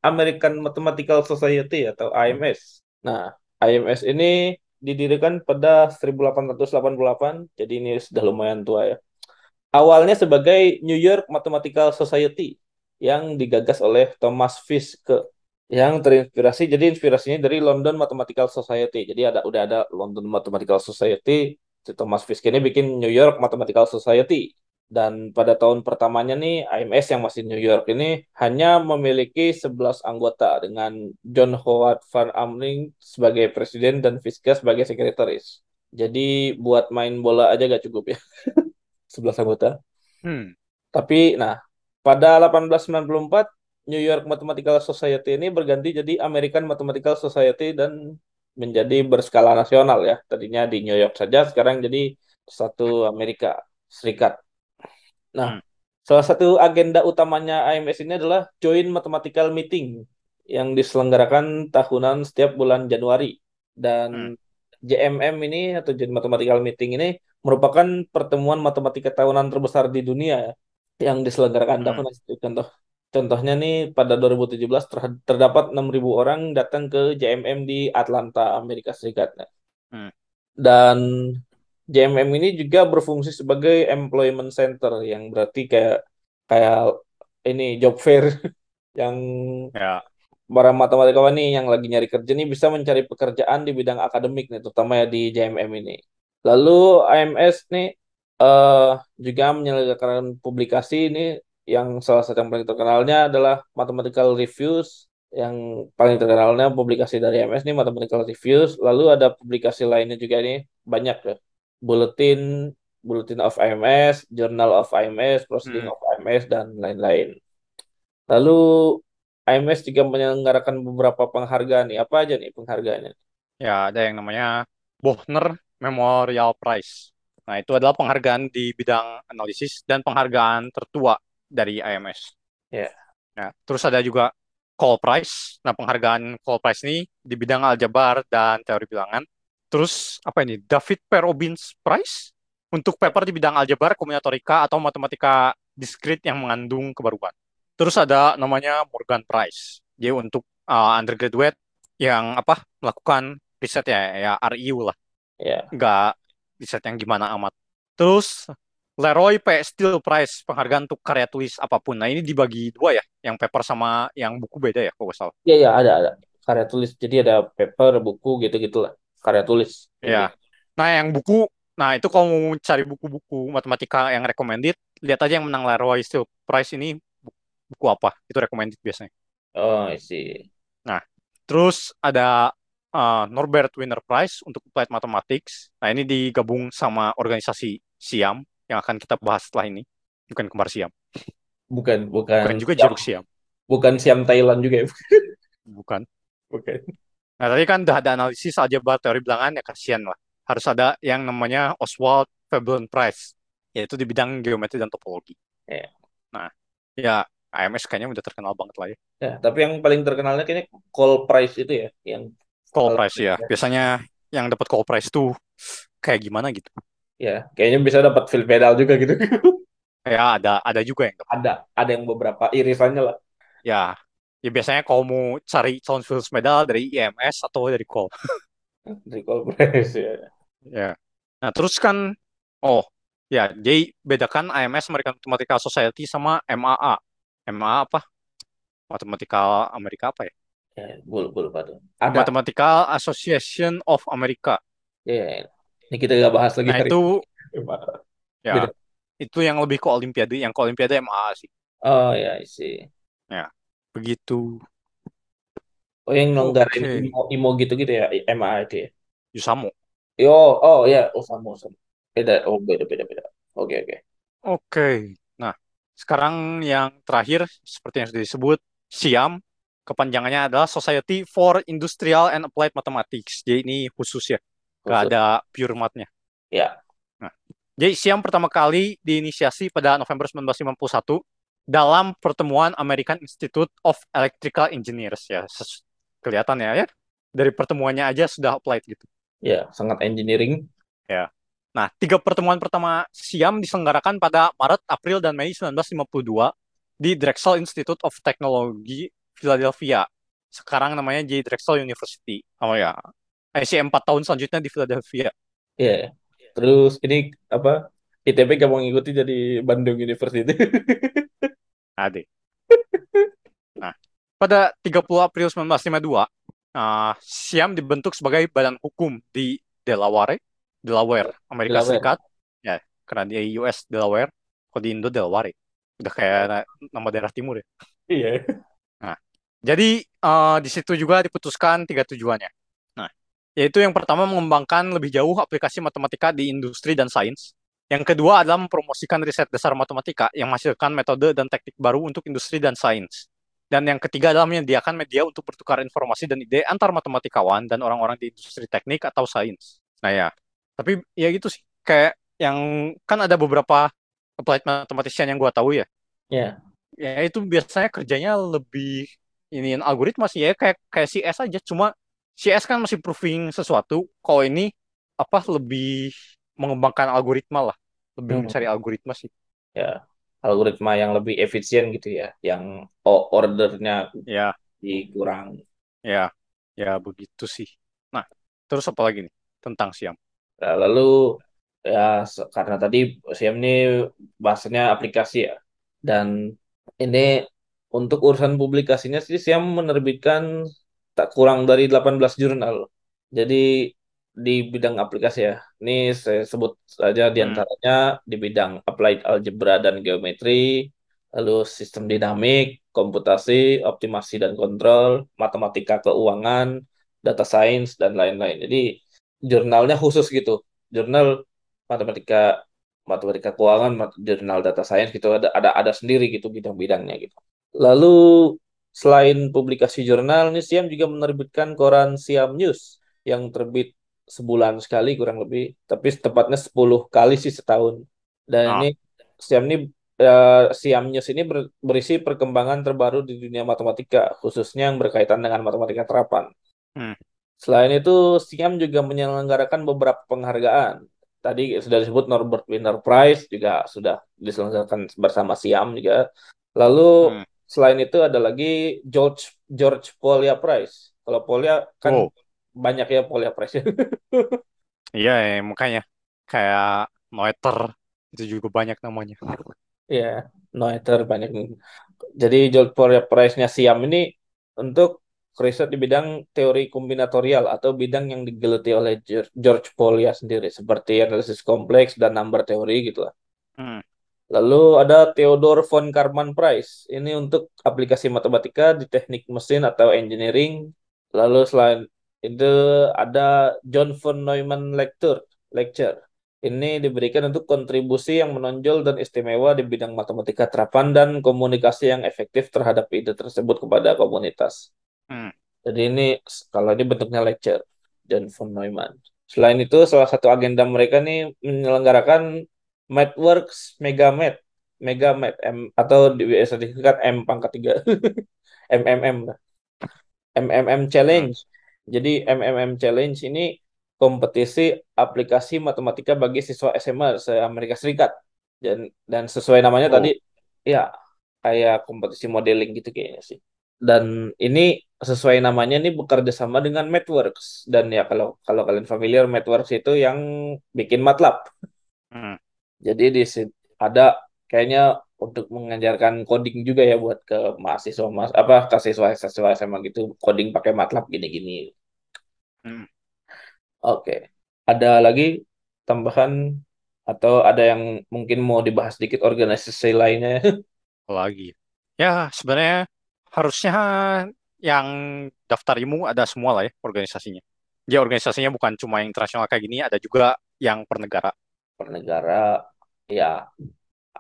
American Mathematical Society atau AMS. Nah, AMS ini didirikan pada 1888, jadi ini sudah lumayan tua ya. Awalnya sebagai New York Mathematical Society yang digagas oleh Thomas Fiske yang terinspirasi jadi inspirasinya dari London Mathematical Society. Jadi ada udah ada London Mathematical Society, si Thomas Fiske ini bikin New York Mathematical Society. Dan pada tahun pertamanya nih AMS yang masih New York ini hanya memiliki 11 anggota dengan John Howard Van Amling sebagai presiden dan Fiske sebagai sekretaris. Jadi buat main bola aja gak cukup ya. 11 anggota. Hmm, Tapi nah, pada 1894 New York Mathematical Society ini berganti jadi American Mathematical Society dan menjadi berskala nasional ya. Tadinya di New York saja, sekarang jadi satu Amerika Serikat. Nah, Hmm. salah satu agenda utamanya AMS ini adalah Joint Mathematical Meeting yang diselenggarakan tahunan setiap bulan Januari. Dan JMM ini atau Joint Mathematical Meeting ini merupakan pertemuan matematika tahunan terbesar di dunia ya, yang diselenggarakan Hmm. tahunan. Contoh contohnya nih pada 2017 ter- terdapat 6.000 orang datang ke JMM di Atlanta, Amerika Serikat. Hmm. Dan JMM ini juga berfungsi sebagai employment center yang berarti kayak kayak ini job fair yang ya, para matematikawan nih yang lagi nyari kerja nih bisa mencari pekerjaan di bidang akademik nih terutama ya di JMM ini. Lalu AMS nih eh juga menyelenggarakan publikasi ini yang salah satu yang paling terkenalnya adalah Mathematical Reviews yang paling terkenalnya publikasi dari AMS nih Mathematical Reviews. Lalu ada publikasi lainnya juga nih banyak ya. Bulletin Bulletin of AMS, Journal of AMS, Proceeding Hmm. of AMS dan lain-lain. Lalu AMS juga menyelenggarakan beberapa penghargaan nih. Apa aja nih penghargaannya? ya ada yang namanya Bochner Memorial Prize. Nah, itu adalah penghargaan di bidang analisis dan penghargaan tertua dari IMS. Ya. Nah, terus ada juga Cole Prize. Nah, penghargaan Cole Prize ini di bidang aljabar dan teori bilangan. Terus apa ini? David P. Robbins Prize untuk paper di bidang aljabar, kombinatorika atau matematika diskrit yang mengandung kebaruan. Terus ada namanya Morgan Prize. Dia untuk uh, undergraduate yang apa? melakukan riset ya, ya RIU lah Ya. nggak riset yang gimana amat. Terus Leroy P. Steel Prize penghargaan untuk karya tulis apa pun. Nah ini dibagi dua ya, yang paper sama yang buku beda ya, kalau salah. Iya ya ada ada karya tulis. Jadi ada paper, buku gitu gitulah. Karya tulis. Ya. Nah yang buku, nah itu kalau mau cari buku-buku matematika yang recommended, lihat aja yang menang Leroy Steel Prize ini buku apa. Itu recommended biasanya. Oh, sih. Nah, terus ada uh, Norbert Wiener Prize untuk Applied Mathematics. Nah ini digabung sama organisasi SIAM yang akan kita bahas setelah ini. Bukan kembar Siam. Bukan, bukan. Bukan juga jeruk Siam. Bukan Siam Thailand juga ya? bukan. Bukan. Nah tadi kan udah ada analisis aljabar teori bilangan ya kasihan lah. Harus ada yang namanya Oswald Veblen Prize. Yaitu di bidang geometri dan topologi. Yeah. Nah, ya AMS kayaknya udah terkenal banget lah ya. Ya, tapi yang paling terkenalnya kayaknya call price itu ya, yang call price ya. Biasanya yang dapat call price tuh kayak gimana gitu. Ya, kayaknya bisa dapat fill pedal juga gitu. ya, ada ada juga yang dapat. Ada, ada yang beberapa irisannya lah. Ya, ya biasanya kalau mau cari calon fill medal dari IMS atau dari call. dari call price ya. Ya. Nah, terus kan oh, ya, jadi bedakan IMS American Mathematical Society sama MAA. MAA apa? Matematika Amerika apa ya? Ya, bul, bul, tuh. Ada. Mathematical Association of America. Ya, ini kita nggak bahas lagi. Nah itu ya Beda. itu yang lebih ke Olimpiade, yang ke Olimpiade MA sih. Oh ya sih. Ya begitu. Oh yang ngelonggarin okay. imo, imo gitu gitu ya MA itu ya. Yusamo. Yo oh ya oh sama sama. Beda oh beda beda beda. Oke okay, oke. Okay. Oke. Okay. Nah sekarang yang terakhir seperti yang sudah disebut SIAM kepanjangannya adalah Society for Industrial and Applied Mathematics. Jadi ini khusus ya Gak ada pure matnya. Ya. Nah, jadi Siam pertama kali diinisiasi pada November 1951 dalam pertemuan American Institute of Electrical Engineers ya. Kelihatan ya ya. Dari pertemuannya aja sudah applied gitu. Ya, sangat engineering. Ya. Nah, tiga pertemuan pertama Siam diselenggarakan pada Maret, April, dan Mei 1952 di Drexel Institute of Technology, Philadelphia. Sekarang namanya jadi Drexel University. Oh ya, IC 4 tahun selanjutnya di Philadelphia. Iya. Yeah. Terus ini apa? ITB gak mau ngikuti jadi Bandung University. Ade. Nah, pada 30 April 1952, uh, Siam dibentuk sebagai badan hukum di Delaware, Delaware, Amerika Delaware. Serikat. Ya, karena di US Delaware, kok di Indo Delaware. Udah kayak nama daerah timur ya. Iya. Nah, jadi uh, di situ juga diputuskan tiga tujuannya yaitu yang pertama mengembangkan lebih jauh aplikasi matematika di industri dan sains. Yang kedua adalah mempromosikan riset dasar matematika yang menghasilkan metode dan teknik baru untuk industri dan sains. Dan yang ketiga adalah menyediakan media untuk bertukar informasi dan ide antar matematikawan dan orang-orang di industri teknik atau sains. Nah ya, tapi ya gitu sih. Kayak yang kan ada beberapa applied mathematician yang gue tahu ya. Ya. Yeah. Ya itu biasanya kerjanya lebih ini algoritma sih ya kayak kayak CS aja cuma CS kan masih proving sesuatu. Kalau ini apa lebih mengembangkan algoritma lah, lebih hmm. mencari algoritma sih. Ya, algoritma yang lebih efisien gitu ya, yang ordernya ya dikurang. Ya, ya begitu sih. Nah, terus apa lagi nih tentang Siam? Nah, lalu ya karena tadi Siam ini bahasanya aplikasi ya, dan ini untuk urusan publikasinya sih Siam menerbitkan tak kurang dari 18 jurnal. Jadi di bidang aplikasi ya. Ini saya sebut saja di antaranya hmm. di bidang applied algebra dan geometri, lalu sistem dinamik, komputasi, optimasi dan kontrol, matematika keuangan, data science dan lain-lain. Jadi jurnalnya khusus gitu. Jurnal matematika matematika keuangan, jurnal data science gitu ada ada ada sendiri gitu bidang-bidangnya gitu. Lalu Selain publikasi jurnal, nih Siam juga menerbitkan koran Siam News yang terbit sebulan sekali kurang lebih, tapi tepatnya 10 kali sih setahun. Dan oh. ini Siam ini uh, Siam News ini ber, berisi perkembangan terbaru di dunia matematika, khususnya yang berkaitan dengan matematika terapan. Hmm. Selain itu, Siam juga menyelenggarakan beberapa penghargaan. Tadi sudah disebut Norbert Wiener Prize juga sudah diselenggarakan bersama Siam juga. Lalu hmm selain itu ada lagi George George Polia Prize. Kalau Polia kan oh. banyak ya Polia Prize. iya, ya, makanya kayak Noether itu juga banyak namanya. Ya, Noether banyak. Jadi George Price-nya Siam ini untuk riset di bidang teori kombinatorial atau bidang yang digeluti oleh George Polya sendiri seperti analisis kompleks dan number teori gitu lah. Hmm. Lalu ada Theodore von Karman Price. Ini untuk aplikasi matematika di teknik mesin atau engineering. Lalu selain itu ada John von Neumann Lecture. Lecture. Ini diberikan untuk kontribusi yang menonjol dan istimewa di bidang matematika terapan dan komunikasi yang efektif terhadap ide tersebut kepada komunitas. Hmm. Jadi ini kalau ini bentuknya lecture John von Neumann. Selain itu salah satu agenda mereka nih menyelenggarakan MathWorks Megamet Megamet M atau di biasa disingkat M pangkat 3 MMM MMM Challenge. Jadi MMM Challenge ini kompetisi aplikasi matematika bagi siswa SMA se Amerika Serikat. Dan dan sesuai namanya Oh. tadi ya kayak kompetisi modeling gitu kayaknya sih. Dan ini sesuai namanya nih bekerja sama dengan MathWorks dan ya kalau kalau kalian familiar MathWorks itu yang bikin MATLAB. Hmm. Jadi di ada kayaknya untuk mengajarkan coding juga ya buat ke mahasiswa mas apa ke siswa siswa SMA gitu coding pakai MATLAB gini-gini. Hmm. Oke. Ada lagi tambahan atau ada yang mungkin mau dibahas sedikit organisasi lainnya? Lagi. Ya, sebenarnya harusnya yang daftar IMU ada semua lah ya organisasinya. Ya, organisasinya bukan cuma yang internasional kayak gini, ada juga yang per negara. Per negara ya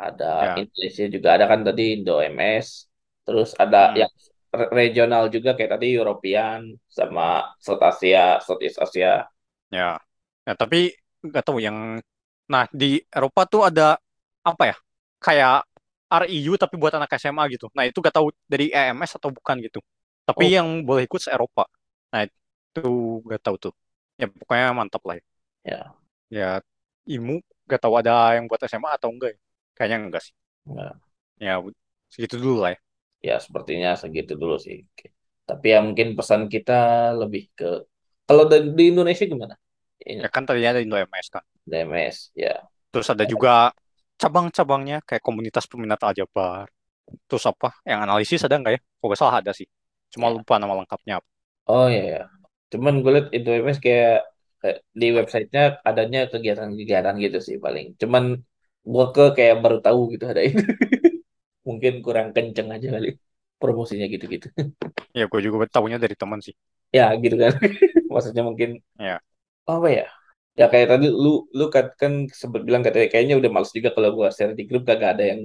ada Ya. Indonesia juga ada kan tadi Indo MS. Terus ada Hmm. yang re- regional juga kayak tadi European sama South Asia, Southeast Asia. Ya. Ya, tapi nggak tahu yang nah di Eropa tuh ada apa ya? Kayak RIU tapi buat anak SMA gitu. Nah, itu nggak tahu dari EMS atau bukan gitu. Tapi Oh. yang boleh ikut se-Eropa. Nah, itu nggak tahu tuh. Ya, pokoknya mantap lah ya. Ya. Ya, IMU nggak tahu ada yang buat SMA atau enggak ya. Kayaknya enggak sih. Nah, Ya, segitu dulu lah ya. ya sepertinya segitu dulu sih. Tapi ya mungkin pesan kita lebih ke kalau di di Indonesia gimana? Ya kan tadinya ada Indo MS kan. DMS ya. Terus ada juga cabang-cabangnya kayak komunitas peminat aljabar. Terus apa? Yang analisis ada nggak ya? Kok nggak salah ada sih. Cuma Ya. lupa nama lengkapnya apa. Oh iya ya. Cuman gue liat itu MS kayak di websitenya adanya kegiatan-kegiatan gitu sih paling. Cuman gue ke kayak baru tahu gitu ada itu. Mungkin kurang kenceng aja kali promosinya gitu-gitu. Ya gue juga tahunya dari teman sih. Ya gitu kan. Maksudnya mungkin Ya. apa ya? Ya kayak tadi lu lu kan, kan sempat bilang katanya kayaknya udah males juga kalau gua share di grup kagak ada yang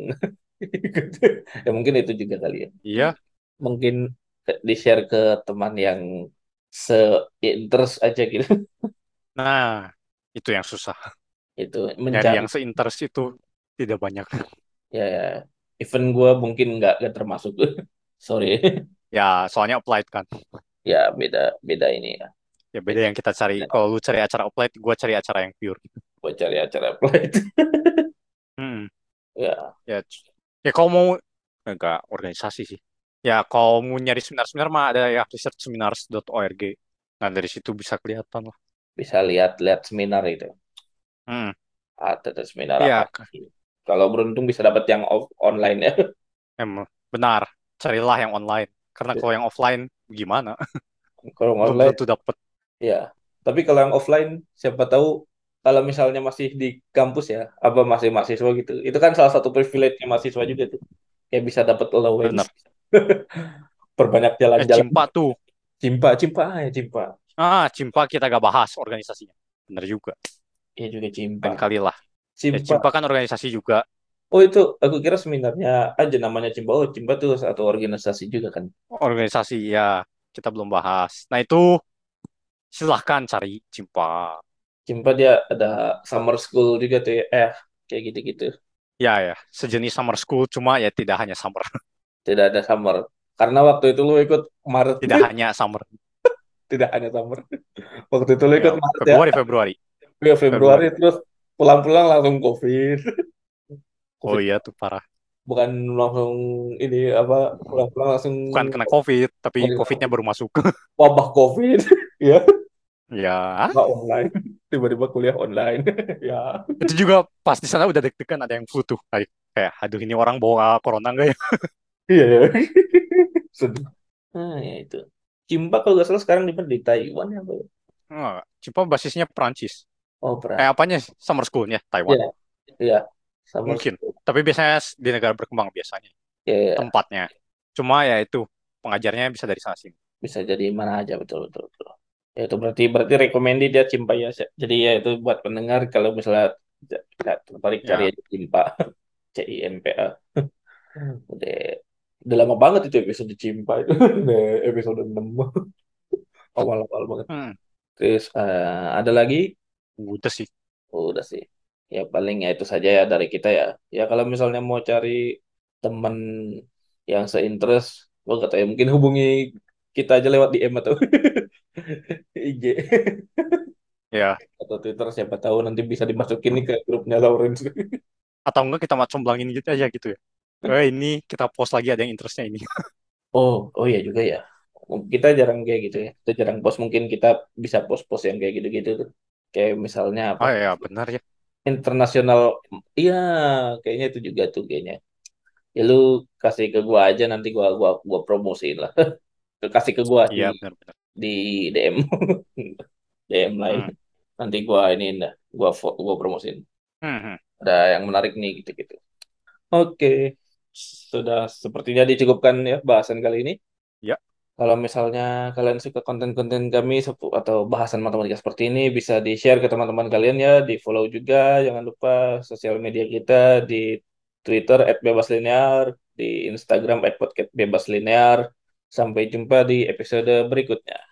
ya mungkin itu juga kali ya. Iya, Mungkin di share ke teman yang se-interest aja gitu. Nah itu yang susah. Itu Nyari mencari yang seinterest itu tidak banyak. ya, ya. Even gua mungkin nggak termasuk. Sorry. Ya soalnya applied kan. Ya beda beda ini ya. Ya beda yang kita cari. Kalau lu cari acara applied, gue cari acara yang pure. Gua cari acara flight. Hmm. ya. Ya, ya kalau mau enggak organisasi sih. Ya kalau mau nyari seminar-seminar mah ada ya researchseminars.org. Nah dari situ bisa kelihatan lah. Bisa lihat-lihat seminar itu. Hmm. Ada tuh seminar apa? Kalau beruntung bisa dapat yang off online ya. Em, benar, carilah yang online. Karena kalau yang offline gimana? Kalau Belum online tentu dapat. ya. Tapi kalau yang offline siapa tahu kalau misalnya masih di kampus ya, apa masih mahasiswa gitu. Itu kan salah satu privilege-nya mahasiswa juga tuh. Kayak bisa dapat allowance. Benar. Perbanyak Eh, jalan-jalan. Cimpa tuh. Cimpa, cimpa ya cimpa. Ah, Cimpa kita gak bahas organisasinya. Benar juga. Iya juga cimpa. Lain kali lah. Ya, Cimpa. Cimpa kan organisasi juga. Oh itu aku kira seminarnya aja namanya cimpa. Oh cimpa tuh satu organisasi juga kan. Organisasi ya kita belum bahas. Nah itu silahkan cari Cimpa. Cimpa dia ada summer school juga tuh ya. Eh kayak gitu-gitu. Ya ya, sejenis summer school cuma ya tidak hanya summer. Tidak ada summer. Karena waktu itu lu ikut Maret. Tidak hanya summer. Tidak hanya summer. Waktu itu lu ikut Ya, Maret ya. Februari Februari. Ya Februari terus pulang-pulang langsung COVID. Oh iya tuh parah. Bukan langsung ini apa pulang-pulang langsung Bukan kena COVID, tapi Oh, iya. COVID-nya baru masuk. wabah COVID. ya, ya, nggak online. tiba-tiba kuliah online ya Itu juga pas di sana udah deg-degan ada yang flu tuh. Kayak, kayak, aduh ini orang bawa corona enggak ya? iya ya sedih nah ya itu Cimpa kalau nggak salah sekarang di di Taiwan ya Pak? Enggak, cuma basisnya Perancis. oh Eh pernah apanya? Summer schoolnya Taiwan. iya iya sama Mungkin. Tapi biasanya di negara berkembang biasanya ya, ya. tempatnya. Cuma ya itu pengajarnya bisa dari sana sini. bisa jadi mana aja betul betul betul ya itu berarti berarti recommended ya Cimpa ya jadi ya itu buat pendengar kalau misalnya nggak tertarik cari Ya, Cimpa C I M P A udah udah lama banget itu episode Cimpa itu. Episode 6 awal-awal banget. Hmm, terus eh, ada lagi? Udah sih. Oh, udah sih. Ya paling ya itu saja ya dari kita ya. Ya kalau misalnya mau cari teman yang seinterest gua nggak tahu ya mungkin hubungi kita aja lewat DM atau IG Ya, atau Twitter siapa tahu nanti bisa dimasukin nih ke grupnya Lawrence. Atau enggak kita macomblangin gitu aja gitu ya. Eh ini kita post lagi ada yang interestnya ini. oh oh ya juga ya. Kita jarang kayak gitu ya. Kita jarang post. Mungkin kita bisa post-post yang kayak gitu-gitu tuh. Kayak misalnya apa? Oh ya benar ya. internasional iya kayaknya itu juga tuh kayaknya. Ya lu kasih ke gua aja nanti gua gua gua promosiin lah. Kasih ke gua di Iya benar-benar. di DM DM lain. Hmm. nanti gua ini dah gua gua promosiin. Hmm, hmm. ada yang menarik nih gitu gitu oke sudah sepertinya dicukupkan ya bahasan kali ini. Ya, kalau misalnya kalian suka konten-konten kami atau bahasan matematika seperti ini bisa di share ke teman-teman kalian ya. Di follow juga. Jangan lupa sosial media kita di Twitter @bebaslinear di Instagram @podcastbebaslinear sampai jumpa di episode berikutnya